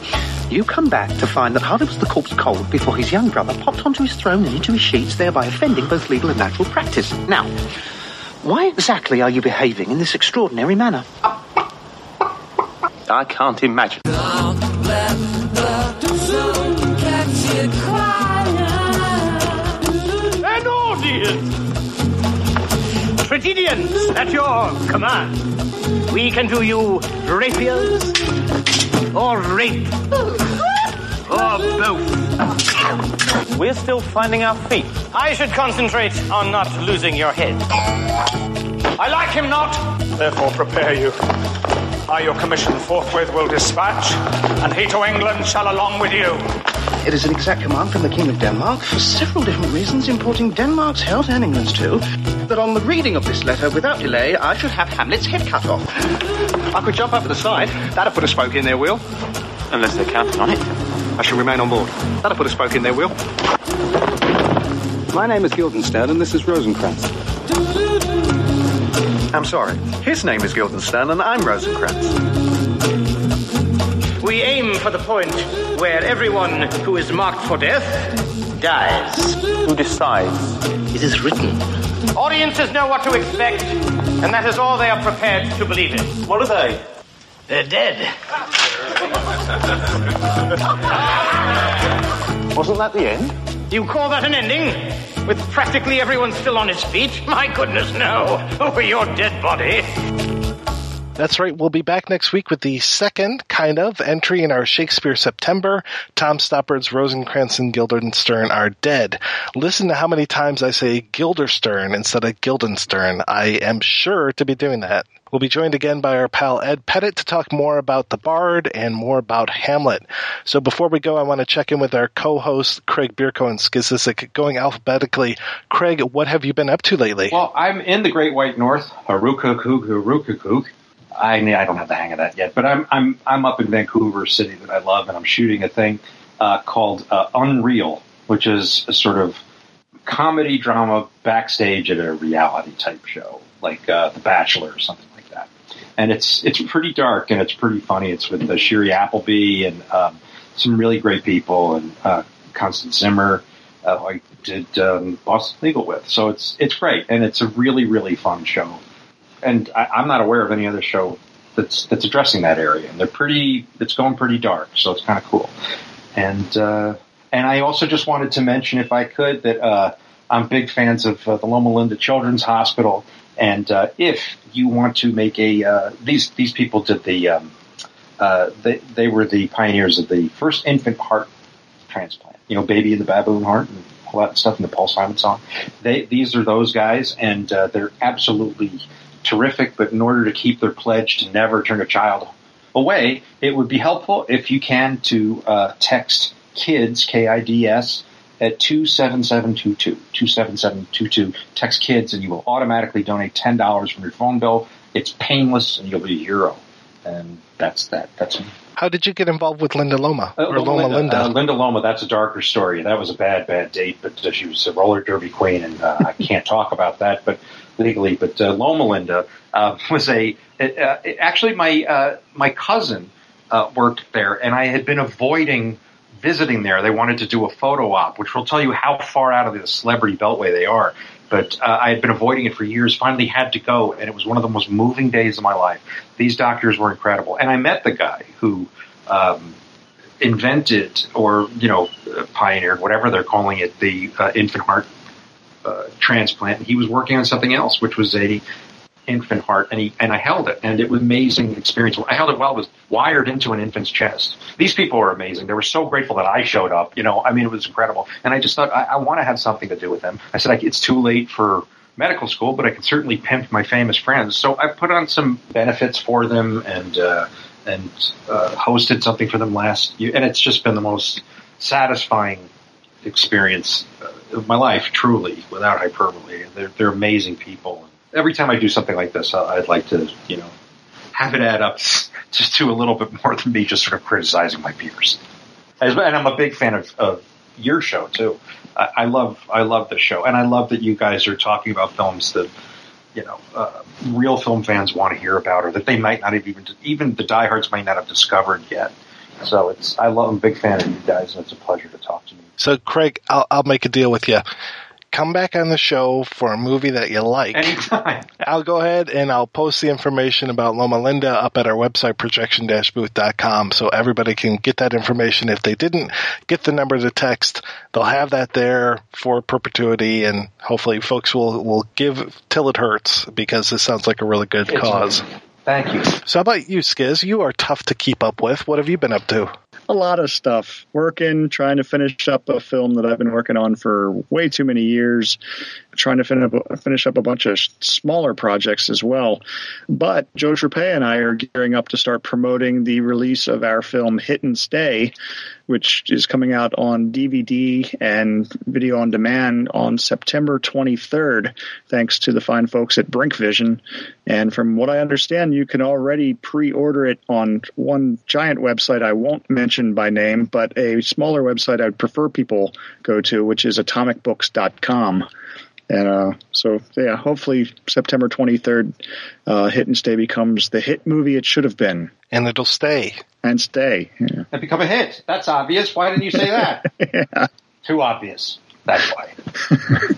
You come back to find that hardly was the corpse cold before his young brother popped onto his throne and into his sheets, thereby offending both legal and natural practice. Now, why exactly are you behaving in this extraordinary manner? I can't imagine. An audience! Tragedians, at your command. We can do you rapiers, or rape, or both. We're still finding our feet. I should concentrate on not losing your head. I like him not, therefore prepare you I your commission forthwith will dispatch, and he to England shall along with you. It is an exact command from the King of Denmark for several different reasons, importing Denmark's health and England's too, that on the reading of this letter without delay, I should have Hamlet's head cut off. I could jump over the side. That'll put a spoke in their wheel. Unless they're counting on it. I shall remain on board. That'll put a spoke in their wheel. My name is Guildenstern, and this is Rosencrantz. I'm sorry. His name is Guildenstern, and I'm Rosencrantz. We aim for the point where everyone who is marked for death dies. Who decides? It is written. Audiences know what to expect, and that is all they are prepared to believe in. What are they? They're dead. Wasn't that the end? You call that an ending? With practically everyone still on his feet? My goodness, no. Over your dead body. That's right. We'll be back next week with the second, kind of, entry in our Shakespeare September. Tom Stoppard's Rosencrantz and Guildenstern are dead. Listen to how many times I say Gilderstern instead of Guildenstern. I am sure to be doing that. We'll be joined again by our pal Ed Pettit to talk more about the Bard and more about Hamlet. So before we go, I want to check in with our co-host Craig Bierko and Skiz Cyzyk, going alphabetically. Craig, what have you been up to lately? Well, I'm in the Great White North, Haruka Kook, Haruka Kook. I I don't have the hang of that yet, but I'm I'm I'm up in Vancouver City that I love, and I'm shooting a thing uh, called uh, Unreal, which is a sort of comedy drama backstage at a reality type show, like uh, The Bachelor or something like that. And it's it's pretty dark and it's pretty funny. It's with uh, Shiri Appleby and um, some really great people and uh, Constance Zimmer, uh, I did um, Boston Legal with. So it's it's great and it's a really really fun show. And I, I'm not aware of any other show that's that's addressing that area. And they're pretty. It's going pretty dark, so it's kind of cool. And uh, and I also just wanted to mention, if I could, that uh, I'm big fans of uh, the Loma Linda Children's Hospital. And uh, if you want to make a uh, these these people did the um, uh, they they were the pioneers of the first infant heart transplant. You know, baby in the baboon heart and all that stuff in the Paul Simon song. They these are those guys, and uh, they're absolutely terrific. But in order to keep their pledge to never turn a child away, it would be helpful if you can to uh, text kids K I D S at 27722. 27722. Text kids and you will automatically donate $10 from your phone bill. It's painless and you'll be a hero. And that's that. That's me. How did you get involved with Linda Loma Uh, or Loma Linda? Uh, Linda Loma, that's a darker story. That was a bad, bad date, but she was a roller derby queen, and uh, I can't talk about that, but legally. But uh, Loma Linda uh, was a uh, actually my uh, my cousin uh, worked there, and I had been avoiding visiting there. They wanted to do a photo op, which will tell you how far out of the celebrity beltway they are. But uh, I had been avoiding it for years. Finally, had to go, and it was one of the most moving days of my life. These doctors were incredible, and I met the guy who um, invented or you know pioneered whatever they're calling it the uh, infant heart uh, transplant. He was working on something else, which was a infant heart, and he and I held it, and it was amazing experience. I held it while it was wired into an infant's chest. These people were amazing. They were so grateful that I showed up. You know, I mean, it was incredible, and I just thought I, I want to have something to do with them. I said I, it's too late for medical school, but I can certainly pimp my famous friends. So I put on some benefits for them and uh, and uh, hosted something for them last year, and it's just been the most satisfying experience uh, of my life, truly, without hyperbole. They're, they're amazing people. Every time I do something like this, I'd like to, you know, have it add up just to a little bit more than me just sort of criticizing my peers. And I'm a big fan of, of your show too. I, I love I love the show, and I love that you guys are talking about films that you know uh, real film fans want to hear about, or that they might not have even even the diehards might not have discovered yet. So it's I love I'm a big fan of you guys, and it's a pleasure to talk to you. So, Craig, I'll, I'll make a deal with you. Come back on the show for a movie that you like. Anytime. I'll go ahead and I'll post the information about Loma Linda up at our website, projection-booth.com, so everybody can get that information. If they didn't get the number to text, they'll have that there for perpetuity, and hopefully folks will, will give till it hurts, because this sounds like a really good It's cause. amazing. Thank you. So how about you, Skiz? You are tough to keep up with. What have you been up to? a lot of stuff. Working, trying to finish up a film that I've been working on for way too many years. Trying to finish up, a bunch of smaller projects as well. But Joe Tropea and I are gearing up to start promoting the release of our film Hit and Stay, which is coming out on DVD and video on demand on September 23rd, thanks to the fine folks at Brink Vision. And from what I understand, you can already pre order it on one giant website I won't mention by name, but a smaller website I'd prefer people go to, which is atomicbooks.com. And uh, so, yeah, hopefully September 23rd, uh, Hit and Stay becomes the hit movie it should have been. And it'll stay. And stay. Yeah. And become a hit. That's obvious. Why didn't you say that? yeah. Too obvious. That's why.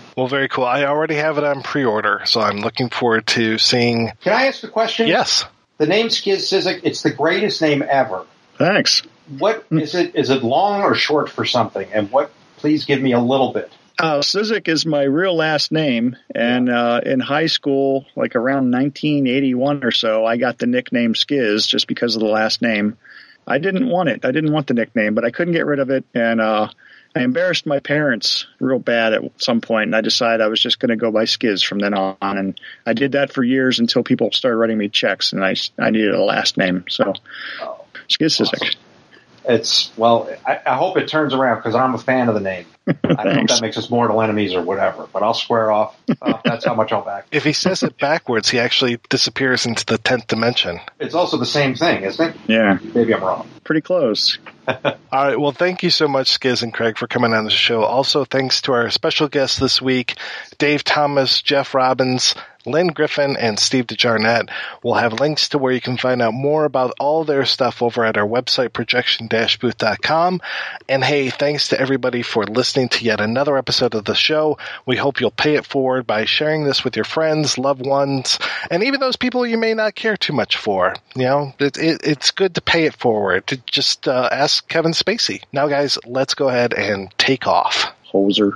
Well, very cool. I already have it on pre-order, so I'm looking forward to seeing. Can I ask a question? Yes. The name Skiz Cyzyk, it's the greatest name ever. Thanks. What is it? Is it long or short for something? And what? Please give me a little bit. Uh, Cyzyk is my real last name, and uh, in high school, like around 1981 or so, I got the nickname Skiz just because of the last name. I didn't want it. I didn't want the nickname, but I couldn't get rid of it, and uh, I embarrassed my parents real bad at some point, and I decided I was just going to go by Skiz from then on. And I did that for years until people started writing me checks, and I, I needed a last name. So Skiz Cyzyk. It's well. I, I hope it turns around because I'm a fan of the name. I don't know if that makes us mortal enemies or whatever, but I'll square off. Uh, that's how much I'll back. If he says it backwards, he actually disappears into the tenth dimension. It's also the same thing, isn't it? Yeah. Maybe I'm wrong. Pretty close. All right. Well, thank you so much, Skiz and Craig, for coming on the show. Also, thanks to our special guests this week, Dave Thomas, Jeff Robbins, Lynne Griffin, and Steve De Jarnatt. We'll have links to where you can find out more about all their stuff over at our website, projection-booth.com. And hey, thanks to everybody for listening to yet another episode of the show. We hope you'll pay it forward by sharing this with your friends, loved ones, and even those people you may not care too much for. You know, it, it, it's good to pay it forward. To just uh, ask Kevin Spacey. Now, guys, let's go ahead and take off. Hoser.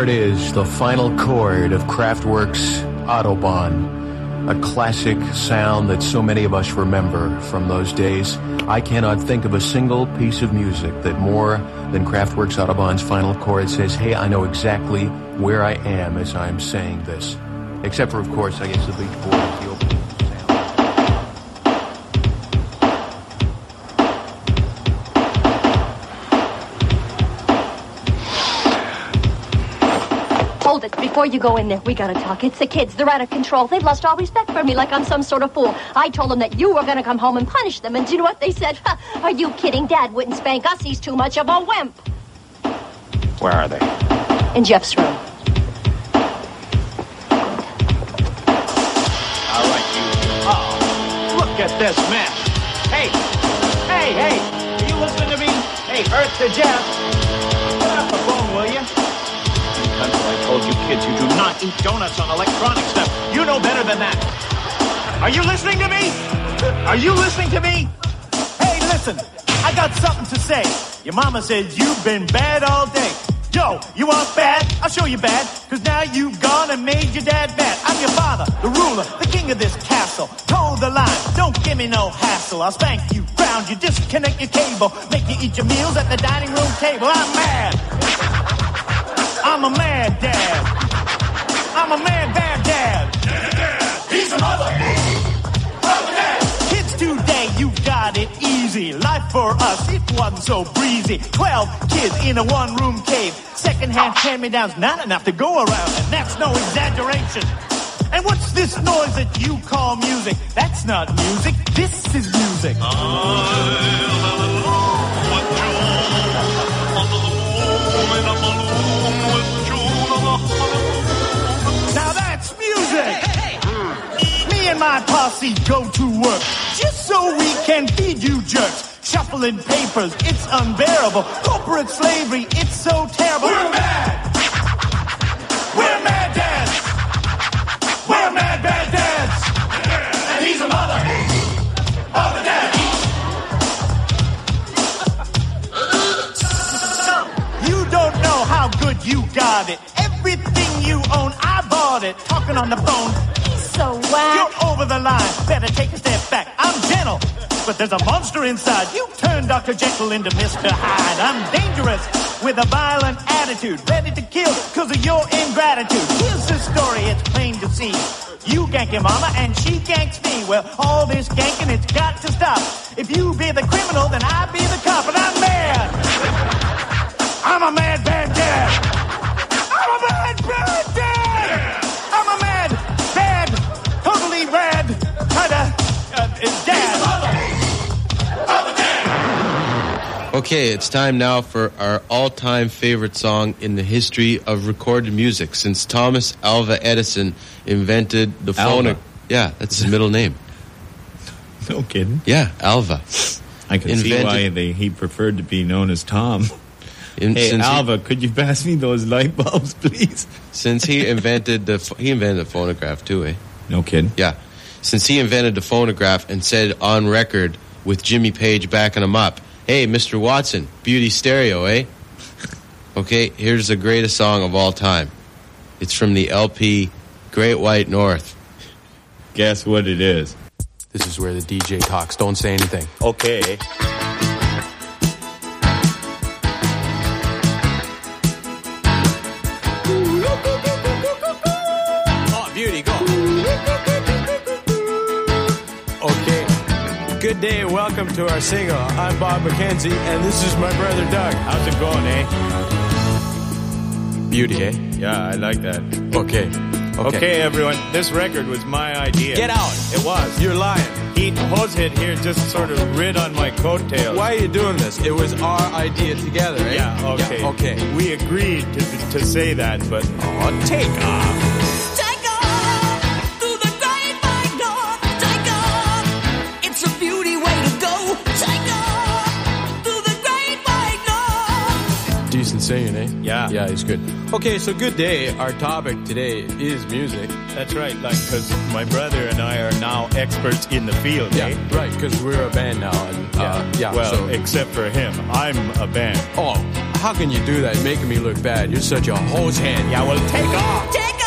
There it is, the final chord of Kraftwerk's Autobahn, a classic sound that so many of us remember from those days. I cannot think of a single piece of music that more than Kraftwerk's Autobahn's final chord says, hey, I know exactly where I am as I'm saying this. Except for, of course, I guess the Beach Boys, the opening. Before you go in there, we gotta talk. It's the kids. They're out of control. They've lost all respect for me like I'm some sort of fool. I told them that you were gonna come home and punish them, and do you know what they said? Are you kidding? Dad wouldn't spank us. He's too much of a wimp. Where are they? In Jeff's room. All right, you. Oh, look at this mess. Hey, hey, hey, are you listening to me? Hey, Earth to Jeff. Told you kids. You do not eat donuts on electronic stuff. You know better than that. Are you listening to me? Are you listening to me? Hey, listen. I got something to say. Your mama says you've been bad all day. Yo, you want bad? I'll show you bad. Cause now you've gone and made your dad mad. I'm your father, the ruler, the king of this castle. Toe the line, don't give me no hassle. I'll spank you, ground you, disconnect your cable. Make you eat your meals at the dining room table. I'm mad. I'm a mad dad. I'm a mad bad dad. He's a mother. Kids today, you got it easy. Life for us, it wasn't so breezy. Twelve kids in a one-room cave. Second-hand hand-me-downs, not enough to go around, and that's no exaggeration. And what's this noise that you call music? That's not music. This is music. Oh. My posse go to work just so we can feed you jerks. Shuffling papers, it's unbearable. Corporate slavery, it's so terrible. We're mad. We're mad dads. We're mad bad dads. And he's a mother of a dad. You don't know how good you got it. Everything you own, I bought it. Talking on the phone. So whack. You're over the line. Better take a step back. I'm gentle, but there's a monster inside. You turned Dr. Jekyll into Mr. Hyde. I'm dangerous with a violent attitude. Ready to kill because of your ingratitude. Here's the story. It's plain to see. You gank your mama and she ganks me. Well, all this ganking, it's got to stop. If you be the criminal, then I be the cop, and I'm mad. I'm a mad bad dad. I'm a mad bad dad. Okay, it's time now for our all-time favorite song in the history of recorded music since Thomas Alva Edison invented the phone. Alva? Yeah, that's his middle name. No kidding. Yeah, Alva. I can see why they, he preferred to be known as Tom. In- hey, since he- Alva, could you pass me those light bulbs, please? Since he invented the he invented the phonograph too, eh? No kidding. Yeah. Since he invented the phonograph and said on record with Jimmy Page backing him up, "Hey, Mr. Watson, beauty stereo, eh?" Okay, here's the greatest song of all time. It's from the LP Great White North. Guess what it is? This is where the DJ talks. Don't say anything. Okay. Good day. Welcome to our single. I'm Bob McKenzie, and this is my brother Doug. How's it going, eh? Beauty, eh? Yeah, I like that. Okay. Okay. everyone, this record was my idea. Get out. It was. You're lying. He, Hosehead here just sort of rid on my coattails. Why are you doing this? It was our idea together, eh? Yeah, okay. okay. We agreed to, to say that, but. Oh, take off. North. Singing, eh? Yeah. Yeah, he's good. Okay, so good day. Our topic today is music. That's right, like, because my brother and I are now experts in the field, Yeah, eh? right, because we're a band now. And, uh, yeah, well, so- except for him. I'm a band. Oh, how can you do that making me look bad? You're such a hose hand. Yeah, well, take off. Take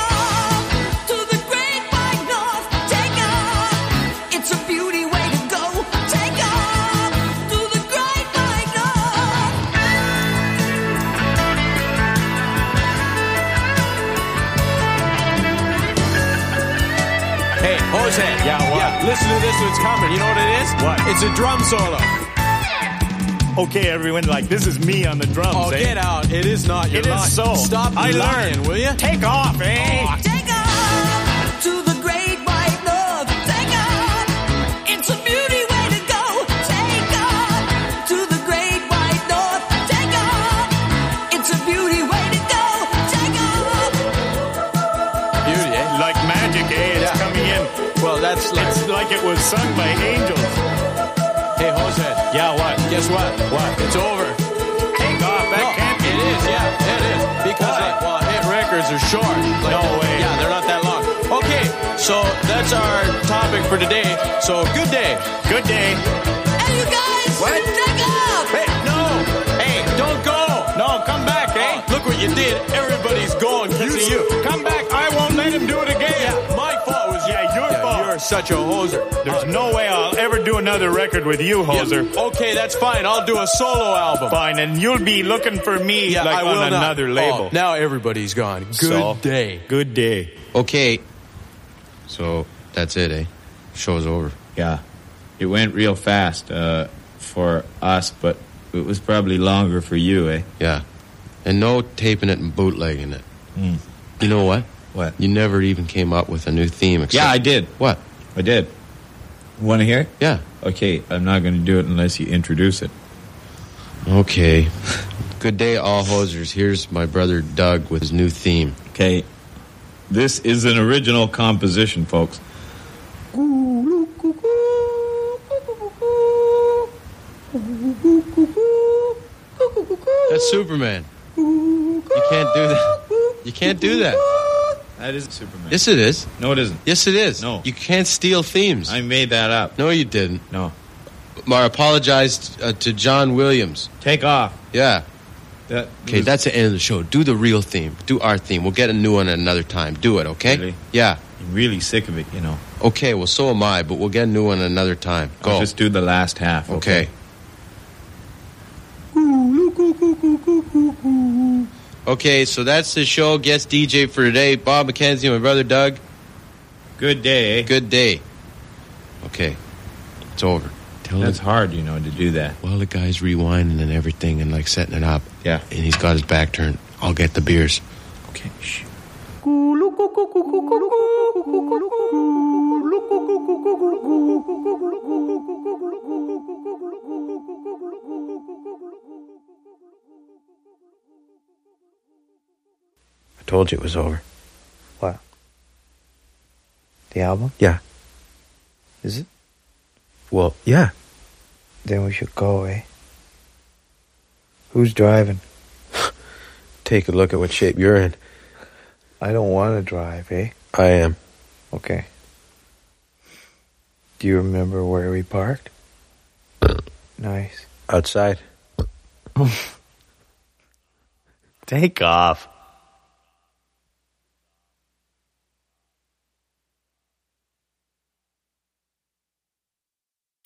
Hosehead. Yeah, what? Yeah, listen to this one's coming. You know what it is? What? It's a drum solo. Okay, everyone, like, this is me on the drums, Oh, eh? get out. It is not. You're It is lying. so. Stop I lying, learned. will you? Take off, eh? Oh, like. It's it was sung by angels. Hey, Hosehead. Yeah, what? Guess what? What? It's over. Take off. That No, can't be. It is, yeah, it is. Because, Why? like, well, hit records are short. Like, No way. Yeah, they're not that long. Okay, so that's our topic for today. So, good day. Good day. Hey, you guys. What? Take off. Hey, no! Hey, don't go! No, come back, eh? Oh, look what you did. Everybody's gone. You See you. Come back. I won't let him do it again. Yeah, such a hoser. There's no way I'll ever do another record with you, Hoser. Yeah, Okay, that's fine. I'll do a solo album. Fine, and you'll be looking for me Yeah, like I will on not. another label. Oh, now everybody's gone. Good So, day. Good day. Okay. So that's it, eh? Show's over. Yeah, it went real fast uh, for us, but it was probably longer for you, eh? Yeah. And no taping it and bootlegging it. Hmm. You know what? What? You never even came up with a new theme. Except Yeah, I did. What? I did. Want to hear it? Yeah. Okay, I'm not going to do it unless you introduce it. Okay. Good day, all hosers. Here's my brother Doug with his new theme. Okay. This is an original composition, folks. That's Superman. You can't do that. You can't do that. That isn't Superman. Yes, it is. No, it isn't. Yes, it is. No. You can't steal themes. I made that up. No, you didn't. No. Mar apologized uh, to John Williams. Take off. Yeah. That Okay, was- that's the end of the show. Do the real theme. Do our theme. We'll get a new one another time. Do it, okay? Really? Yeah. I'm really sick of it, you know. Okay, well, so am I, but we'll get a new one another time. Go. I'll just do the last half. okay. Okay, so that's the show. Guest DJ for today. Bob McKenzie, and my brother Doug. Good day. Good day. Okay, it's over. Tell That's him- hard, you know, to do that. Well, the guy's rewinding and everything and like setting it up. Yeah. And he's got his back turned. I'll get the beers. Okay. Shh. I told you it was over. What? The album? Yeah. Is it? Well, yeah. Then we should go, eh? Who's driving? Take a look at what shape you're in. I don't want to drive, eh? I am. Okay. Do you remember where we parked? nice. Outside. Take off.